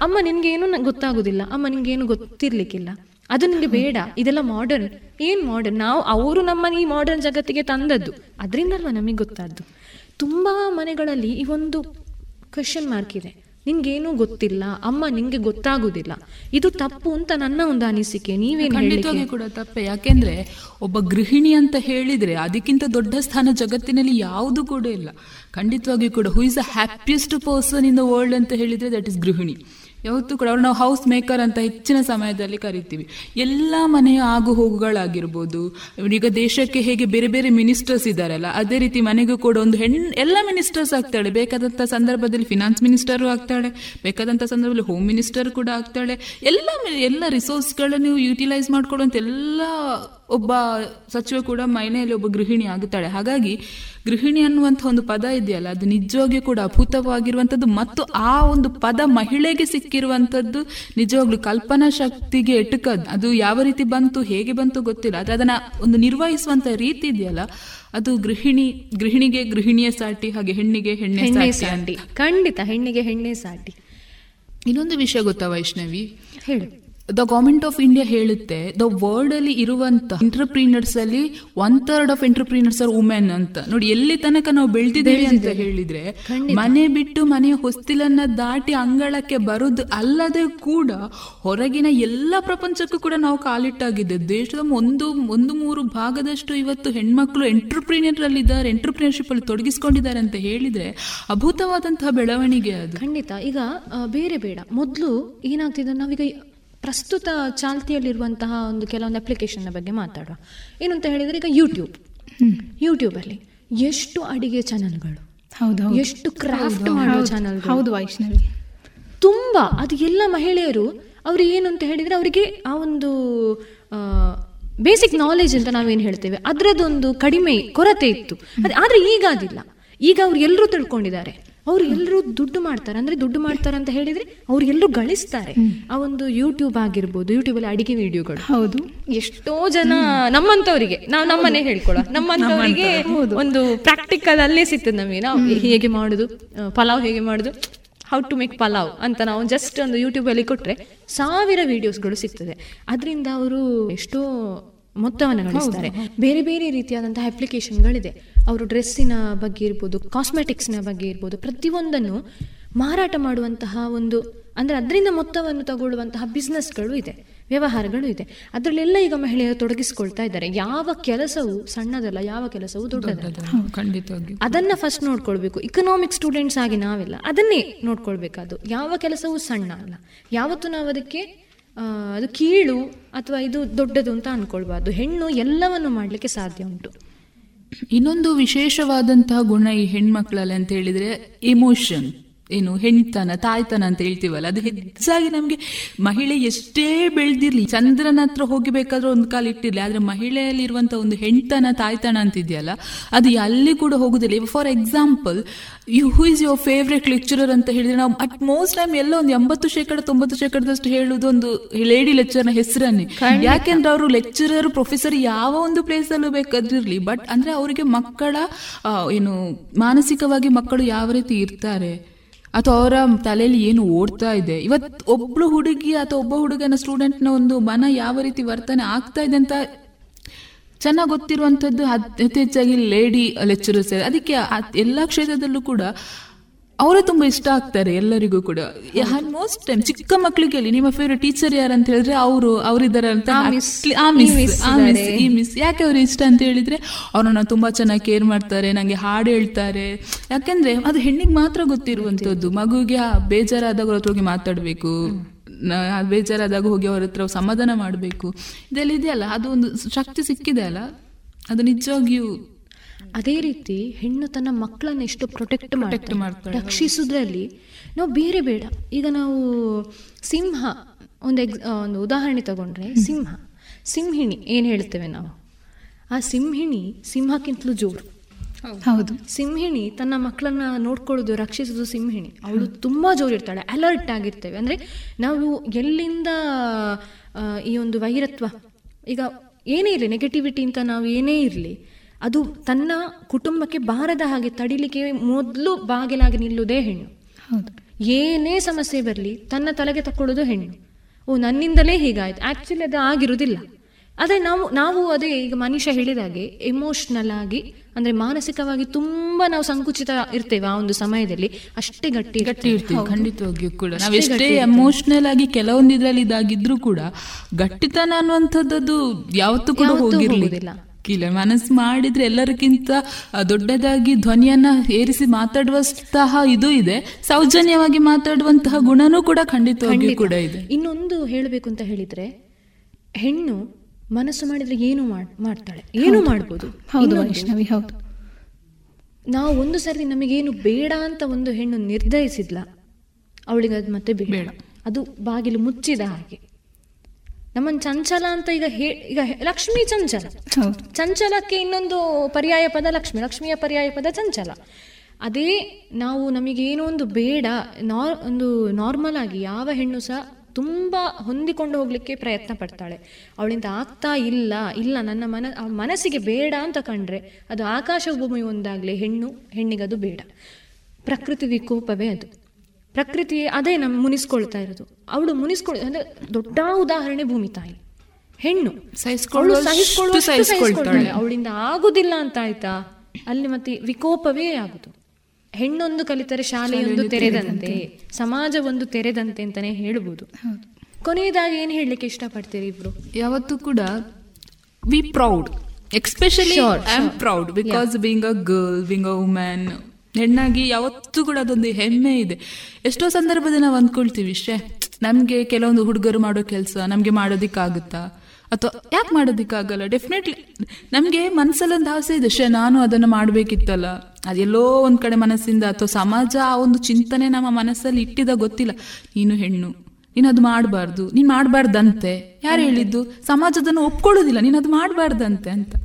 ಅಮ್ಮ ನಿನ್ಗೆ ಏನು ಗೊತ್ತಾಗುದಿಲ್ಲ. ಅಮ್ಮ ನಿನ್ಗೆ ಏನು ಗೊತ್ತಿರ್ಲಿಕ್ಕಿಲ್ಲ. ಅದು ನಿಮಗೆ ಬೇಡ. ಇದೆಲ್ಲ ಮಾಡರ್ನ್ ಏನ್ ಮಾಡರ್ನ್ ನಾವು ಅವರು ನಮ್ಮನ್ನ ಈ ಮಾಡರ್ನ್ ಜಗತ್ತಿಗೆ ತಂದದ್ದು. ಅದರಿಂದಲ್ವಾ ನಮಗೆ ಗೊತ್ತಾದ್ದು? ತುಂಬಾ ಮನೆಗಳಲ್ಲಿ ಈ ಒಂದು ಕ್ವೆಶನ್ ಮಾರ್ಕ್ ಇದೆ. ನಿನ್ಗೇನು ಗೊತ್ತಿಲ್ಲ ಅಮ್ಮ ನಿಂಗೆ ಗೊತ್ತಾಗುದಿಲ್ಲ. ಇದು ತಪ್ಪು ಅಂತ ನನ್ನ ಒಂದು ಅನಿಸಿಕೆ ನೀವೇನು ಖಂಡಿತವಾಗಿ ಕೂಡ ತಪ್ಪೆ. ಯಾಕೆಂದ್ರೆ ಒಬ್ಬ ಗೃಹಿಣಿ ಅಂತ ಹೇಳಿದ್ರೆ ಅದಕ್ಕಿಂತ ದೊಡ್ಡ ಸ್ಥಾನ ಜಗತ್ತಿನಲ್ಲಿ ಯಾವುದು ಕೂಡ ಇಲ್ಲ. ಖಂಡಿತವಾಗಿ ಕೂಡ who is a happiest person in the world ಅಂತ ಹೇಳಿದ್ರೆ ದಟ್ ಇಸ್ ಗೃಹಿಣಿ. ಯಾವತ್ತೂ ಕೂಡ ಅವ್ರು ನಾವು ಹೌಸ್ ಮೇಕರ್ ಅಂತ ಹೆಚ್ಚಿನ ಸಮಯದಲ್ಲಿ ಕರಿತೀವಿ. ಎಲ್ಲ ಮನೆಯ ಆಗು ಹೋಗುಗಳಾಗಿರ್ಬೋದು ಈಗ ದೇಶಕ್ಕೆ ಹೇಗೆ ಬೇರೆ ಬೇರೆ ಮಿನಿಸ್ಟರ್ಸ್ ಇದ್ದಾರಲ್ಲ ಅದೇ ರೀತಿ ಮನೆಗೂ ಕೂಡ ಒಂದು ಹೆಣ್ಣು ಎಲ್ಲ ಮಿನಿಸ್ಟರ್ಸ್ ಆಗ್ತಾಳೆ. ಬೇಕಾದಂಥ ಸಂದರ್ಭದಲ್ಲಿ ಫಿನಾನ್ಸ್ ಮಿನಿಸ್ಟರು ಆಗ್ತಾಳೆ ಬೇಕಾದಂಥ ಸಂದರ್ಭದಲ್ಲಿ ಹೋಮ್ ಮಿನಿಸ್ಟರ್ ಕೂಡ ಆಗ್ತಾಳೆ. ಎಲ್ಲ ಎಲ್ಲ ರಿಸೋರ್ಸ್ಗಳನ್ನು ಯುಟಿಲೈಸ್ ಮಾಡ್ಕೊಳ್ಳುವಂಥ ಎಲ್ಲ ಒಬ್ಬ ಸಚಿವ ಕೂಡ ಮೈನೆಯಲ್ಲಿ ಒಬ್ಬ ಗೃಹಿಣಿ ಆಗುತ್ತಾಳೆ ಹಾಗಾಗಿ ಗೃಹಿಣಿ ಅನ್ನುವಂಥ ಒಂದು ಪದ ಇದೆಯಲ್ಲ ಅದು ನಿಜವಾಗಿಯೂ ಕೂಡ ಅಭೂತವಾಗಿರುವಂಥದ್ದು ಮತ್ತು ಆ ಒಂದು ಪದ ಮಹಿಳೆಗೆ ಸಿಕ್ಕಿರುವಂಥದ್ದು ನಿಜವಾಗ್ಲು ಕಲ್ಪನಾ ಶಕ್ತಿಗೆ ಎಟುಕದ್. ಅದು ಯಾವ ರೀತಿ ಬಂತು ಹೇಗೆ ಬಂತು ಗೊತ್ತಿಲ್ಲ. ಆದ್ರೆ ಅದನ್ನ ಒಂದು ನಿರ್ವಹಿಸುವಂತ ರೀತಿ ಇದೆಯಲ್ಲ ಅದು ಗೃಹಿಣಿ ಗೃಹಿಣಿಗೆ ಗೃಹಿಣಿಯ ಸಾಟಿ ಹಾಗೆ ಹೆಣ್ಣಿಗೆ ಹೆಣ್ಣೆ ಸಾಟಿ ಖಂಡಿತ ಹೆಣ್ಣಿಗೆ ಹೆಣ್ಣೆ ಸಾಟಿ. ಇನ್ನೊಂದು ವಿಷಯ ಗೊತ್ತಾ ವೈಷ್ಣವಿ? ಹೇಳು. ದ ಗವರ್ಮೆಂಟ್ ಆಫ್ ಇಂಡಿಯಾ ಹೇಳುತ್ತೆ ದ ವರ್ಲ್ಡ್ ಅಲ್ಲಿ ಇರುವಂತ ಎಂಟರ್ಪ್ರೀನರ್ಸ್ ಅಲ್ಲಿ one third of entrepreneurs are women ಅಂತ. ನೋಡಿ ಎಲ್ಲಿ ತನಕ ನಾವು ಬೆಳೆದಿದ್ದೇವೆ ಅಂತ ಹೇಳಿದ್ರೆ ಮನೆ ಬಿಟ್ಟು ಮನೆಯ ಹೊಸ್ತಿಲನ್ನ ದಾಟಿ ಅಂಗಳಕ್ಕೆ ಬರೋದು ಅಲ್ಲದೆ ಕೂಡ ಹೊರಗಿನ ಎಲ್ಲ ಪ್ರಪಂಚಕ್ಕೂ ಕೂಡ ನಾವು ಕಾಲಿಟ್ಟಾಗಿದೆ. ದೇಶದ ಒಂದು ಒಂದು ಮೂರು ಭಾಗದಷ್ಟು ಇವತ್ತು ಹೆಣ್ಮಕ್ಳು ಎಂಟರ್ಪ್ರೀನಿಯರ್ ಅಲ್ಲಿ ಇದ್ದಾರೆ ಎಂಟರ್ಪ್ರಿನರ್ಶಿಪ್ ಅಲ್ಲಿ ತೊಡಗಿಸಿಕೊಂಡಿದ್ದಾರೆ ಅಂತ ಹೇಳಿದ್ರೆ ಅಭೂತವಾದಂತಹ ಬೆಳವಣಿಗೆ ಅದು. ಖಂಡಿತ. ಈಗ ಬೇರೆ ಬೇಡ. ಮೊದಲು ಏನಾಗ್ತಿದೆ? ನಾವೀಗ ಪ್ರಸ್ತುತ ಚಾಲ್ತಿಯಲ್ಲಿರುವಂತಹ ಒಂದು ಕೆಲವೊಂದು ಅಪ್ಲಿಕೇಶನ್ನ ಬಗ್ಗೆ ಮಾತಾಡುವ. ಏನು ಅಂತ ಹೇಳಿದ್ರೆ ಈಗ ಯೂಟ್ಯೂಬ್ ಯೂಟ್ಯೂಬಲ್ಲಿ ಎಷ್ಟು ಅಡಿಗೆ ಚಾನಲ್ಗಳು ಹೌದು ಎಷ್ಟು ಕ್ರಾಫ್ಟ್ ಮಾಡೋ ಚಾನಲ್ ಹೌದು ವೈಷ್ಣವಿ. ತುಂಬಾ ಅದು ಎಲ್ಲ ಮಹಿಳೆಯರು ಅವ್ರು ಏನು ಅಂತ ಹೇಳಿದ್ರೆ ಅವರಿಗೆ ಆ ಒಂದು ಬೇಸಿಕ್ ನಾಲೆಜ್ ಅಂತ ನಾವೇನು ಹೇಳ್ತೇವೆ? ಅದರದೊಂದು ಕಡಿಮೆ ಕೊರತೆ ಇತ್ತು. ಆದ್ರೆ ಈಗ ಅದಿಲ್ಲ ಈಗ ಅವ್ರು ಎಲ್ಲರೂ ತಿಳ್ಕೊಂಡಿದ್ದಾರೆ. ಅವ್ರು ಎಲ್ಲರೂ ದುಡ್ಡು ಮಾಡ್ತಾರೆ. ಅಂದ್ರೆ ದುಡ್ಡು ಮಾಡ್ತಾರೆ ಅಂತ ಹೇಳಿದ್ರೆ ಅವ್ರು ಎಲ್ಲರೂ ಗಳಿಸ್ತಾರೆ. ಆ ಒಂದು ಯೂಟ್ಯೂಬ್ ಆಗಿರ್ಬೋದು ಯೂಟ್ಯೂಬ್ ಅಲ್ಲಿ ಅಡಿಗೆ ವಿಡಿಯೋಗಳು ಹೌದು. ಎಷ್ಟೋ ಜನ ನಮ್ಮಂತವರಿಗೆ ನಾವು ನಮ್ಮನೆ ಹೇಳ್ಕೊಳ್ಳೋ ನಮ್ಮಂತವರಿಗೆ ಒಂದು ಪ್ರಾಕ್ಟಿಕಲ್ ಅಲ್ಲೇ ಸಿಗ್ತದೆ ನಮಗೆ. ನಾವು ಹೇಗೆ ಮಾಡುದು ಪಲಾವ್ ಹೇಗೆ ಮಾಡುದು ಹೌ ಟು ಮೇಕ್ ಪಲಾವ್ ಅಂತ ನಾವು ಜಸ್ಟ್ ಒಂದು ಯೂಟ್ಯೂಬ್ ಅಲ್ಲಿ ಕೊಟ್ರೆ ಸಾವಿರ ವಿಡಿಯೋಸ್ಗಳು ಸಿಗ್ತದೆ. ಅದರಿಂದ ಅವರು ಎಷ್ಟೋ ಮೊತ್ತವನ್ನು ಗಳಿಸ್ತಾರೆ ಬೇರೆ ಬೇರೆ ರೀತಿಯಾದಂತಹ ಅಪ್ಲಿಕೇಶನ್ಗಳಿದೆ ಅವರು ಡ್ರೆಸ್ಸಿನ ಬಗ್ಗೆ ಇರ್ಬೋದು ಕಾಸ್ಮೆಟಿಕ್ಸ್ನ ಬಗ್ಗೆ ಇರ್ಬೋದು ಪ್ರತಿಯೊಂದನ್ನು ಮಾರಾಟ ಮಾಡುವಂತಹ ಒಂದು ಅಂದ್ರೆ ಅದರಿಂದ ಮೊತ್ತವನ್ನು ತಗೊಳ್ಳುವಂತಹ ಬಿಸ್ನೆಸ್ಗಳು ಇದೆ ವ್ಯವಹಾರಗಳು ಇದೆ. ಅದರಲ್ಲೆಲ್ಲ ಈಗ ಮಹಿಳೆಯರು ತೊಡಗಿಸಿಕೊಳ್ತಾ ಇದ್ದಾರೆ. ಯಾವ ಕೆಲಸವು ಸಣ್ಣದಲ್ಲ ಯಾವ ಕೆಲಸವು ದೊಡ್ಡದಲ್ಲ. ಖಂಡಿತವಾಗಿ ಅದನ್ನ ಫಸ್ಟ್ ನೋಡ್ಕೊಳ್ಬೇಕು. ಇಕನಾಮಿಕ್ ಸ್ಟೂಡೆಂಟ್ಸ್ ಆಗಿ ನಾವೆಲ್ಲ ಅದನ್ನೇ ನೋಡ್ಕೊಳ್ಬೇಕಾದು ಯಾವ ಕೆಲಸವೂ ಸಣ್ಣ ಅಲ್ಲ. ಯಾವತ್ತು ನಾವು ಅದಕ್ಕೆ ಅದು ಕೀಳು ಅಥವಾ ಇದು ದೊಡ್ಡದು ಅಂತ ಅನ್ಕೊಳ್ಬಾರ್ದು. ಹೆಣ್ಣು ಎಲ್ಲವನ್ನು ಮಾಡಲಿಕ್ಕೆ ಸಾಧ್ಯ ಉಂಟು. ಇನ್ನೊಂದು ವಿಶೇಷವಾದಂತಹ ಗುಣ ಈ ಹೆಣ್ಮಕ್ಳಲ್ಲಿ ಅಂತ ಹೇಳಿದ್ರೆ ಎಮೋಷನ್ ಏನು ಹೆಣ್ತನ ತಾಯ್ತನ ಅಂತ ಹೇಳ್ತೀವಲ್ಲ ಅದು ಹೆಚ್ಚಾಗಿ ನಮ್ಗೆ ಮಹಿಳೆ ಎಷ್ಟೇ ಬೆಳೆದಿರ್ಲಿ ಚಂದ್ರನ ಹತ್ರ ಹೋಗಿಬೇಕಾದ್ರೆ ಒಂದು ಕಾಲ ಇಟ್ಟಿರ್ಲಿ ಆದ್ರೆ ಮಹಿಳೆಯಲ್ಲಿ ಇರುವಂತ ಒಂದು ಹೆಣ್ತನ ತಾಯ್ತನ ಅಂತಿದೆಯಲ್ಲ ಅದು ಅಲ್ಲಿ ಕೂಡ ಹೋಗುದಿಲ್ಲ. For example you who is your favourite lecturer ಅಂತ ಹೇಳಿದ್ರೆ ನಾವು ಅಟ್ ಮೋಸ್ಟ್ ಟೈಮ್ ಎಲ್ಲ ಒಂದು ಎಂಬತ್ತು ಶೇಕಡ ತೊಂಬತ್ತು ಶೇಕಡದಷ್ಟು ಹೇಳುವುದು ಒಂದು ಲೇಡಿ ಲೆಕ್ಚರ್ನ ಹೆಸರನ್ನೇ. ಯಾಕೆಂದ್ರೆ ಅವರು ಲೆಕ್ಚರರ್ ಪ್ರೊಫೆಸರ್ ಯಾವ ಒಂದು ಪ್ಲೇಸ್ ಅಲ್ಲೂ ಬೇಕಾದಿರ್ಲಿ ಬಟ್ ಅಂದ್ರೆ ಅವರಿಗೆ ಮಕ್ಕಳ ಏನು ಮಾನಸಿಕವಾಗಿ ಮಕ್ಕಳು ಯಾವ ರೀತಿ ಇರ್ತಾರೆ? ಅಥವಾ ಅವರ ತಲೆಯಲ್ಲಿ ಏನು ಓಡ್ತಾ ಇದೆ. ಇವತ್ ಒಬ್ಳು ಹುಡುಗಿ ಅಥವಾ ಒಬ್ಬ ಹುಡುಗನ ಸ್ಟೂಡೆಂಟ್ನ ಒಂದು ಮನ ಯಾವ ರೀತಿ ವರ್ತನೆ ಆಗ್ತಾ ಇದೆ ಅಂತ ಚೆನ್ನಾಗಿ ಗೊತ್ತಿರುವಂತದ್ದು ಅತಿ ಹೆಚ್ಚಾಗಿ ಲೇಡಿ ಲೆಕ್ಚರರ್ಸ್ ಅದಕ್ಕೆ ಎಲ್ಲ ಕ್ಷೇತ್ರದಲ್ಲೂ ಕೂಡ ಅವರೇ ತುಂಬಾ ಇಷ್ಟ ಆಗ್ತಾರೆ ಎಲ್ಲರಿಗೂ ಕೂಡ. ಆಲ್ಮೋಸ್ಟ್ ಟೈಮ್ ಚಿಕ್ಕ ಮಕ್ಕಳಿಗೆ ನಿಮ್ಮ ಫೇವ್ರೆಟ್ ಟೀಚರ್ ಯಾರು ಅಂತ ಹೇಳಿದ್ರೆ ಅವರು ಅವರಿದ್ದಾರೆ ಅಂತ ಈ ಮಿಸ್ ಯಾಕೆ ಅವ್ರು ಇಷ್ಟ ಅಂತ ಹೇಳಿದ್ರೆ ಅವ್ರನ್ನ ತುಂಬಾ ಚೆನ್ನಾಗಿ ಕೇರ್ ಮಾಡ್ತಾರೆ ನಂಗೆ ಹಾಡು ಹೇಳ್ತಾರೆ. ಯಾಕೆಂದ್ರೆ ಅದು ಹೆಣ್ಣಿಗೆ ಮಾತ್ರ ಗೊತ್ತಿರುವಂತದ್ದು. ಮಗುಗೆ ಬೇಜಾರಾದಾಗ ಅವ್ರ ಹತ್ರ ಹೋಗಿ ಮಾತಾಡ್ಬೇಕು ಬೇಜಾರಾದಾಗ ಹೋಗಿ ಅವ್ರ ಹತ್ರ ಸಮಾಧಾನ ಮಾಡಬೇಕು. ಇದೆಲ್ಲ ಇದೆಯಲ್ಲ ಅದು ಒಂದು ಶಕ್ತಿ ಸಿಕ್ಕಿದೆ ಅಲ್ಲ? ಅದು ನಿಜವಾಗಿಯೂ ಅದೇ ರೀತಿ ಹೆಣ್ಣು ತನ್ನ ಮಕ್ಕಳನ್ನ ಎಷ್ಟು ಪ್ರೊಟೆಕ್ಟ್ ಮಾಡ್ತಾರೆ ಮಾಡ್ತಾಳೆ. ನಾವು ಬೇರೆ ಬೇಡ. ಈಗ ನಾವು ಸಿಂಹ ಒಂದು ಎಕ್ಸ್ ಒಂದು ಉದಾಹರಣೆ ತಗೊಂಡ್ರೆ ಸಿಂಹ. ಸಿಂಹಿಣಿ ಏನು ಹೇಳ್ತೇವೆ ನಾವು? ಆ ಸಿಂಹಿಣಿ ಸಿಂಹಕ್ಕಿಂತಲೂ ಜೋರು. ಹೌದು. ಸಿಂಹಿಣಿ ತನ್ನ ಮಕ್ಕಳನ್ನ ನೋಡ್ಕೊಳ್ಳೋದು ರಕ್ಷಿಸೋದು ಸಿಂಹಿಣಿ. ಅವಳು ತುಂಬಾ ಜೋರಿರ್ತಾಳೆ ಅಲರ್ಟ್ ಆಗಿರ್ತೇವೆ. ಅಂದ್ರೆ ನಾವು ಎಲ್ಲಿಂದ ಆ, ಈ ಒಂದು ವೈರತ್ವ ಈಗ ಏನೇ ಇರಲಿ ನೆಗೆಟಿವಿಟಿ ಅಂತ ನಾವು ಏನೇ ಇರಲಿ ಅದು ತನ್ನ ಕುಟುಂಬಕ್ಕೆ ಬಾರದ ಹಾಗೆ ತಡಿಲಿಕ್ಕೆ ಮೊದಲು ಬಾಗಿಲಾಗಿ ನಿಲ್ಲುವುದೇ ಹೆಣ್ಣು. ಏನೇ ಸಮಸ್ಯೆ ಬರಲಿ ತನ್ನ ತಲೆಗೆ ತಕ್ಕೊಳ್ಳೋದು ಹೆಣ್ಣು. ಓ ನನ್ನಿಂದಲೇ ಹೀಗಾಯ್ತು. ಆಕ್ಚುಲಿ ಅದು ಆಗಿರುವುದಿಲ್ಲ. ಆದರೆ ನಾವು ನಾವು ಅದೇ ಈಗ ಮನುಷ್ಯ ಹೇಳಿದಾಗೆ ಎಮೋಷ್ನಲ್ ಆಗಿ ಅಂದ್ರೆ ಮಾನಸಿಕವಾಗಿ ತುಂಬಾ ನಾವು ಸಂಕುಚಿತ ಇರ್ತೇವೆ ಆ ಒಂದು ಸಮಯದಲ್ಲಿ. ಅಷ್ಟೇ ಗಟ್ಟಿ ಗಟ್ಟಿ ಇರ್ತೀವಿ. ಖಂಡಿತವಾಗಿಯೂ ಕೂಡ. ನಾವು ಎಷ್ಟೇ ಎಮೋಷ್ನಲ್ ಆಗಿ ಕೆಲವೊಂದು ಇದಾಗಿದ್ರೂ ಇದಾಗಿದ್ರು ಕೂಡ ಗಟ್ಟಿತನ ಅನ್ನುವಂಥದ್ದು ಯಾವತ್ತೂ ಕೂಡ ಹೋಗಿರ್ಲಿಲ್ಲ. ಇಲ್ಲ. ಮನಸ್ಸು ಮಾಡಿದ್ರೆ ಎಲ್ಲರಿಗಿಂತ ದೊಡ್ಡದಾಗಿ ಧ್ವನಿಯನ್ನ ಏರಿಸಿ ಮಾತಾಡುವಂತಹ ಇದು ಇದೆ. ಸೌಜನ್ಯವಾಗಿ ಮಾತಾಡುವಂತಹ ಗುಣನೂ ಕೂಡ ಖಂಡಿತವಾಗಿಯೂ ಖಂಡಿತ. ಕೂಡ ಇದೆ. ಇನ್ನೊಂದು ಹೇಳಬೇಕು ಅಂತ ಹೇಳಿದ್ರೆ ಹೆಣ್ಣು ಮನಸ್ಸು ಮಾಡಿದ್ರೆ ಏನು ಮಾಡ್- ಮಾಡ್ತಾಳೆ. ಏನು. ಮಾಡ್ಬೋದು. ಹೌದು ಇನ್ನೊಂದು, ವೈಷ್ಣವಿ ಹೌದು. ನಾವು ಒಂದು ಸರಿ ನಮಗೇನು ಬೇಡ ಅಂತ ಒಂದು ಹೆಣ್ಣು ನಿರ್ಧರಿಸಿದ್ಲ ಅವಳಿಗೆ ಅದು ಮತ್ತೆ ಬೇಡ. ಅದು ಬಾಗಿಲು ಮುಚ್ಚಿದ ಹಾಗೆ. ನಮ್ಮನ್ನು ಚಂಚಲ ಅಂತ ಈಗ ಹೇ ಈಗ ಲಕ್ಷ್ಮಿ ಚಂಚಲ. ಚಂಚಲಕ್ಕೆ ಇನ್ನೊಂದು ಪರ್ಯಾಯ ಪದ ಲಕ್ಷ್ಮಿ ಲಕ್ಷ್ಮಿಯ ಪರ್ಯಾಯ ಪದ ಚಂಚಲ. ಅದೇ ನಾವು ನಮಗೇನೋ ಒಂದು ಬೇಡ ನಾರ್ ಒಂದು ನಾರ್ಮಲ್ ಆಗಿ ಯಾವ ಹೆಣ್ಣು ಸಹ ತುಂಬ ಹೊಂದಿಕೊಂಡು ಹೋಗ್ಲಿಕ್ಕೆ ಪ್ರಯತ್ನ ಪಡ್ತಾಳೆ. ಅವಳಿಂದ ಆಗ್ತಾ ಇಲ್ಲ ಇಲ್ಲ ನನ್ನ ಮನ ಅವ್ಳ ಮನಸ್ಸಿಗೆ ಬೇಡ ಅಂತ ಕಂಡ್ರೆ ಅದು ಆಕಾಶ ಭೂಮಿ ಒಂದಾಗಲಿ ಹೆಣ್ಣು ಹೆಣ್ಣಿಗದು ಬೇಡ. ಪ್ರಕೃತಿ ವಿಕೋಪವೇ ಅದು. ಪ್ರಕೃತಿ ಅದೇ ನಮ್ಮ ಮುನಿಸ್ಕೊಳ್ತಾ ಇರೋದು. ಅವಳು ಮುನಿಸ್ಕೊಳ್ ಅಂದ್ರೆ ದೊಡ್ಡ ಉದಾಹರಣೆ ಭೂಮಿ ತಾಯಿ. ಹೆಣ್ಣು. ಸಹಿಸ್ಕೊಳ್ಳೋದು. ಅವಳಿಂದ ಆಗುದಿಲ್ಲ ಅಂತ ಆಯ್ತಾ? ಅಲ್ಲಿ ಮತ್ತೆ ವಿಕೋಪವೇ ಆಗುದು. ಹೆಣ್ಣೊಂದು ಕಲಿತರೆ ಶಾಲೆಯೊಂದು ತೆರೆದಂತೆ ಸಮಾಜ ಒಂದು ತೆರೆದಂತೆ ಅಂತಾನೆ ಹೇಳ್ಬೋದು. ಕೊನೆಯದಾಗಿ ಏನ್ ಹೇಳಲಿಕ್ಕೆ ಇಷ್ಟಪಡ್ತೀರಿ ಇಬ್ರು? ಯಾವತ್ತು ಕೂಡ we proud especially I am proud because being a girl being a women ಹೆಣ್ಣಾಗಿ ಯಾವತ್ತೂ ಕೂಡ ಅದೊಂದು ಹೆಮ್ಮೆ ಇದೆ. ಎಷ್ಟೋ ಸಂದರ್ಭದಲ್ಲಿ ನಾವು ಅಂದ್ಕೊಳ್ತೀವಿ ಇಷ್ಟೇ ನಮಗೆ ಕೆಲವೊಂದು ಹುಡುಗರು ಮಾಡೋ ಕೆಲಸ ನಮಗೆ ಮಾಡೋದಿಕ್ಕಾಗುತ್ತಾ? ಅಥವಾ, ಯಾಕೆ ಮಾಡೋದಿಕ್ಕಾಗಲ್ಲ? ಡೆಫಿನೆಟ್ಲಿ ನಮಗೆ ಮನಸ್ಸಲ್ಲೊಂದು ಆಸೆ ಇದೆ ಶೇ ನಾನು ಅದನ್ನು ಮಾಡಬೇಕಿತ್ತಲ್ಲ. ಅದೆಲ್ಲೋ ಒಂದು ಕಡೆ ಮನಸ್ಸಿಂದ ಅಥವಾ ಸಮಾಜ ಆ ಒಂದು ಚಿಂತನೆ ನಮ್ಮ ಮನಸ್ಸಲ್ಲಿ ಇಟ್ಟಿದ ಗೊತ್ತಿಲ್ಲ. ನೀನು ಹೆಣ್ಣು, ನೀನು ಅದು ಮಾಡಬಾರ್ದು, ನೀನು ಮಾಡಬಾರ್ದಂತೆ. ಯಾರು ಹೇಳಿದ್ದು? ಸಮಾಜದನ್ನು ಒಪ್ಕೊಳ್ಳೋದಿಲ್ಲ, ನೀನು ಅದು ಮಾಡಬಾರ್ದಂತೆ ಅಂತ.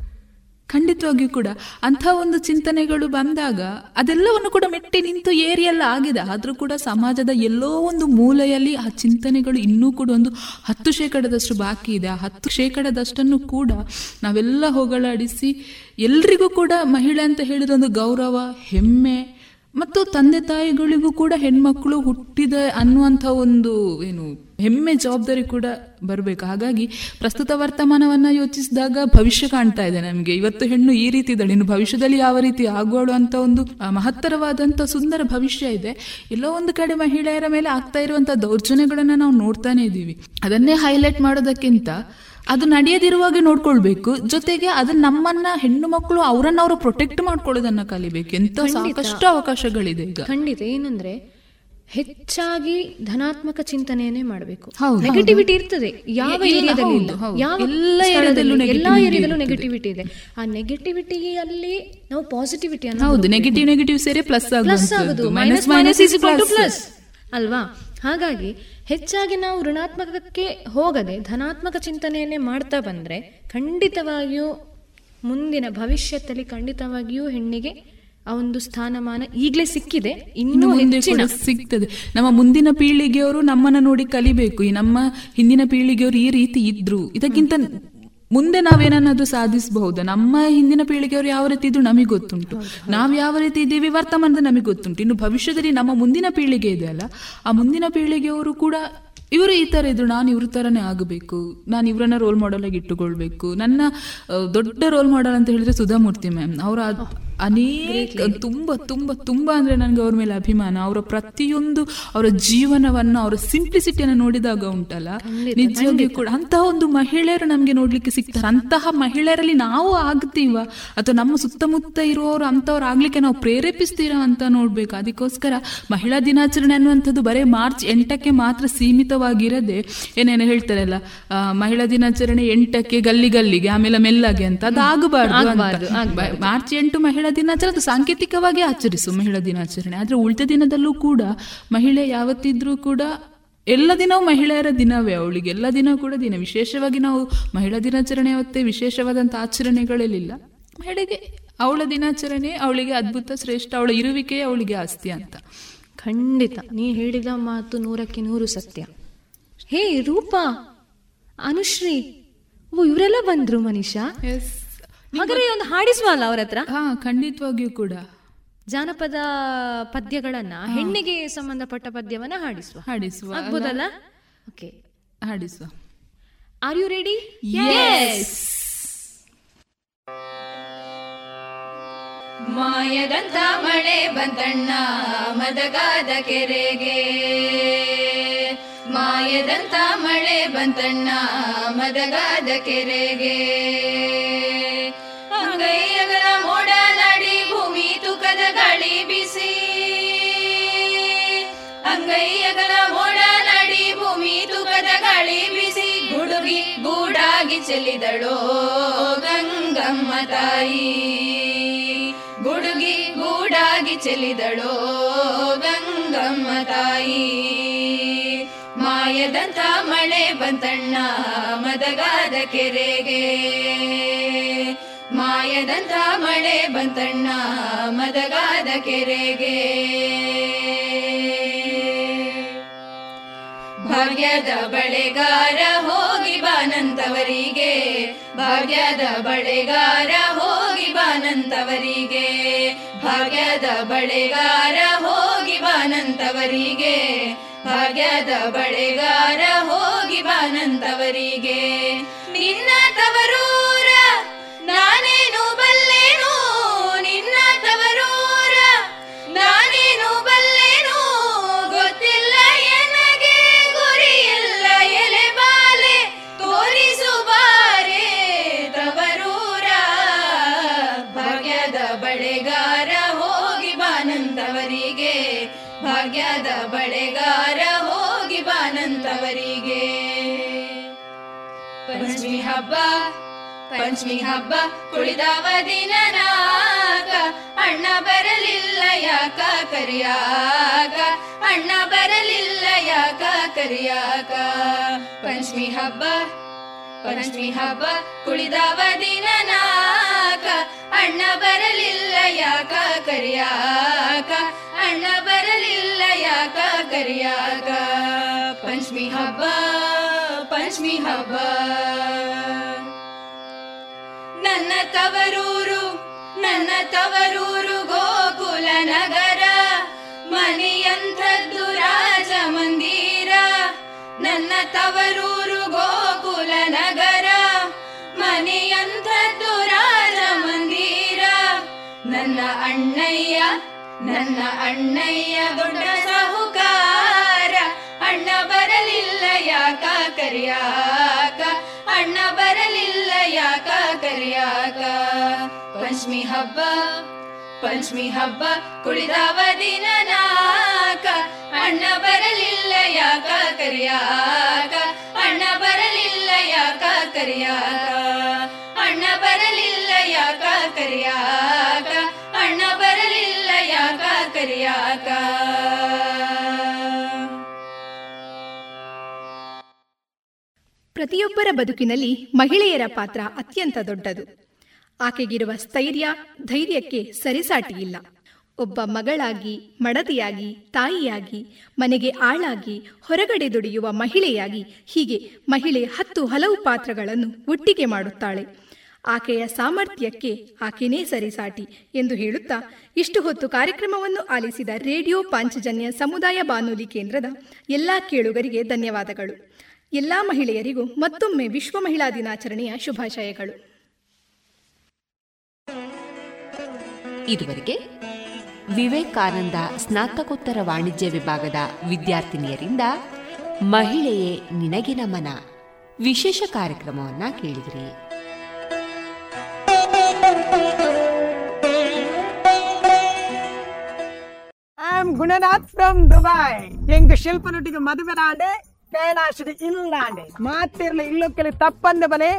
ಖಂಡಿತವಾಗಿಯೂ ಕೂಡ ಅಂಥ ಒಂದು ಚಿಂತನೆಗಳು ಬಂದಾಗ ಅದೆಲ್ಲವನ್ನು ಕೂಡ ಮೆಟ್ಟಿ ನಿಂತು ಏರಿಯೆಲ್ಲ ಆಗಿದೆ. ಆದರೂ ಕೂಡ ಸಮಾಜದ ಎಲ್ಲೋ ಒಂದು ಮೂಲೆಯಲ್ಲಿ ಆ ಚಿಂತನೆಗಳು ಇನ್ನೂ ಕೂಡ ಒಂದು ಹತ್ತು ಶೇಕಡದಷ್ಟು ಬಾಕಿ ಇದೆ. ಆ ಹತ್ತು ಶೇಕಡದಷ್ಟನ್ನು ಕೂಡ ನಾವೆಲ್ಲ ಹೋಗಲಾಡಿಸಿ ಎಲ್ರಿಗೂ ಕೂಡ ಮಹಿಳೆ ಅಂತ ಹೇಳಿದ ಒಂದು ಗೌರವ, ಹೆಮ್ಮೆ ಮತ್ತು ತಂದೆ ತಾಯಿಗಳಿಗೂ ಕೂಡ ಹೆಣ್ಮಕ್ಳು ಹುಟ್ಟಿದ ಅನ್ನುವಂಥ ಒಂದು ಏನು ಹೆಮ್ಮೆ ಜವಾಬ್ದಾರಿ ಕೂಡ ಬರಬೇಕು. ಹಾಗಾಗಿ ಪ್ರಸ್ತುತ ವರ್ತಮಾನವನ್ನ ಯೋಚಿಸಿದಾಗ ಭವಿಷ್ಯ ಕಾಣ್ತಾ ಇದೆ ನಮಗೆ. ಇವತ್ತು ಹೆಣ್ಣು ಈ ರೀತಿ ಇದ್ದಾಳೆ, ಇನ್ನು ಭವಿಷ್ಯದಲ್ಲಿ ಯಾವ ರೀತಿ ಆಗುವಳು ಅಂತ ಒಂದು ಮಹತ್ತರವಾದಂತ ಸುಂದರ ಭವಿಷ್ಯ ಇದೆ. ಎಲ್ಲೋ ಒಂದು ಕಡೆ ಮಹಿಳೆಯರ ಮೇಲೆ ಆಗ್ತಾ ಇರುವಂತ ದೌರ್ಜನ್ಯಗಳನ್ನ ನಾವು ನೋಡ್ತಾನೆ ಇದ್ದೀವಿ. ಅದನ್ನೇ ಹೈಲೈಟ್ ಮಾಡೋದಕ್ಕಿಂತ ಅದು ನಡೆಯದಿರುವಾಗ ನೋಡ್ಕೊಳ್ಬೇಕು. ಜೊತೆಗೆ ಅದು ನಮ್ಮನ್ನ ಹೆಣ್ಣು ಮಕ್ಕಳು ಅವರನ್ನ ಅವರು ಪ್ರೊಟೆಕ್ಟ್ ಮಾಡ್ಕೊಳ್ಳೋದನ್ನ ಕಲಿಬೇಕು. ಎಂತ ಸಾಕಷ್ಟು ಅವಕಾಶಗಳಿದೆ ಈಗ. ಖಂಡಿತ. ಏನಂದ್ರೆ ಹೆಚ್ಚಾಗಿ ಧನಾತ್ಮಕ ಚಿಂತನೆಯನ್ನೇ ಮಾಡಬೇಕು. ನೆಗೆಟಿವಿಟಿ ಇರ್ತದೆ. ಯಾವ ಏರಿಯಾದಲ್ಲಿ. ಯಾವ ಎಲ್ಲ ಏರಿಯಾದಲ್ಲೂ ಎಲ್ಲಾ ಏರಿಯಾದಲ್ಲೂ ನೆಗೆಟಿವಿಟಿ ಇದೆ. ಆ ನೆಗೆಟಿವಿಟಿಯಲ್ಲಿ ನಾವು ಪಾಸಿಟಿವಿಟಿ ಹೌದು. ನೆಗೆಟಿವ್ ನೆಗೆಟಿವ್ ಸೇರಿ ಪ್ಲಸ್ ಪ್ಲಸ್ ಆಗುದು. ಮೈನಸ್ ಮೈನಸ್ ಇಸ್ ಪ್ಲಸ್ ಅಲ್ವಾ? ಹಾಗಾಗಿ ಹೆಚ್ಚಾಗಿ ನಾವು ಋಣಾತ್ಮಕಕ್ಕೆ ಹೋಗದೆ ಧನಾತ್ಮಕ ಚಿಂತನೆಯನ್ನೇ ಮಾಡ್ತಾ ಬಂದ್ರೆ ಖಂಡಿತವಾಗಿಯೂ ಮುಂದಿನ ಭವಿಷ್ಯದಲ್ಲಿ ಖಂಡಿತವಾಗಿಯೂ ಹೆಣ್ಣಿಗೆ ಆ ಒಂದು ಸ್ಥಾನಮಾನ ಈಗಲೇ ಸಿಕ್ಕಿದೆ ಇನ್ನು ಹೆಚ್ಚಿನ. ಸಿಗ್ತದೆ. ನಮ್ಮ ಮುಂದಿನ ಪೀಳಿಗೆಯವರು ನಮ್ಮನ್ನ ನೋಡಿ ಕಲಿಬೇಕು. ನಮ್ಮ ಹಿಂದಿನ ಪೀಳಿಗೆಯವರು ಈ ರೀತಿ ಇದ್ರು. ಇದಕ್ಕಿಂತ ಮುಂದೆ ನಾವೇನನ್ನಾದ್ರೂ ಸಾಧಿಸಬಹುದು. ನಮ್ಮ ಹಿಂದಿನ ಪೀಳಿಗೆಯವರು ಯಾವ ರೀತಿ ಇದ್ರು ನಮಗೆ ಗೊತ್ತುಂಟು. ನಾವು ಯಾವ ರೀತಿ ಇದ್ದೀವಿ ವರ್ತಮಾನದ ನಮಗೆ ಗೊತ್ತುಂಟು. ಇನ್ನು ಭವಿಷ್ಯದಲ್ಲಿ ನಮ್ಮ ಮುಂದಿನ ಪೀಳಿಗೆ ಇದೆ ಅಲ್ಲ, ಆ ಮುಂದಿನ ಪೀಳಿಗೆಯವರು ಕೂಡ ಇವರು ಈ ತರ ಇದ್ರು, ನಾನು ಇವ್ರ ತರನೇ ಆಗಬೇಕು. ನಾನು ಇವರನ್ನ ರೋಲ್ ಮಾಡೆಲ್ ಆಗಿ ಇಟ್ಟುಕೊಳ್ಬೇಕು. ನನ್ನ ದೊಡ್ಡ ರೋಲ್ ಮಾಡೆಲ್ ಅಂತ ಹೇಳಿದ್ರೆ ಸುಧಾಮೂರ್ತಿ ಮ್ಯಾಮ್ ಅವರ ಅನೇಕ ತುಂಬ ತುಂಬ ತುಂಬ ಅಂದ್ರೆ ನನಗೆ ಅವ್ರ ಮೇಲೆ ಅಭಿಮಾನ. ಅವರ ಪ್ರತಿಯೊಂದು ಅವರ ಜೀವನವನ್ನು ಅವರ ಸಿಂಪ್ಲಿಸಿಟಿಯನ್ನು ನೋಡಿದಾಗ ಉಂಟಲ್ಲ? ನಿಜವಾಗಿಯೂ ಕೂಡ ಅಂತಹ ಒಂದು ಮಹಿಳೆಯರು ನಮಗೆ ನೋಡಲಿಕ್ಕೆ ಸಿಗ್ತಾರೆ. ಅಂತಹ ಮಹಿಳೆಯರಲ್ಲಿ ನಾವು ಆಗ್ತೀವ? ಅಥವಾ ನಮ್ಮ ಸುತ್ತಮುತ್ತ ಇರುವವರು ಅಂಥವ್ರು ಆಗ್ಲಿಕ್ಕೆ ನಾವು ಪ್ರೇರೇಪಿಸ್ತೀರಾ ಅಂತ ನೋಡಬೇಕು. ಅದಕ್ಕೋಸ್ಕರ ಮಹಿಳಾ ದಿನಾಚರಣೆ ಅನ್ನುವಂಥದ್ದು ಬರೀ ಮಾರ್ಚ್ ಎಂಟಕ್ಕೆ ಮಾತ್ರ ಸೀಮಿತವಾಗಿರದೆ ಏನೇನು ಹೇಳ್ತಾರಲ್ಲ ಮಹಿಳಾ ದಿನಾಚರಣೆ ಎಂಟಕ್ಕೆ ಗಲ್ಲಿ ಗಲ್ಲಿಗೆ ಆಮೇಲೆ ಮೆಲ್ಲಗೆ ಅಂತ ಅದು ಆಗಬಾರ್ದು. ಮಾರ್ಚ್ ಎಂಟು ಮಹಿಳಾ ದಿನಾಚರಣೆ ಅದು ಸಾಂಕೇತಿಕವಾಗಿ ಆಚರಿಸು ಮಹಿಳಾ ದಿನಾಚರಣೆ. ಆದ್ರೆ ಉಳಿದ ದಿನದಲ್ಲೂ ಕೂಡ ಮಹಿಳೆ ಯಾವತ್ತಿದ್ರೂ ಕೂಡ ಎಲ್ಲ ದಿನವೂ ಮಹಿಳೆಯರ ದಿನವೇ ಅವಳಿಗೆ. ಎಲ್ಲ ದಿನ ಕೂಡ ದಿನ. ವಿಶೇಷವಾಗಿ ನಾವು ಮಹಿಳಾ ದಿನಾಚರಣೆ ಅವತ್ತೇ ವಿಶೇಷವಾದಂತಹ ಆಚರಣೆಗಳಲ್ಲಿಲ್ಲ. ಮಹಿಳೆಗೆ ಅವಳ ದಿನಾಚರಣೆ ಅವಳಿಗೆ ಅದ್ಭುತ ಶ್ರೇಷ್ಠ ಅವಳ ಇರುವಿಕೆ ಅವಳಿಗೆ ಆಸ್ತಿ ಅಂತ. ಖಂಡಿತ. ನೀ ಹೇಳಿದ ಮಾತು ನೂರಕ್ಕೆ ನೂರು ಸತ್ಯ. ಹೇ ರೂಪಾ ಅನುಶ್ರೀ ಓ ಇವರೆಲ್ಲ ಬಂದ್ರು ಮನೀಷಾ? ಹಾಗಾದ್ರೆ ಒಂದು ಹಾಡಿಸುವ ಅಲ್ಲ ಅವ್ರ ಹತ್ರ? ಹಾ ಖಂಡಿತವಾಗಿಯೂ ಕೂಡ. ಜಾನಪದ ಪದ್ಯಗಳನ್ನ ಹೆಣ್ಣಿಗೆ ಸಂಬಂಧಪಟ್ಟ ಪದ್ಯವನ್ನ ಹಾಡಿಸುವ. ಹಾಡಿಸುವ ಆಗ್ಬೋದಲ್ಲ? ಓಕೆ ಹಾಡಿಸುವ. ಆರ್ ಯು ರೆಡಿ ಯೆಸ್ ಮಾಯದಂತ ಮಳೆ ಬಂದಣ್ಣ ಮದಗಾದ ಕೆರೆಗೆ. ಮಾಯದಂತ ಮಳೆ ಬಂತಣ್ಣ ಮದಗಾದ ಕೆರೆಗೆ. ಅಂಗೈಯಗರ ಮೋಡ ನಡಿ ಭೂಮಿ ತುಕದ ಗಾಳಿ ಬಿಸಿ. ಅಂಗೈಯಗರ ಮೋಡ ನಡಿ ಭೂಮಿ ತುಕದ ಗಾಳಿ ಬಿಸಿ. ಗುಡುಗಿ ಗೂಡಾಗಿ ಚೆಲ್ಲಿದಳೋ ಗಂಗಮ್ಮ ತಾಯಿ. ಗುಡುಗಿ ಗೂಡಾಗಿ ಚೆಲ್ಲಿದಳೋ ಗಂಗಮ್ಮ ತಾಯಿ. ಮಾಯದಂತ ಮಳೆ ಬಂತಣ್ಣ ಮದಗಾದ ಕೆರೆಗೆ. ಮಾಯದಂತ ಮಳೆ ಬಂತಣ್ಣ ಮದಗಾದ ಕೆರೆಗೆ. ಭಾಗ್ಯದ ಬಳೆಗಾರ ಹೋಗಿ ಬಾನಂತವರಿಗೆ. ಭಾಗ್ಯದ ಬಳೆಗಾರ ಹೋಗಿ ಬಾನಂತವರಿಗೆ. ಭಾಗ್ಯದ ಬಳೆಗಾರ ಹೋಗಿ ಬಾನಂತವರಿಗೆ. ಭಾಗ್ಯದ ಬಳೆಗಾರ ಹೋಗಿ ಬಾನಂತವರಿಗೆ. ನಿನ್ನ ತವರೂರ ಹಬ್ಬ, ಪಂಚಮಿ ಹಬ್ಬ ಕುಳಿದವ ದಿನ ನಾಗ ಅಣ್ಣ ಬರಲಿಲ್ಲ ಯಾಕ ಕರಿಯಾಗ ಅಣ್ಣ ಬರಲಿಲ್ಲ ಯಾಕ ಕರಿಯಾಗ ಪಂಚಮಿ ಹಬ್ಬ ಪಂಚಮಿ ಹಬ್ಬ ಕುಳಿದವ ದಿನ ನಾಗ ಅಣ್ಣ ಬರಲಿಲ್ಲ ಯಾಕ ಕರಿಯಾಗ ಅಣ್ಣ ಬರಲಿಲ್ಲ ಯಾಕ ಕರಿಯಾಗ ಪಂಚಮಿ ಹಬ್ಬ ಪಂಚಮಿ ಹಬ್ಬ ನನ್ನ ತವರೂರು ನನ್ನ ತವರೂರು ಗೋಕುಲ ನಗರ ಮನೆಯಂಥದ್ದು ರಾಜ ಮಂದಿರ ನನ್ನ ತವರೂರು ಗೋಕುಲ ನಗರ ಮನೆಯಂಥದ್ದು ರಾಜ ಮಂದಿರ ನನ್ನ ಅಣ್ಣಯ್ಯ ನನ್ನ ಅಣ್ಣಯ್ಯ ದೊಡ್ಡ ಸಾಹುಕಾರ ಅಣ್ಣ ಬರಲಿಲ್ಲ ಯಾಕ ಕರಿಯಾಕ? ಅಣ್ಣ ಬರಲಿಲ್ಲ ಯಾಕ ಕರಿಯಾಕ? ಪಂಚಮಿ ಹಬ್ಬ ಪಂಚಮಿ ಹಬ್ಬ ಕುಳಿದವ ದಿನ ನಾಕ ಅಣ್ಣ ಬರಲಿಲ್ಲ ಯಾಕ ಕರಿಯಾಕ? ಅಣ್ಣ ಬರಲಿಲ್ಲ ಯಾಕ ಕರಿಯಾಕ? ಪ್ರತಿಯೊಬ್ಬರ ಬದುಕಿನಲ್ಲಿ ಮಹಿಳೆಯರ ಪಾತ್ರ ಅತ್ಯಂತ ದೊಡ್ಡದು. ಆಕೆಗಿರುವ ಸ್ಥೈರ್ಯ, ಧೈರ್ಯಕ್ಕೆ ಸರಿಸಾಟಿಯಿಲ್ಲ. ಒಬ್ಬ ಮಗಳಾಗಿ, ಮಡದಿಯಾಗಿ, ತಾಯಿಯಾಗಿ, ಮನೆಗೆ ಆಳಾಗಿ, ಹೊರಗಡೆ ದುಡಿಯುವ ಮಹಿಳೆಯಾಗಿ ಹೀಗೆ ಮಹಿಳೆ ಹತ್ತು ಹಲವು ಪಾತ್ರಗಳನ್ನು ಒಟ್ಟಿಗೆ ಮಾಡುತ್ತಾಳೆ. ಆಕೆಯ ಸಾಮರ್ಥ್ಯಕ್ಕೆ ಆಕೆನೇ ಸರಿಸಾಟಿ ಎಂದು ಹೇಳುತ್ತಾ ಇಷ್ಟು ಹೊತ್ತು ಕಾರ್ಯಕ್ರಮವನ್ನು ಆಲಿಸಿದ ರೇಡಿಯೋ ಪಾಂಚಜನ್ಯ ಸಮುದಾಯ ಬಾನುಲಿ ಕೇಂದ್ರದ ಎಲ್ಲಾ ಕೇಳುಗರಿಗೆ ಧನ್ಯವಾದಗಳು. ಎಲ್ಲಾ ಮಹಿಳೆಯರಿಗೂ ಮತ್ತೊಮ್ಮೆ ವಿಶ್ವ ಮಹಿಳಾ ದಿನಾಚರಣೆಯ ಶುಭಾಶಯಗಳು. ಇದುವರೆಗೆ ವಿವೇಕಾನಂದ ಸ್ನಾತಕೋತ್ತರ ವಾಣಿಜ್ಯ ವಿಭಾಗದ ವಿದ್ಯಾರ್ಥಿನಿಯರಿಂದ ಮಹಿಳೆಯೇ ನಿನಗೆ ನಮನ ವಿಶೇಷ ಕಾರ್ಯಕ್ರಮವನ್ನ ಕೇಳಿದ್ರಿ. ಐ ಗುಣನಾಥ್ ಫ್ರಮ್ ದುಬೈ ಎಂಗ್ ಶಿಲ್ಪನೊಟ್ಟಿಗೆ ಮದುವೆ ನಾಡೆ ಕೈಲಾಸದ ಇಲ್ಲಾಂಡೆ ಮಾತಿರ್ಲ ಇಲ್ಲೊಕ್ಕೆಲಿ ತಪ್ಪಂದೆ ಬಲೆ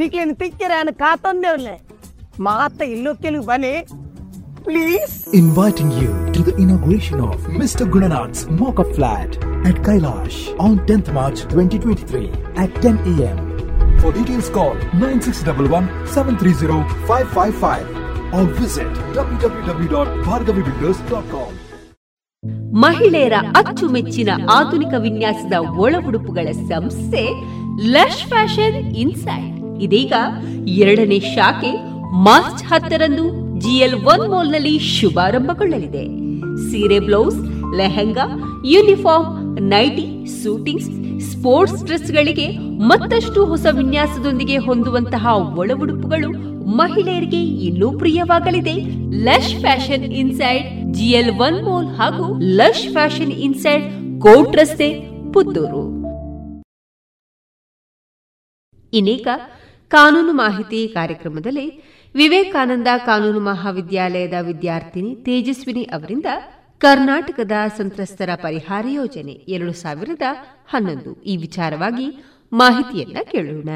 ನಿಕ್ಲಿನ ತಿಕ್ಕಿರ ಅನ್ನ ಕಾತೊಂದೇವ್ಲೆ ಮಾತ ಇಲ್ಲೊಕ್ಕೆಲಿ ಬಲೆ please. Inviting you to the inauguration of Mr. Gunanath's Mock-up Flat at Kailash on 10th March 2023 at 10 a.m. For details call 9611-730-555 or visit www.bhargavibuilders.com. ಮಹಿಳೆಯರ ಅಚ್ಚುಮೆಚ್ಚಿನ ಆಧುನಿಕ ವಿನ್ಯಾಸದ ಒಳ ಉಡುಪುಗಳ ಸಂಸ್ಥೆ ಲಶ್ ಫ್ಯಾಷನ್ ಇನ್ಸೈಡ್. ಇದೀಗ ಎರಡನೇ ಶಾಖೆ ಮಾರ್ಚ್ ಹತ್ತರಂದು ಜಿಎಲ್ ಒನ್ ಮಾಲ್ನಲ್ಲಿ ಶುಭಾರಂಭಗೊಳ್ಳಲಿದೆ. ಸೀರೆ, blouse, lehenga, uniform, nightie, suitings, sports ಡ್ರೆಸ್ಗಳಿಗೆ ಮತ್ತಷ್ಟು ಹೊಸ ವಿನ್ಯಾಸದೊಂದಿಗೆ ಹೊಂದುವಂತಹ ಒಳ ಉಡುಪುಗಳು ಮಹಿಳೆಯರಿಗೆ ಇನ್ನೂ ಪ್ರಿಯವಾಗಲಿದೆ. Lush fashion inside, GL one mall ಹಾಗೂ ಲಶ್ ಫ್ಯಾಷನ್ ಇನ್ಸೈಡ್ ಕೋಟ್ ರಸ್ತೆ, ಪುತ್ತೂರು. ಇನ್ನೀಗ ಕಾನೂನು ಮಾಹಿತಿ ಕಾರ್ಯಕ್ರಮದಲ್ಲಿ ವಿವೇಕಾನಂದ ಕಾನೂನು ಮಹಾವಿದ್ಯಾಲಯದ ವಿದ್ಯಾರ್ಥಿನಿ ತೇಜಸ್ವಿನಿ ಅವರಿಂದ ಕರ್ನಾಟಕದ ಸಂತ್ರಸ್ತರ ಪರಿಹಾರ ಯೋಜನೆ ಎರಡು ಸಾವಿರದ ಹನ್ನೊಂದು. ಈ ವಿಚಾರವಾಗಿ ಮಾಹಿತಿಯನ್ನ ಕೇಳೋಣ.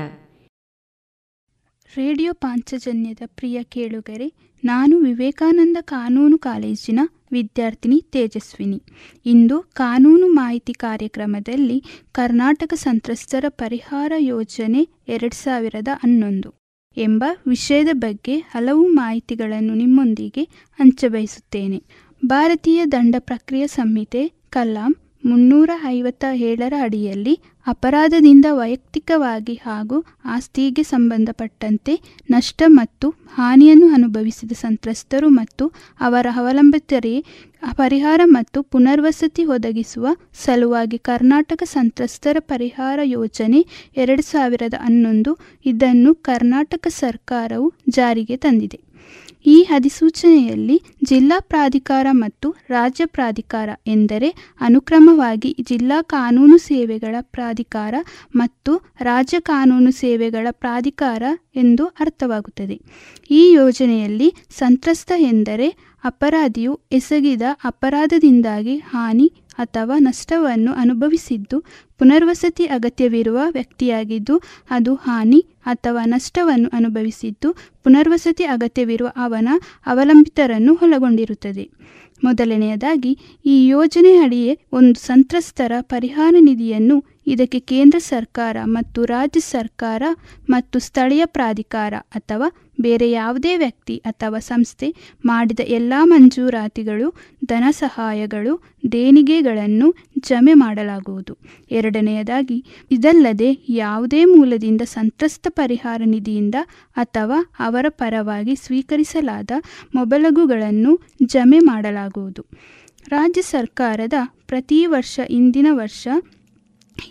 ರೇಡಿಯೋ ಪಾಂಚಜನ್ಯದ ಪ್ರಿಯ ಕೇಳುಗರೆ, ನಾನು ವಿವೇಕಾನಂದ ಕಾನೂನು ಕಾಲೇಜಿನ ವಿದ್ಯಾರ್ಥಿನಿ ತೇಜಸ್ವಿನಿ. ಇಂದು ಕಾನೂನು ಮಾಹಿತಿ ಕಾರ್ಯಕ್ರಮದಲ್ಲಿ ಕರ್ನಾಟಕ ಸಂತ್ರಸ್ತರ ಪರಿಹಾರ ಯೋಜನೆ ಎರಡು ಸಾವಿರದ ಹನ್ನೊಂದು ಎಂಬ ವಿಷಯದ ಬಗ್ಗೆ ಹಲವು ಮಾಹಿತಿಗಳನ್ನು ನಿಮ್ಮೊಂದಿಗೆ ಹಂಚಬಯಸುತ್ತೇನೆ. ಭಾರತೀಯ ದಂಡ ಪ್ರಕ್ರಿಯೆ ಸಂಹಿತೆ ಕಲಾಂ ಮುನ್ನೂರ ಐವತ್ತ ಏಳರ ಅಡಿಯಲ್ಲಿ ಅಪರಾಧದಿಂದ ವೈಯಕ್ತಿಕವಾಗಿ ಹಾಗೂ ಆಸ್ತಿಗೆ ಸಂಬಂಧಪಟ್ಟಂತೆ ನಷ್ಟ ಮತ್ತು ಹಾನಿಯನ್ನು ಅನುಭವಿಸಿದ ಸಂತ್ರಸ್ತರು ಮತ್ತು ಅವರ ಅವಲಂಬಿತರೇ ಪರಿಹಾರ ಮತ್ತು ಪುನರ್ವಸತಿ ಒದಗಿಸುವ ಸಲುವಾಗಿ ಕರ್ನಾಟಕ ಸಂತ್ರಸ್ತರ ಪರಿಹಾರ ಯೋಜನೆ ಎರಡು ಸಾವಿರದ ಹನ್ನೊಂದು. ಇದನ್ನು ಕರ್ನಾಟಕ ಸರ್ಕಾರವು ಜಾರಿಗೆ ತಂದಿದೆ. ಈ ಅಧಿಸೂಚನೆಯಲ್ಲಿ ಜಿಲ್ಲಾ ಪ್ರಾಧಿಕಾರ ಮತ್ತು ರಾಜ್ಯ ಪ್ರಾಧಿಕಾರ ಎಂದರೆ ಅನುಕ್ರಮವಾಗಿ ಜಿಲ್ಲಾ ಕಾನೂನು ಸೇವೆಗಳ ಪ್ರಾಧಿಕಾರ ಮತ್ತು ರಾಜ್ಯ ಕಾನೂನು ಸೇವೆಗಳ ಪ್ರಾಧಿಕಾರ ಎಂದು ಅರ್ಥವಾಗುತ್ತದೆ. ಈ ಯೋಜನೆಯಲ್ಲಿ ಸಂತ್ರಸ್ತ ಎಂದರೆ ಅಪರಾಧಿಯು ಎಸಗಿದ ಅಪರಾಧದಿಂದಾಗಿ ಹಾನಿ ಅಥವಾ ನಷ್ಟವನ್ನು ಅನುಭವಿಸಿದ್ದು ಪುನರ್ವಸತಿ ಅಗತ್ಯವಿರುವ ವ್ಯಕ್ತಿಯಾಗಿದ್ದು ಅದು ಹಾನಿ ಅಥವಾ ನಷ್ಟವನ್ನು ಅನುಭವಿಸಿದ್ದು ಪುನರ್ವಸತಿ ಅಗತ್ಯವಿರುವ ಅವನ ಅವಲಂಬಿತರನ್ನು ಒಳಗೊಂಡಿರುತ್ತದೆ. ಮೊದಲನೆಯದಾಗಿ ಈ ಯೋಜನೆ ಅಡಿಯೇ ಒಂದು ಸಂತ್ರಸ್ತರ ಪರಿಹಾರ ನಿಧಿಯನ್ನು ಇದಕ್ಕೆ ಕೇಂದ್ರ ಸರ್ಕಾರ ಮತ್ತು ರಾಜ್ಯ ಸರ್ಕಾರ ಮತ್ತು ಸ್ಥಳೀಯ ಪ್ರಾಧಿಕಾರ ಅಥವಾ ಬೇರೆ ಯಾವುದೇ ವ್ಯಕ್ತಿ ಅಥವಾ ಸಂಸ್ಥೆ ಮಾಡಿದ ಎಲ್ಲ ಮಂಜೂರಾತಿಗಳು, ಧನ ಸಹಾಯಗಳು, ದೇಣಿಗೆಗಳನ್ನು ಜಮೆ ಮಾಡಲಾಗುವುದು. ಎರಡನೆಯದಾಗಿ, ಇದಲ್ಲದೆ ಯಾವುದೇ ಮೂಲದಿಂದ ಸಂತ್ರಸ್ತ ಪರಿಹಾರ ನಿಧಿಯಿಂದ ಅಥವಾ ಅವರ ಪರವಾಗಿ ಸ್ವೀಕರಿಸಲಾದ ಮೊಬಲಗುಗಳನ್ನು ಜಮೆ ಮಾಡಲಾಗುವುದು. ರಾಜ್ಯ ಸರ್ಕಾರದ ಪ್ರತಿ ವರ್ಷ, ಇಂದಿನ ವರ್ಷ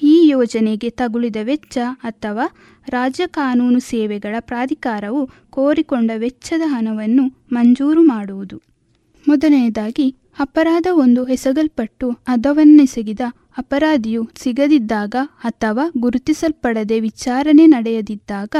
ಈ ಯೋಜನೆಗೆ ತಗುಲಿದ ವೆಚ್ಚ ಅಥವಾ ರಾಜ್ಯ ಕಾನೂನು ಸೇವೆಗಳ ಪ್ರಾಧಿಕಾರವು ಕೋರಿಕೊಂಡ ವೆಚ್ಚದ ಹಣವನ್ನು ಮಂಜೂರು ಮಾಡುವುದು. ಮೊದಲನೆಯದಾಗಿ, ಅಪರಾಧ ಒಂದು ಎಸಗಲ್ಪಟ್ಟು ಅದವನ್ನೆಸಗಿದ ಅಪರಾಧಿಯು ಸಿಗದಿದ್ದಾಗ ಅಥವಾ ಗುರುತಿಸಲ್ಪಡದೆ ವಿಚಾರಣೆ ನಡೆಯದಿದ್ದಾಗ,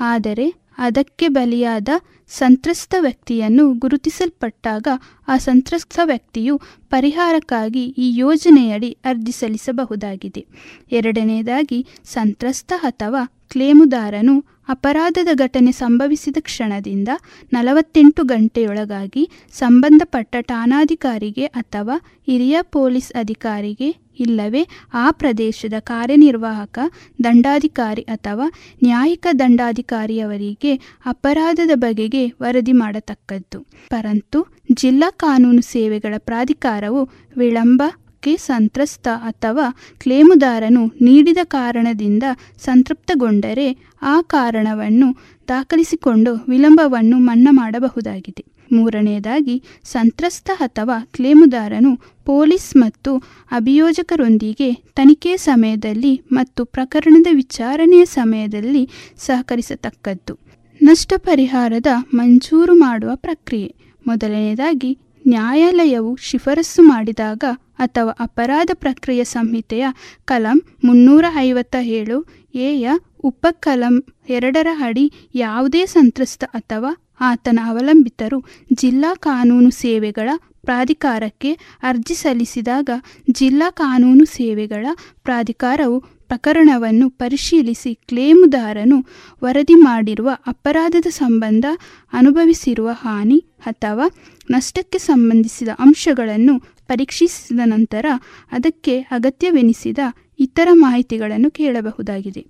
ಆದರೆ ಅದಕ್ಕೆ ಬಲಿಯಾದ ಸಂತ್ರಸ್ತ ವ್ಯಕ್ತಿಯನ್ನು ಗುರುತಿಸಲ್ಪಟ್ಟಾಗ ಆ ಸಂತ್ರಸ್ತ ವ್ಯಕ್ತಿಯು ಪರಿಹಾರಕ್ಕಾಗಿ ಈ ಯೋಜನೆಯಡಿ ಅರ್ಜಿ ಸಲ್ಲಿಸಬಹುದಾಗಿದೆ. ಎರಡನೆಯದಾಗಿ, ಸಂತ್ರಸ್ತ ಅಥವಾ ಕ್ಲೇಮುದಾರನು ಅಪರಾಧದ ಘಟನೆ ಸಂಭವಿಸಿದ ಕ್ಷಣದಿಂದ ನಲವತ್ತೆಂಟು ಗಂಟೆಯೊಳಗಾಗಿ ಸಂಬಂಧಪಟ್ಟ ಠಾಣಾಧಿಕಾರಿಗೆ ಅಥವಾ ಹಿರಿಯ ಪೊಲೀಸ್ ಅಧಿಕಾರಿಗೆ ಇಲ್ಲವೇ ಆ ಪ್ರದೇಶದ ಕಾರ್ಯನಿರ್ವಾಹಕ, ದಂಡಾಧಿಕಾರಿ ಅಥವಾ ನ್ಯಾಯಿಕ ದಂಡಾಧಿಕಾರಿಯವರಿಗೆ ಅಪರಾಧದ ಬಗೆಗೆ ವರದಿ ಮಾಡತಕ್ಕದ್ದು. ಪರಂತು ಜಿಲ್ಲಾ ಕಾನೂನು ಸೇವೆಗಳ ಪ್ರಾಧಿಕಾರವು ವಿಳಂಬ ಕ್ಕೆ ಸಂತ್ರಸ್ತ ಅಥವಾ ಕ್ಲೇಮುದಾರನು ನೀಡಿದ ಕಾರಣದಿಂದ ಸಂತೃಪ್ತಗೊಂಡರೆ ಆ ಕಾರಣವನ್ನು ದಾಖಲಿಸಿಕೊಂಡು ವಿಳಂಬವನ್ನು ಮನ್ನಾ ಮಾಡಬಹುದಾಗಿದೆ. ಮೂರನೆಯದಾಗಿ, ಸಂತ್ರಸ್ತ ಅಥವಾ ಕ್ಲೇಮುದಾರನು ಪೊಲೀಸ್ ಮತ್ತು ಅಭಿಯೋಜಕರೊಂದಿಗೆ ತನಿಖೆ ಸಮಯದಲ್ಲಿ ಮತ್ತು ಪ್ರಕರಣದ ವಿಚಾರಣೆಯ ಸಮಯದಲ್ಲಿ ಸಹಕರಿಸತಕ್ಕದ್ದು. ನಷ್ಟ ಪರಿಹಾರದ ಮಂಜೂರು ಮಾಡುವ ಪ್ರಕ್ರಿಯೆ. ಮೊದಲನೆಯದಾಗಿ ನ್ಯಾಯಾಲಯವು ಶಿಫಾರಸು ಮಾಡಿದಾಗ ಅಥವಾ ಅಪರಾಧ ಪ್ರಕ್ರಿಯೆ ಸಂಹಿತೆಯ ಕಲಂ ಮುನ್ನೂರ ಐವತ್ತ ಏಳು ಎಯ ಉಪಕಲಂ ಎರಡರ ಅಡಿ ಯಾವುದೇ ಸಂತ್ರಸ್ತ ಅಥವಾ ಆತನ ಅವಲಂಬಿತರು ಜಿಲ್ಲಾ ಕಾನೂನು ಸೇವೆಗಳ ಪ್ರಾಧಿಕಾರಕ್ಕೆ ಅರ್ಜಿ ಸಲ್ಲಿಸಿದಾಗ ಜಿಲ್ಲಾ ಕಾನೂನು ಸೇವೆಗಳ ಪ್ರಾಧಿಕಾರವು ಪ್ರಕರಣವನ್ನು ಪರಿಶೀಲಿಸಿ ಕ್ಲೇಮುದಾರನು ವರದಿ ಮಾಡಿರುವ ಅಪರಾಧದ ಸಂಬಂಧ ಅನುಭವಿಸಿರುವ ಹಾನಿ ಅಥವಾ ನಷ್ಟಕ್ಕೆ ಸಂಬಂಧಿಸಿದ ಅಂಶಗಳನ್ನು ಪರೀಕ್ಷಿಸಿದ ನಂತರ ಅದಕ್ಕೆ ಅಗತ್ಯವೆನಿಸಿದ ಇತರ ಮಾಹಿತಿಗಳನ್ನು ಕೇಳಬಹುದಾಗಿದೆ.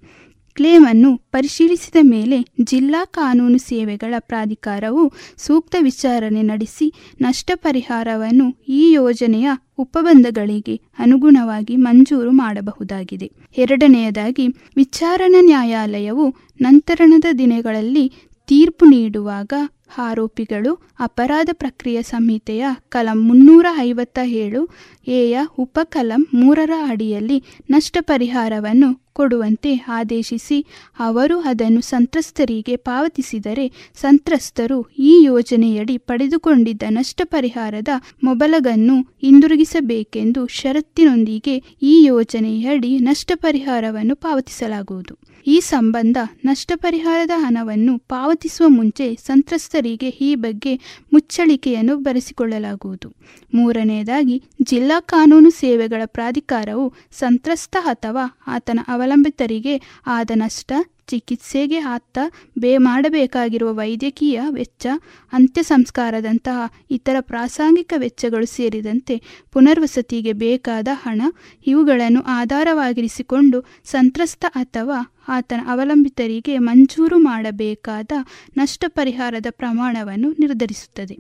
ಕ್ಲೇಮನ್ನು ಪರಿಶೀಲಿಸಿದ ಮೇಲೆ ಜಿಲ್ಲಾ ಕಾನೂನು ಸೇವೆಗಳ ಪ್ರಾಧಿಕಾರವು ಸೂಕ್ತ ವಿಚಾರಣೆ ನಡೆಸಿ ನಷ್ಟ ಪರಿಹಾರವನ್ನು ಈ ಯೋಜನೆಯ ಉಪಬಂಧಗಳಿಗೆ ಅನುಗುಣವಾಗಿ ಮಂಜೂರು ಮಾಡಬಹುದಾಗಿದೆ. ಎರಡನೆಯದಾಗಿ, ವಿಚಾರಣಾ ನ್ಯಾಯಾಲಯವು ನಂತರಣದ ದಿನಗಳಲ್ಲಿ ತೀರ್ಪು ನೀಡುವಾಗ ಆರೋಪಿಗಳು ಅಪರಾಧ ಪ್ರಕ್ರಿಯೆ ಸಂಹಿತೆಯ ಕಲಂ ಮುನ್ನೂರ ಐವತ್ತ ಏಳು ಎಯ ಉಪಕಲಂ ಮೂರರ ಅಡಿಯಲ್ಲಿ ನಷ್ಟ ಪರಿಹಾರವನ್ನು ಕೊಡುವಂತೆ ಆದೇಶಿಸಿ, ಅವರು ಅದನ್ನು ಸಂತ್ರಸ್ತರಿಗೆ ಪಾವತಿಸಿದರೆ ಸಂತ್ರಸ್ತರು ಈ ಯೋಜನೆಯಡಿ ಪಡೆದುಕೊಂಡಿದ್ದ ನಷ್ಟ ಪರಿಹಾರದ ಮೊಬಲಗನ್ನು ಹಿಂದಿರುಗಿಸಬೇಕೆಂದು ಷರತ್ತಿನೊಂದಿಗೆ ಈ ಯೋಜನೆಯಡಿ ನಷ್ಟ ಪರಿಹಾರವನ್ನು ಪಾವತಿಸಲಾಗುವುದು. ಈ ಸಂಬಂಧ ನಷ್ಟ ಪರಿಹಾರದ ಹಣವನ್ನು ಪಾವತಿಸುವ ಮುಂಚೆ ಸಂತ್ರಸ್ತರಿಗೆ ಈ ಬಗ್ಗೆ ಮುಚ್ಚಳಿಕೆಯನ್ನು ಬರೆಸಿಕೊಳ್ಳಲಾಗುವುದು. ಮೂರನೆಯದಾಗಿ, ಜಿಲ್ಲಾ ಕಾನೂನು ಸೇವೆಗಳ ಪ್ರಾಧಿಕಾರವು ಸಂತ್ರಸ್ತ ಅಥವಾ ಆತನ ಅವಲಂಬಿತರಿಗೆ ಆದ ನಷ್ಟ ಚಿಕಿತ್ಸೆಗೆ ಆತ್ತ ಬೇ ಮಾಡಬೇಕಾಗಿರುವ ವೈದ್ಯಕೀಯ ವೆಚ್ಚ ಅಂತ್ಯ ಸಂಸ್ಕಾರದಂತಹ ಇತರ ಪ್ರಾಸಂಗಿಕ ವೆಚ್ಚಗಳು ಸೇರಿದಂತೆ ಪುನರ್ವಸತಿಗೆ ಬೇಕಾದ ಹಣ ಇವುಗಳನ್ನು ಆಧಾರವಾಗಿರಿಸಿಕೊಂಡು ಸಂತ್ರಸ್ತ ಅಥವಾ ಆತನ ಅವಲಂಬಿತರಿಗೆ ಮಂಜೂರು ಮಾಡಬೇಕಾದ ನಷ್ಟ ಪರಿಹಾರದ ಪ್ರಮಾಣವನ್ನು ನಿರ್ಧರಿಸುತ್ತದೆ.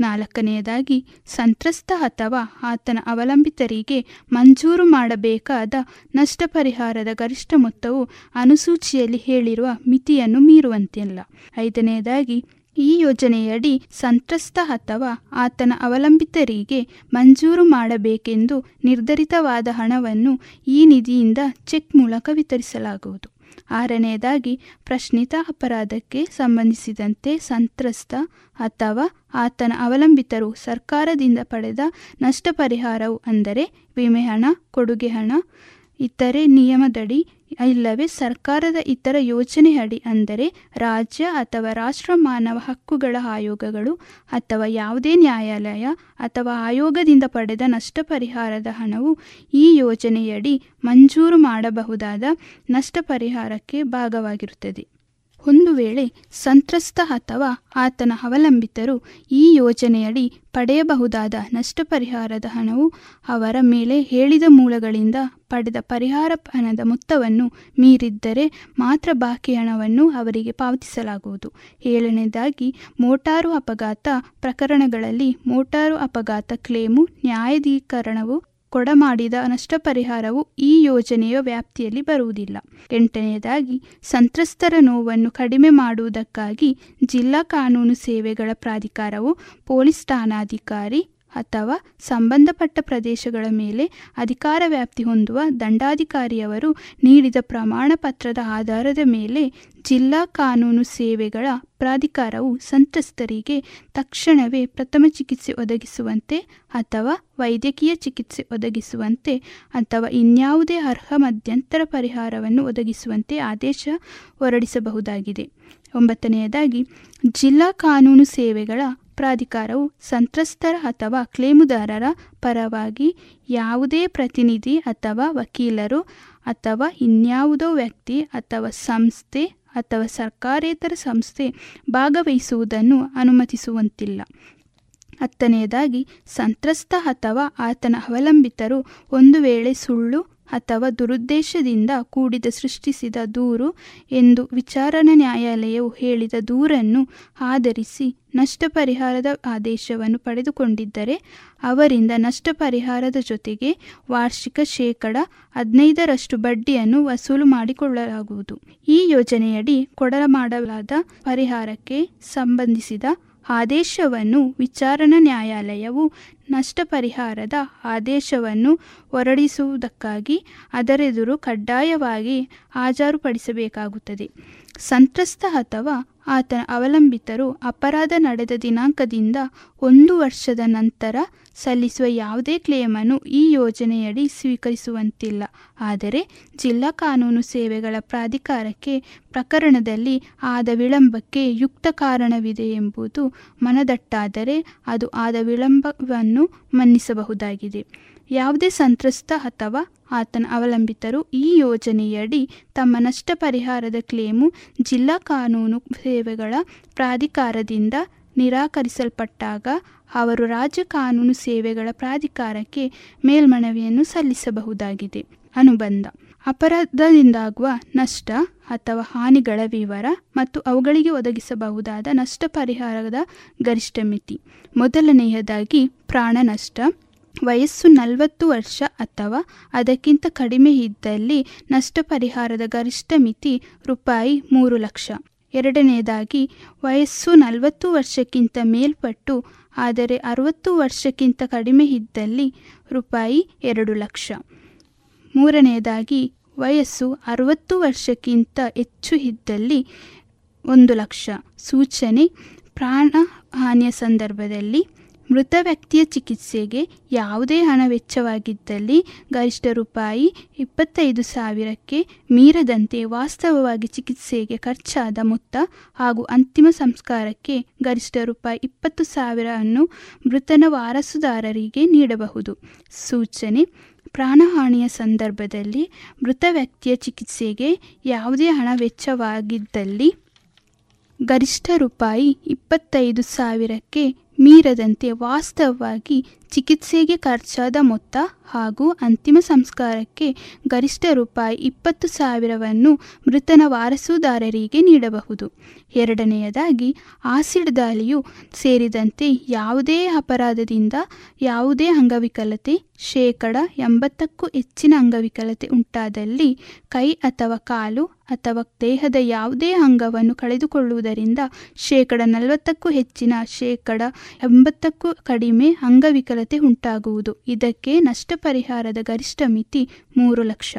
ನಾಲ್ಕನೆಯದಾಗಿ, ಸಂತ್ರಸ್ತ ಅಥವಾ ಆತನ ಅವಲಂಬಿತರಿಗೆ ಮಂಜೂರು ಮಾಡಬೇಕಾದ ನಷ್ಟ ಪರಿಹಾರದ ಗರಿಷ್ಠ ಮೊತ್ತವು ಅನುಸೂಚಿಯಲ್ಲಿ ಹೇಳಿರುವ ಮಿತಿಯನ್ನು ಮೀರುವಂತಿಲ್ಲ. ಐದನೆಯದಾಗಿ, ಈ ಯೋಜನೆಯಡಿ ಸಂತ್ರಸ್ತ ಅಥವಾ ಆತನ ಅವಲಂಬಿತರಿಗೆ ಮಂಜೂರು ಮಾಡಬೇಕೆಂದು ನಿರ್ಧರಿತವಾದ ಹಣವನ್ನು ಈ ನಿಧಿಯಿಂದ ಚೆಕ್ ಮೂಲಕ ವಿತರಿಸಲಾಗುವುದು. ಆರನೆಯದಾಗಿ ಪ್ರಶ್ನಿತ ಅಪರಾಧಕ್ಕೆ ಸಂಬಂಧಿಸಿದಂತೆ ಸಂತ್ರಸ್ತ ಅಥವಾ ಆತನ ಅವಲಂಬಿತರು ಸರ್ಕಾರದಿಂದ ಪಡೆದ ನಷ್ಟ ಪರಿಹಾರವು ಅಂದರೆ ವಿಮೆ ಹಣ ಕೊಡುಗೆ ಹಣ ಇತರೆ ನಿಯಮದಡಿ ಇಲ್ಲವೇ ಸರ್ಕಾರದ ಇತರ ಯೋಜನೆ ಅಡಿ ಅಂದರೆ ರಾಜ್ಯ ಅಥವಾ ರಾಷ್ಟ್ರ ಮಾನವ ಹಕ್ಕುಗಳ ಆಯೋಗಗಳು ಅಥವಾ ಯಾವುದೇ ನ್ಯಾಯಾಲಯ ಅಥವಾ ಆಯೋಗದಿಂದ ಪಡೆದ ನಷ್ಟ ಪರಿಹಾರದ ಹಣವು ಈ ಯೋಜನೆಯಡಿ ಮಂಜೂರು ಮಾಡಬಹುದಾದ ನಷ್ಟ ಪರಿಹಾರಕ್ಕೆ ಭಾಗವಾಗಿರುತ್ತದೆ. ಒಂದು ವೇಳೆ ಸಂತ್ರಸ್ತ ಅಥವಾ ಆತನ ಅವಲಂಬಿತರು ಈ ಯೋಜನೆಯಡಿ ಪಡೆಯಬಹುದಾದ ನಷ್ಟ ಪರಿಹಾರದ ಹಣವು ಅವರ ಮೇಲೆ ಹೇಳಿದ ಮೂಲಗಳಿಂದ ಪಡೆದ ಪರಿಹಾರ ಹಣದ ಮೊತ್ತವನ್ನು ಮೀರಿದ್ದರೆ ಮಾತ್ರ ಬಾಕಿ ಹಣವನ್ನು ಅವರಿಗೆ ಪಾವತಿಸಲಾಗುವುದು. ಏಳನೇದಾಗಿ, ಮೋಟಾರು ಅಪಘಾತ ಪ್ರಕರಣಗಳಲ್ಲಿ ಮೋಟಾರು ಅಪಘಾತ ಕ್ಲೇಮು ನ್ಯಾಯಾಧೀಕರಣವು ಕೊಡಮಾಡಿದ ನಷ್ಟಪರಿಹಾರವು ಈ ಯೋಜನೆಯ ವ್ಯಾಪ್ತಿಯಲ್ಲಿ ಬರುವುದಿಲ್ಲ. ಎಂಟನೆಯದಾಗಿ, ಸಂತ್ರಸ್ತರ ನೋವನ್ನು ಕಡಿಮೆ ಮಾಡುವುದಕ್ಕಾಗಿ ಜಿಲ್ಲಾ ಕಾನೂನು ಸೇವೆಗಳ ಪ್ರಾಧಿಕಾರವು ಪೊಲೀಸ್ ಠಾಣಾಧಿಕಾರಿ ಅಥವಾ ಸಂಬಂಧಪಟ್ಟ ಪ್ರದೇಶಗಳ ಮೇಲೆ ಅಧಿಕಾರ ವ್ಯಾಪ್ತಿ ಹೊಂದುವ ದಂಡಾಧಿಕಾರಿಯವರು ನೀಡಿದ ಪ್ರಮಾಣ ಪತ್ರದ ಆಧಾರದ ಮೇಲೆ ಜಿಲ್ಲಾ ಕಾನೂನು ಸೇವೆಗಳ ಪ್ರಾಧಿಕಾರವು ಸಂತ್ರಸ್ತರಿಗೆ ತಕ್ಷಣವೇ ಪ್ರಥಮ ಚಿಕಿತ್ಸೆ ಒದಗಿಸುವಂತೆ ಅಥವಾ ವೈದ್ಯಕೀಯ ಚಿಕಿತ್ಸೆ ಒದಗಿಸುವಂತೆ ಅಥವಾ ಇನ್ಯಾವುದೇ ಅರ್ಹ ಮಧ್ಯಂತರ ಪರಿಹಾರವನ್ನು ಒದಗಿಸುವಂತೆ ಆದೇಶ ಹೊರಡಿಸಬಹುದಾಗಿದೆ. ಒಂಬತ್ತನೆಯದಾಗಿ, ಜಿಲ್ಲಾ ಕಾನೂನು ಸೇವೆಗಳ ಪ್ರಾಧಿಕಾರವು ಸಂತ್ರಸ್ತರ ಅಥವಾ ಕ್ಲೇಮುದಾರರ ಪರವಾಗಿ ಯಾವುದೇ ಪ್ರತಿನಿಧಿ ಅಥವಾ ವಕೀಲರು ಅಥವಾ ಇನ್ಯಾವುದೋ ವ್ಯಕ್ತಿ ಅಥವಾ ಸಂಸ್ಥೆ ಅಥವಾ ಸರ್ಕಾರೇತರ ಸಂಸ್ಥೆ ಭಾಗವಹಿಸುವುದನ್ನು ಅನುಮತಿಸುವಂತಿಲ್ಲ. ಹತ್ತನೆಯದಾಗಿ, ಸಂತ್ರಸ್ತ ಅಥವಾ ಆತನ ಅವಲಂಬಿತರು ಒಂದು ವೇಳೆ ಸುಳ್ಳು ಅಥವಾ ದುರುದ್ದೇಶದಿಂದ ಕೂಡಿದ ಸೃಷ್ಟಿಸಿದ ದೂರು ಎಂದು ವಿಚಾರಣಾ ನ್ಯಾಯಾಲಯವು ಹೇಳಿದ ದೂರನ್ನು ಆಧರಿಸಿ ನಷ್ಟ ಪರಿಹಾರದ ಆದೇಶವನ್ನು ಪಡೆದುಕೊಂಡಿದ್ದರೆ ಅವರಿಂದ ನಷ್ಟ ಪರಿಹಾರದ ಜೊತೆಗೆ ವಾರ್ಷಿಕ ಶೇಕಡ ಹದಿನೈದರಷ್ಟು ಬಡ್ಡಿಯನ್ನು ವಸೂಲು ಮಾಡಿಕೊಳ್ಳಲಾಗುವುದು. ಈ ಯೋಜನೆಯಡಿ ಕೊಡಮಾಡಲಾದ ಪರಿಹಾರಕ್ಕೆ ಸಂಬಂಧಿಸಿದ ಆದೇಶವನ್ನು ವಿಚಾರಣಾ ನ್ಯಾಯಾಲಯವು ನಷ್ಟ ಪರಿಹಾರದ ಆದೇಶವನ್ನು ಹೊರಡಿಸುವುದಕ್ಕಾಗಿ ಅದರೆದುರು ಕಡ್ಡಾಯವಾಗಿ ಹಾಜರುಪಡಿಸಬೇಕಾಗುತ್ತದೆ. ಸಂತ್ರಸ್ತ ಅಥವಾ ಆತನ ಅವಲಂಬಿತರು ಅಪರಾಧ ನಡೆದ ದಿನಾಂಕದಿಂದ ಒಂದು ವರ್ಷದ ನಂತರ ಸಲ್ಲಿಸುವ ಯಾವುದೇ ಕ್ಲೇಮನ್ನು ಈ ಯೋಜನೆಯಡಿ ಸ್ವೀಕರಿಸುವಂತಿಲ್ಲ. ಆದರೆ ಜಿಲ್ಲಾ ಕಾನೂನು ಸೇವೆಗಳ ಪ್ರಾಧಿಕಾರಕ್ಕೆ ಪ್ರಕರಣದಲ್ಲಿ ಆದ ವಿಳಂಬಕ್ಕೆ ಯುಕ್ತ ಕಾರಣವಿದೆ ಎಂಬುದು ಮನದಟ್ಟಾದರೆ ಅದು ಆದ ವಿಳಂಬವನ್ನು ಮನ್ನಿಸಬಹುದಾಗಿದೆ. ಯಾವುದೇ ಸಂತ್ರಸ್ತ ಅಥವಾ ಆತನ ಅವಲಂಬಿತರು ಈ ಯೋಜನೆಯಡಿ ತಮ್ಮ ನಷ್ಟ ಪರಿಹಾರದ ಕ್ಲೇಮು ಜಿಲ್ಲಾ ಕಾನೂನು ಸೇವೆಗಳ ಪ್ರಾಧಿಕಾರದಿಂದ ನಿರಾಕರಿಸಲ್ಪಟ್ಟಾಗ ಅವರು ರಾಜ್ಯ ಕಾನೂನು ಸೇವೆಗಳ ಪ್ರಾಧಿಕಾರಕ್ಕೆ ಮೇಲ್ಮನವಿಯನ್ನು ಸಲ್ಲಿಸಬಹುದಾಗಿದೆ. ಅನುಬಂಧ. ಅಪರಾಧದಿಂದಾಗುವ ನಷ್ಟ ಅಥವಾ ಹಾನಿಗಳ ವಿವರ ಮತ್ತು ಅವುಗಳಿಗೆ ಒದಗಿಸಬಹುದಾದ ನಷ್ಟ ಪರಿಹಾರದ ಗರಿಷ್ಠ ಮಿತಿ ಮೊದಲನೆಯದಾಗಿ ಪ್ರಾಣ ನಷ್ಟ ವಯಸ್ಸು ನಲವತ್ತು ವರ್ಷ ಅಥವಾ ಅದಕ್ಕಿಂತ ಕಡಿಮೆ ಇದ್ದಲ್ಲಿ ನಷ್ಟ ಪರಿಹಾರದ ಗರಿಷ್ಠ ಮಿತಿ ರೂಪಾಯಿ ಮೂರು ಲಕ್ಷ. ಎರಡನೆಯದಾಗಿ ವಯಸ್ಸು ನಲವತ್ತು ವರ್ಷಕ್ಕಿಂತ ಮೇಲ್ಪಟ್ಟು, ಆದರೆ ಅರವತ್ತು ವರ್ಷಕ್ಕಿಂತ ಕಡಿಮೆ ಇದ್ದಲ್ಲಿ ರೂಪಾಯಿ ಎರಡು ಲಕ್ಷ. ಮೂರನೆಯದಾಗಿ ವಯಸ್ಸು ಅರವತ್ತು ವರ್ಷಕ್ಕಿಂತ ಹೆಚ್ಚು ಇದ್ದಲ್ಲಿ ಒಂದು ಲಕ್ಷ. ಸೂಚನೆ, ಪ್ರಾಣ ಹಾನಿಯ ಸಂದರ್ಭದಲ್ಲಿ ಮೃತ ವ್ಯಕ್ತಿಯ ಚಿಕಿತ್ಸೆಗೆ ಯಾವುದೇ ಹಣ ವೆಚ್ಚವಾಗಿದ್ದಲ್ಲಿ ಗರಿಷ್ಠ ರೂಪಾಯಿ ಇಪ್ಪತ್ತೈದು ಸಾವಿರಕ್ಕೆ ಮೀರದಂತೆ ವಾಸ್ತವವಾಗಿ ಚಿಕಿತ್ಸೆಗೆ ಖರ್ಚಾದ ಮೊತ್ತ ಹಾಗೂ ಅಂತಿಮ ಸಂಸ್ಕಾರಕ್ಕೆ ಗರಿಷ್ಠ ರೂಪಾಯಿ ಇಪ್ಪತ್ತು ಸಾವಿರವನ್ನು ಮೃತನ ವಾರಸುದಾರರಿಗೆ ನೀಡಬಹುದು. ಸೂಚನೆ, ಪ್ರಾಣಹಾನಿಯ ಸಂದರ್ಭದಲ್ಲಿ ಮೃತ ವ್ಯಕ್ತಿಯ ಚಿಕಿತ್ಸೆಗೆ ಯಾವುದೇ ಹಣ ವೆಚ್ಚವಾಗಿದ್ದಲ್ಲಿ ಗರಿಷ್ಠ ರೂಪಾಯಿ ಇಪ್ಪತ್ತೈದು ಸಾವಿರಕ್ಕೆ ಮೀರದಂತೆ ವಾಸ್ತವವಾಗಿ ಚಿಕಿತ್ಸೆಗೆ ಖರ್ಚಾದ ಮೊತ್ತ ಹಾಗೂ ಅಂತಿಮ ಸಂಸ್ಕಾರಕ್ಕೆ ಗರಿಷ್ಠ ರೂಪಾಯಿ ಇಪ್ಪತ್ತು ಸಾವಿರವನ್ನು ಮೃತನ ವಾರಸುದಾರರಿಗೆ ನೀಡಬಹುದು. ಎರಡನೆಯದಾಗಿ, ಆಸಿಡ್ ದಾಳಿಯು ಸೇರಿದಂತೆ ಯಾವುದೇ ಅಪರಾಧದಿಂದ ಯಾವುದೇ ಅಂಗವಿಕಲತೆ, ಶೇಕಡ ಎಂಬತ್ತಕ್ಕೂ ಹೆಚ್ಚಿನ ಅಂಗವಿಕಲತೆ ಉಂಟಾದಲ್ಲಿ ಕೈ ಅಥವಾ ಕಾಲು ಅಥವಾ ದೇಹದ ಯಾವುದೇ ಅಂಗವನ್ನು ಕಳೆದುಕೊಳ್ಳುವುದರಿಂದ ಶೇಕಡ ನಲವತ್ತಕ್ಕೂ ಹೆಚ್ಚಿನ ಶೇಕಡ ಎಂಬತ್ತಕ್ಕೂ ಕಡಿಮೆ ಅಂಗವಿಕಲತೆ ಉಂಟಾಗುವುದು. ಇದಕ್ಕೆ ನಷ್ಟ ಪರಿಹಾರದ ಗರಿಷ್ಠ ಮಿತಿ ಮೂರು ಲಕ್ಷ.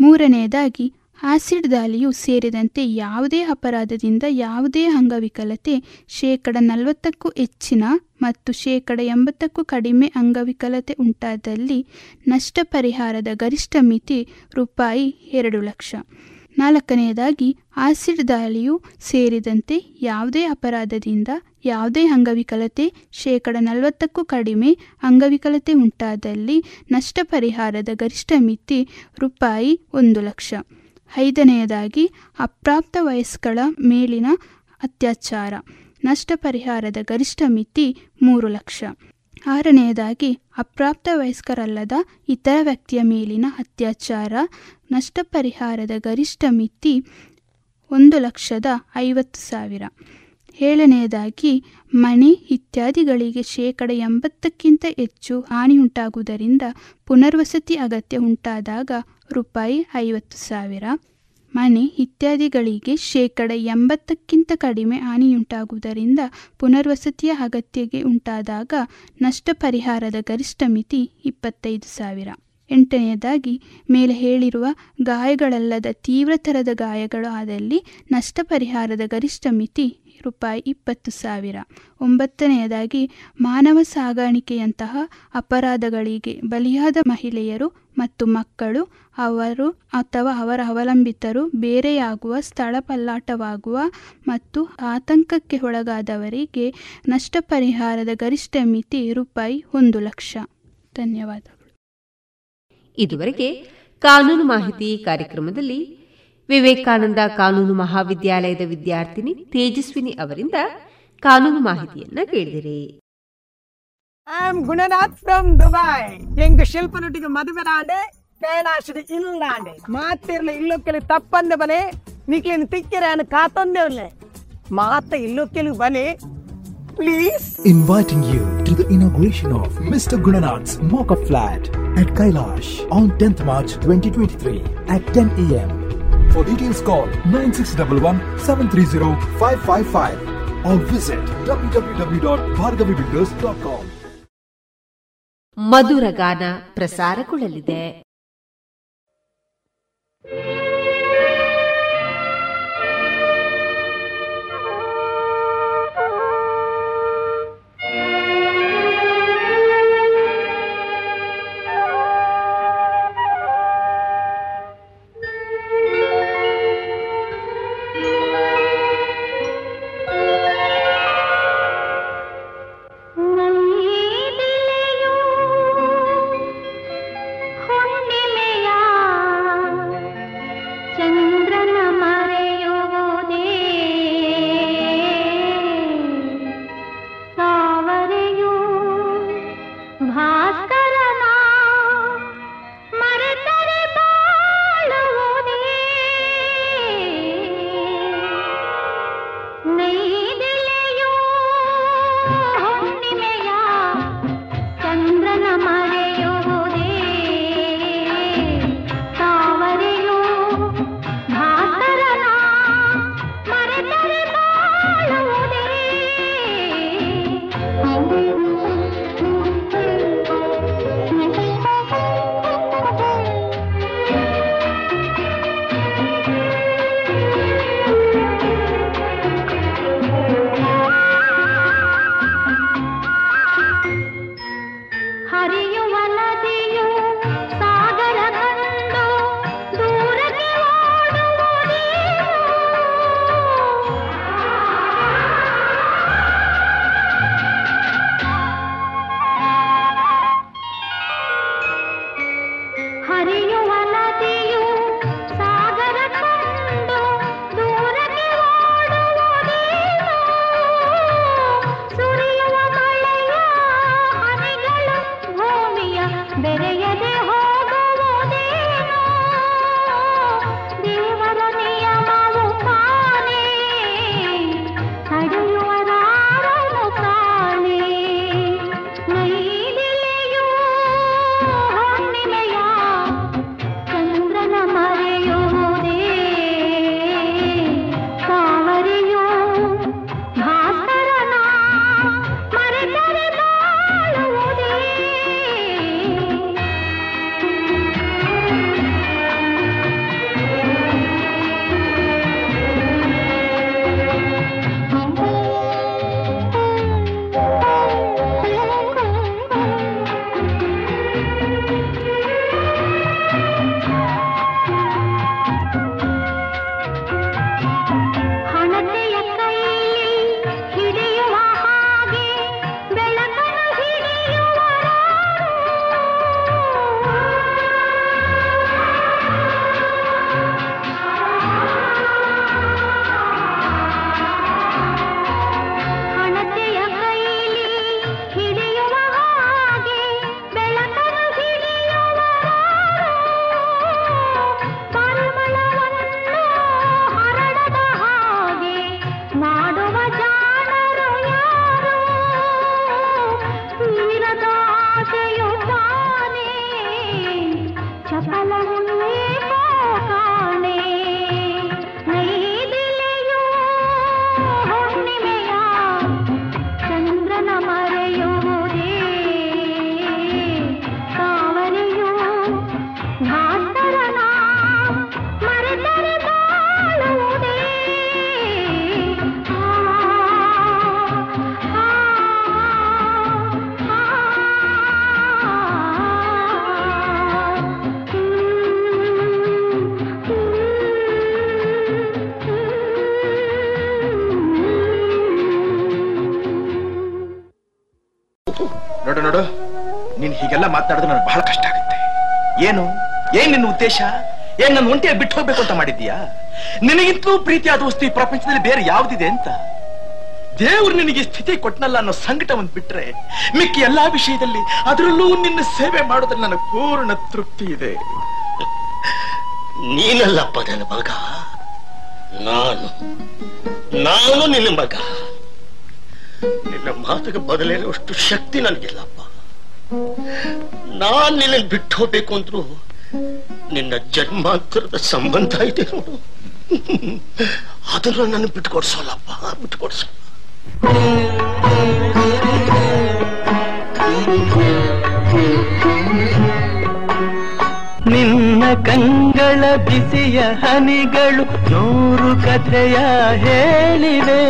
ಮೂರನೆಯದಾಗಿ, ಆಸಿಡ್ ದಾಳಿಯು ಸೇರಿದಂತೆ ಯಾವುದೇ ಅಪರಾಧದಿಂದ ಯಾವುದೇ ಅಂಗವಿಕಲತೆ ಶೇಕಡ ನಲವತ್ತಕ್ಕೂ ಹೆಚ್ಚಿನ ಮತ್ತು ಶೇಕಡ ಎಂಬತ್ತಕ್ಕೂ ಕಡಿಮೆ ಅಂಗವಿಕಲತೆ ಉಂಟಾದಲ್ಲಿ ನಷ್ಟ ಪರಿಹಾರದ ಗರಿಷ್ಠ ಮಿತಿ ರೂಪಾಯಿ ಎರಡು ಲಕ್ಷ. ನಾಲ್ಕನೆಯದಾಗಿ, ಆಸಿಡ್ ದಾಳಿಯು ಸೇರಿದಂತೆ ಯಾವುದೇ ಅಪರಾಧದಿಂದ ಯಾವುದೇ ಅಂಗವಿಕಲತೆ ಶೇಕಡ ನಲವತ್ತಕ್ಕೂ ಕಡಿಮೆ ಅಂಗವಿಕಲತೆ ಉಂಟಾದಲ್ಲಿ ನಷ್ಟ ಪರಿಹಾರದ ಗರಿಷ್ಠ ಮಿತಿ ರೂಪಾಯಿ ಒಂದು ಲಕ್ಷ. ಐದನೆಯದಾಗಿ, ಅಪ್ರಾಪ್ತ ವಯಸ್ಕಳ ಮೇಲಿನ ಅತ್ಯಾಚಾರ ನಷ್ಟ ಪರಿಹಾರದ ಗರಿಷ್ಠ ಮಿತಿ ಮೂರು ಲಕ್ಷ. ಆರನೆಯದಾಗಿ, ಅಪ್ರಾಪ್ತ ವಯಸ್ಕರಲ್ಲದ ಇತರ ವ್ಯಕ್ತಿಯ ಮೇಲಿನ ಅತ್ಯಾಚಾರ ನಷ್ಟ ಪರಿಹಾರದ ಗರಿಷ್ಠ ಮಿತಿ ಒಂದು ಲಕ್ಷದ ಐವತ್ತು ಸಾವಿರ. ಏಳನೆಯದಾಗಿ ಮನೆ ಇತ್ಯಾದಿಗಳಿಗೆ ಶೇಕಡ ಎಂಬತ್ತಕ್ಕಿಂತ ಹೆಚ್ಚು ಹಾನಿಯುಂಟಾಗುವುದರಿಂದ ಪುನರ್ವಸತಿ ಅಗತ್ಯ ಉಂಟಾದಾಗ ರೂಪಾಯಿ ಐವತ್ತು ಸಾವಿರ. ಮನೆ ಇತ್ಯಾದಿಗಳಿಗೆ ಶೇಕಡ ಎಂಬತ್ತಕ್ಕಿಂತ ಕಡಿಮೆ ಹಾನಿಯುಂಟಾಗುವುದರಿಂದ ಪುನರ್ವಸತಿಯ ಅಗತ್ಯಗೆ ಉಂಟಾದಾಗ ನಷ್ಟ ಪರಿಹಾರದ ಗರಿಷ್ಠ ಮಿತಿ ಇಪ್ಪತ್ತೈದು ಸಾವಿರ. ಎಂಟನೆಯದಾಗಿ, ಮೇಲೆ ಹೇಳಿರುವ ಗಾಯಗಳಲ್ಲದ ತೀವ್ರತರದ ಗಾಯಗಳು ಆದಲ್ಲಿ ನಷ್ಟ ಪರಿಹಾರದ ಗರಿಷ್ಠ ಮಿತಿ ರೂಪಾಯಿ ಇಪ್ಪತ್ತು ಸಾವಿರ. ಒಂಬತ್ತನೆಯದಾಗಿ, ಮಾನವ ಸಾಗಾಣಿಕೆಯಂತಹ ಅಪರಾಧಗಳಿಗೆ ಬಲಿಯಾದ ಮಹಿಳೆಯರು ಮತ್ತು ಮಕ್ಕಳು, ಅವರು ಅಥವಾ ಅವರ ಅವಲಂಬಿತರು ಬೇರೆಯಾಗುವ ಸ್ಥಳ ಪಲ್ಲಾಟವಾಗುವ ಮತ್ತು ಆತಂಕಕ್ಕೆ ಒಳಗಾದವರಿಗೆ ನಷ್ಟ ಪರಿಹಾರದ ಗರಿಷ್ಠ ಮಿತಿ ರೂಪಾಯಿ ಒಂದು ಲಕ್ಷ. ಧನ್ಯವಾದಗಳು. ಇದುವರೆಗೆ ಕಾನೂನು ಮಾಹಿತಿ ಕಾರ್ಯಕ್ರಮದಲ್ಲಿ ವಿವೇಕಾನಂದ ಕಾನೂನು ಮಹಾವಿದ್ಯಾಲಯದ ವಿದ್ಯಾರ್ಥಿನಿ ತೇಜಸ್ವಿನಿ ಅವರಿಂದ ಕಾನೂನು ಮಾಹಿತಿಯನ್ನ ಕೇಳಿದಿರಿ. I am Gunanath from Dubai ಎಂಗ್ ಶಿಲ್ಪನೊಟ್ಟಿಗೆ ಮದುವೆ ನಾಡೆ ಕೈಲಾಶದ ಇಲ್ಲಾಂಡೆ ಮಾತಿರ್ಲ ಇಲ್ಲೊಕ್ಕೆಲಿ ತಪ್ಪಂದ ಬನೆ, ನಿಕ್ಲಿನ ತಿಕ್ಕಿರ ಕಾತೊಂದೇವ್ಲೆ ಮಾತ ಇಲ್ಲೊಕ್ಕೆಲಿ ಬನೆ please inviting you to the inauguration of Mr. Gunanath's Mocha Flat at Kailash on 10th March 2023 at 10 a.m. For details call 9611-730-555 or visit www.bhargavibuilders.com. ಮಧುರ ಗಾನ ಪ್ರಸಾರಗೊಳ್ಳಲಿದೆ ಉದ್ದೇಶ ಏನ್ ನನ್ನ ಒಂಟಿಯ ಬಿಟ್ಟು ಹೋಗ್ಬೇಕು ಅಂತ ಮಾಡಿದ್ಯಾ ನಿನಗಿಂತಲೂ ಪ್ರೀತಿಯಾದ ವಸ್ತು ಈ ಪ್ರಪಂಚದಲ್ಲಿ ಬೇರೆ ಯಾವ್ದಿದೆ ಅಂತ? ದೇವ್ರು ನಿನಗೆ ಸ್ಥಿತಿ ಕೊಟ್ಟನಲ್ಲ ಅನ್ನೋ ಸಂಕಟ ಒಂದ್ ಬಿಟ್ರೆ ಮಿಕ್ಕಿ ಎಲ್ಲಾ ವಿಷಯದಲ್ಲಿ ಅದರಲ್ಲೂ ನಿನ್ನ ಸೇವೆ ಮಾಡೋದ್ರಲ್ಲಿ ನನ್ನ ಪೂರ್ಣ ತೃಪ್ತಿ ಇದೆ. ನೀನಲ್ಲಪ್ಪ ನನ್ನ ಮಗ. ನಾನು ನಾನು ನಿನ್ನ ಮಗ. ನಿನ್ನ ಮಾತಿಗೆ ಬದಲೇನುವಷ್ಟು ಶಕ್ತಿ ನನಗಿಲ್ಲಪ್ಪ. ನಾನ್ ನಿನ್ನ ಬಿಟ್ಟು ಹೋಗ್ಬೇಕು ಅಂದ್ರು ನಿನ್ನ ಜನ್ಮಾಂತರದ ಸಂಬಂಧ ಇದೆ ನೋಡು. ಅದನ್ನು ನನ್ನ ಬಿಟ್ಕೊಡ್ಸೋಲ್ಲಪ್ಪ ಬಿಟ್ಕೊಡ್ಸ ನಿನ್ನ ಕಂಗಳ ಬಿಸಿಯ ಹನಿಗಳು ನೂರು ಕಥೆಯ ಹೇಳಿವೆ.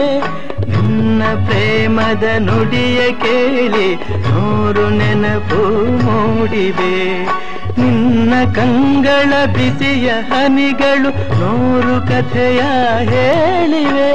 ನಿನ್ನ ಪ್ರೇಮದ ನುಡಿಯ ಕೇಳಿ ನೂರು ನೆನಪು ಮೂಡಿವೆ. ನಿನ್ನ ಕಂಗಳ ಬಿಸಿಯ ಹನಿಗಳು ನೂರು ಕಥೆಯ ಹೇಳಿವೆ.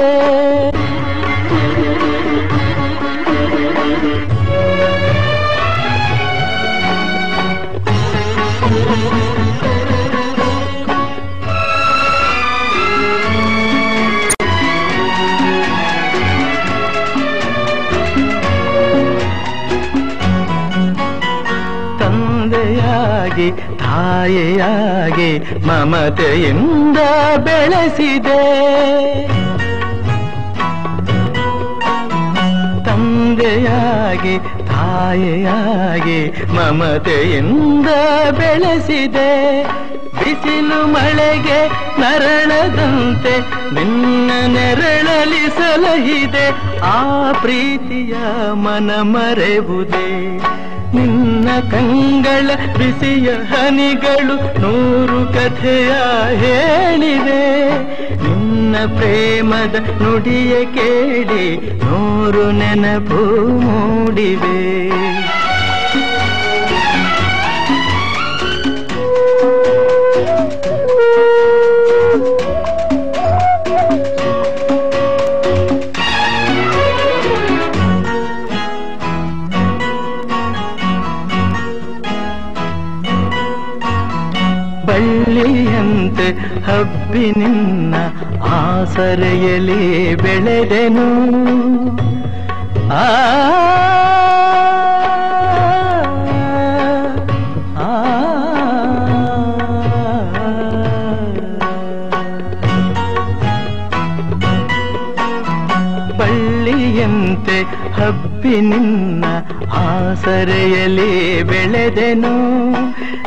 ತಂದೆಯಾಗಿ ತಾಯಿಯಾಗಿ ಮಮತೆಯಿಂದ ಬೆಳೆಸಿದೆ. ತಂದೆಯಾಗಿ ತಾಯಿಯಾಗಿ ಮಮತೆಯಿಂದ ಬೆಳೆಸಿದೆ. ಬಿಸಿಲು ಮಳೆಗೆ ನರಳದಂತೆ ನಿನ್ನ ನೆರಳಲಿ ಸಲಹಿದೆ. ಆ ಪ್ರೀತಿಯ ಮನ ಮರೆವುದೇ? ನಿನ್ನ ಕಂಗಳ ಬಿಸಿಯ ಹನಿಗಳು ನೂರು ಕಥೆಯ ಹೇಳಿದೆ ನಿನ್ನ ಪ್ರೇಮದ ನುಡಿಯ ಕೇಳಿ ನೂರು ನೆನಪು ಮೂಡಿವೆ. ಬಳ್ಳಿಯಂತೆ ಆಸರೆಯಲ್ಲಿ ಬೆಳೆದೆನು. ಆ ಆ, ಬಳ್ಳಿಯಂತೆ ಹಬ್ಬಿ ನಿನ್ನ ಆಸರೆಯಲಿ ಬೆಳೆದೆನು.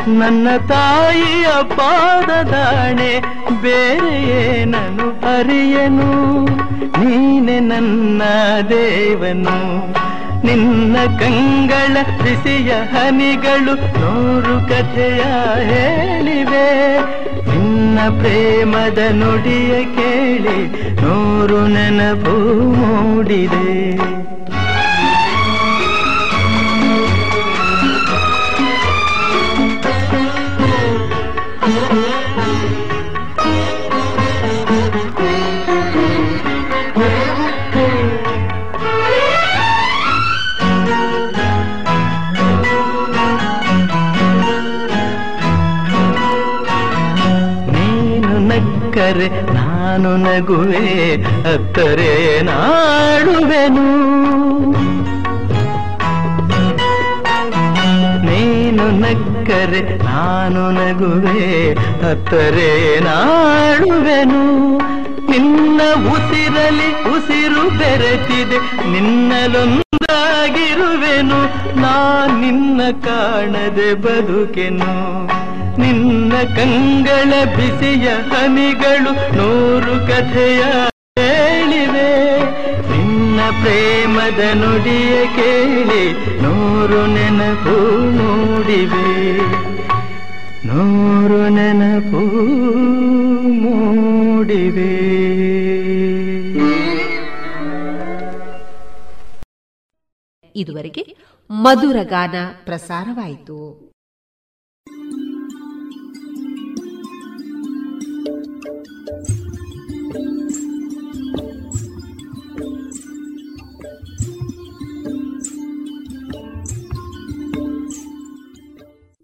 ನನ್ನ ತಾಯಿಯ ಪಾದದಾಣೆ ಬೇರೆ ನಾನು ಅರಿಯನು. ನೀನೆ ನನ್ನ ದೇವನು. ನಿನ್ನ ಕಂಗಳ ಬಿಸಿಯ ಹನಿಗಳು ನೂರು ಕಥೆಯ ಹೇಳಿವೆ. ನಿನ್ನ ಪ್ರೇಮದ ನುಡಿಯ ಕೇಳಿ ನೂರು ನೆನಪು ಮೂಡಿದೆ. ನಕ್ಕರೆ ನಾನು ನಗುವೆ, ಅತ್ತರೆ ನಾಡುವೆನು. ನೀನು ನಕ್ಕರೆ ನಾನು ನಗುವೆ, ಅತ್ತರೆ ನಾಡುವೆನು. ನಿನ್ನ ಉಸಿರಲಿ ಉಸಿರು ಬೆರೆತಿದೆ ನಿನ್ನಲೊಂದಾಗಿರುವೆನು ನಾ ನಿನ್ನ ಕಾಣದೆ ಬದುಕೆನು. ನಿನ್ನ ಕಂಗಳ ಬಿಸಿಯ ಹನಿಗಳು ನೂರು ಕಥೆಯ ಹೇಳಿವೆ. ನಿನ್ನ ಪ್ರೇಮದ ನುಡಿಯ ಕೇಳಿ ನೂರು ನೆನಪು ಮೂಡಿವೆ. ನೂರು ನೆನಪು ಮೂಡಿವೆ. ಇದುವರೆಗೆ ಮಧುರ ಗಾನ ಪ್ರಸಾರವಾಯಿತು.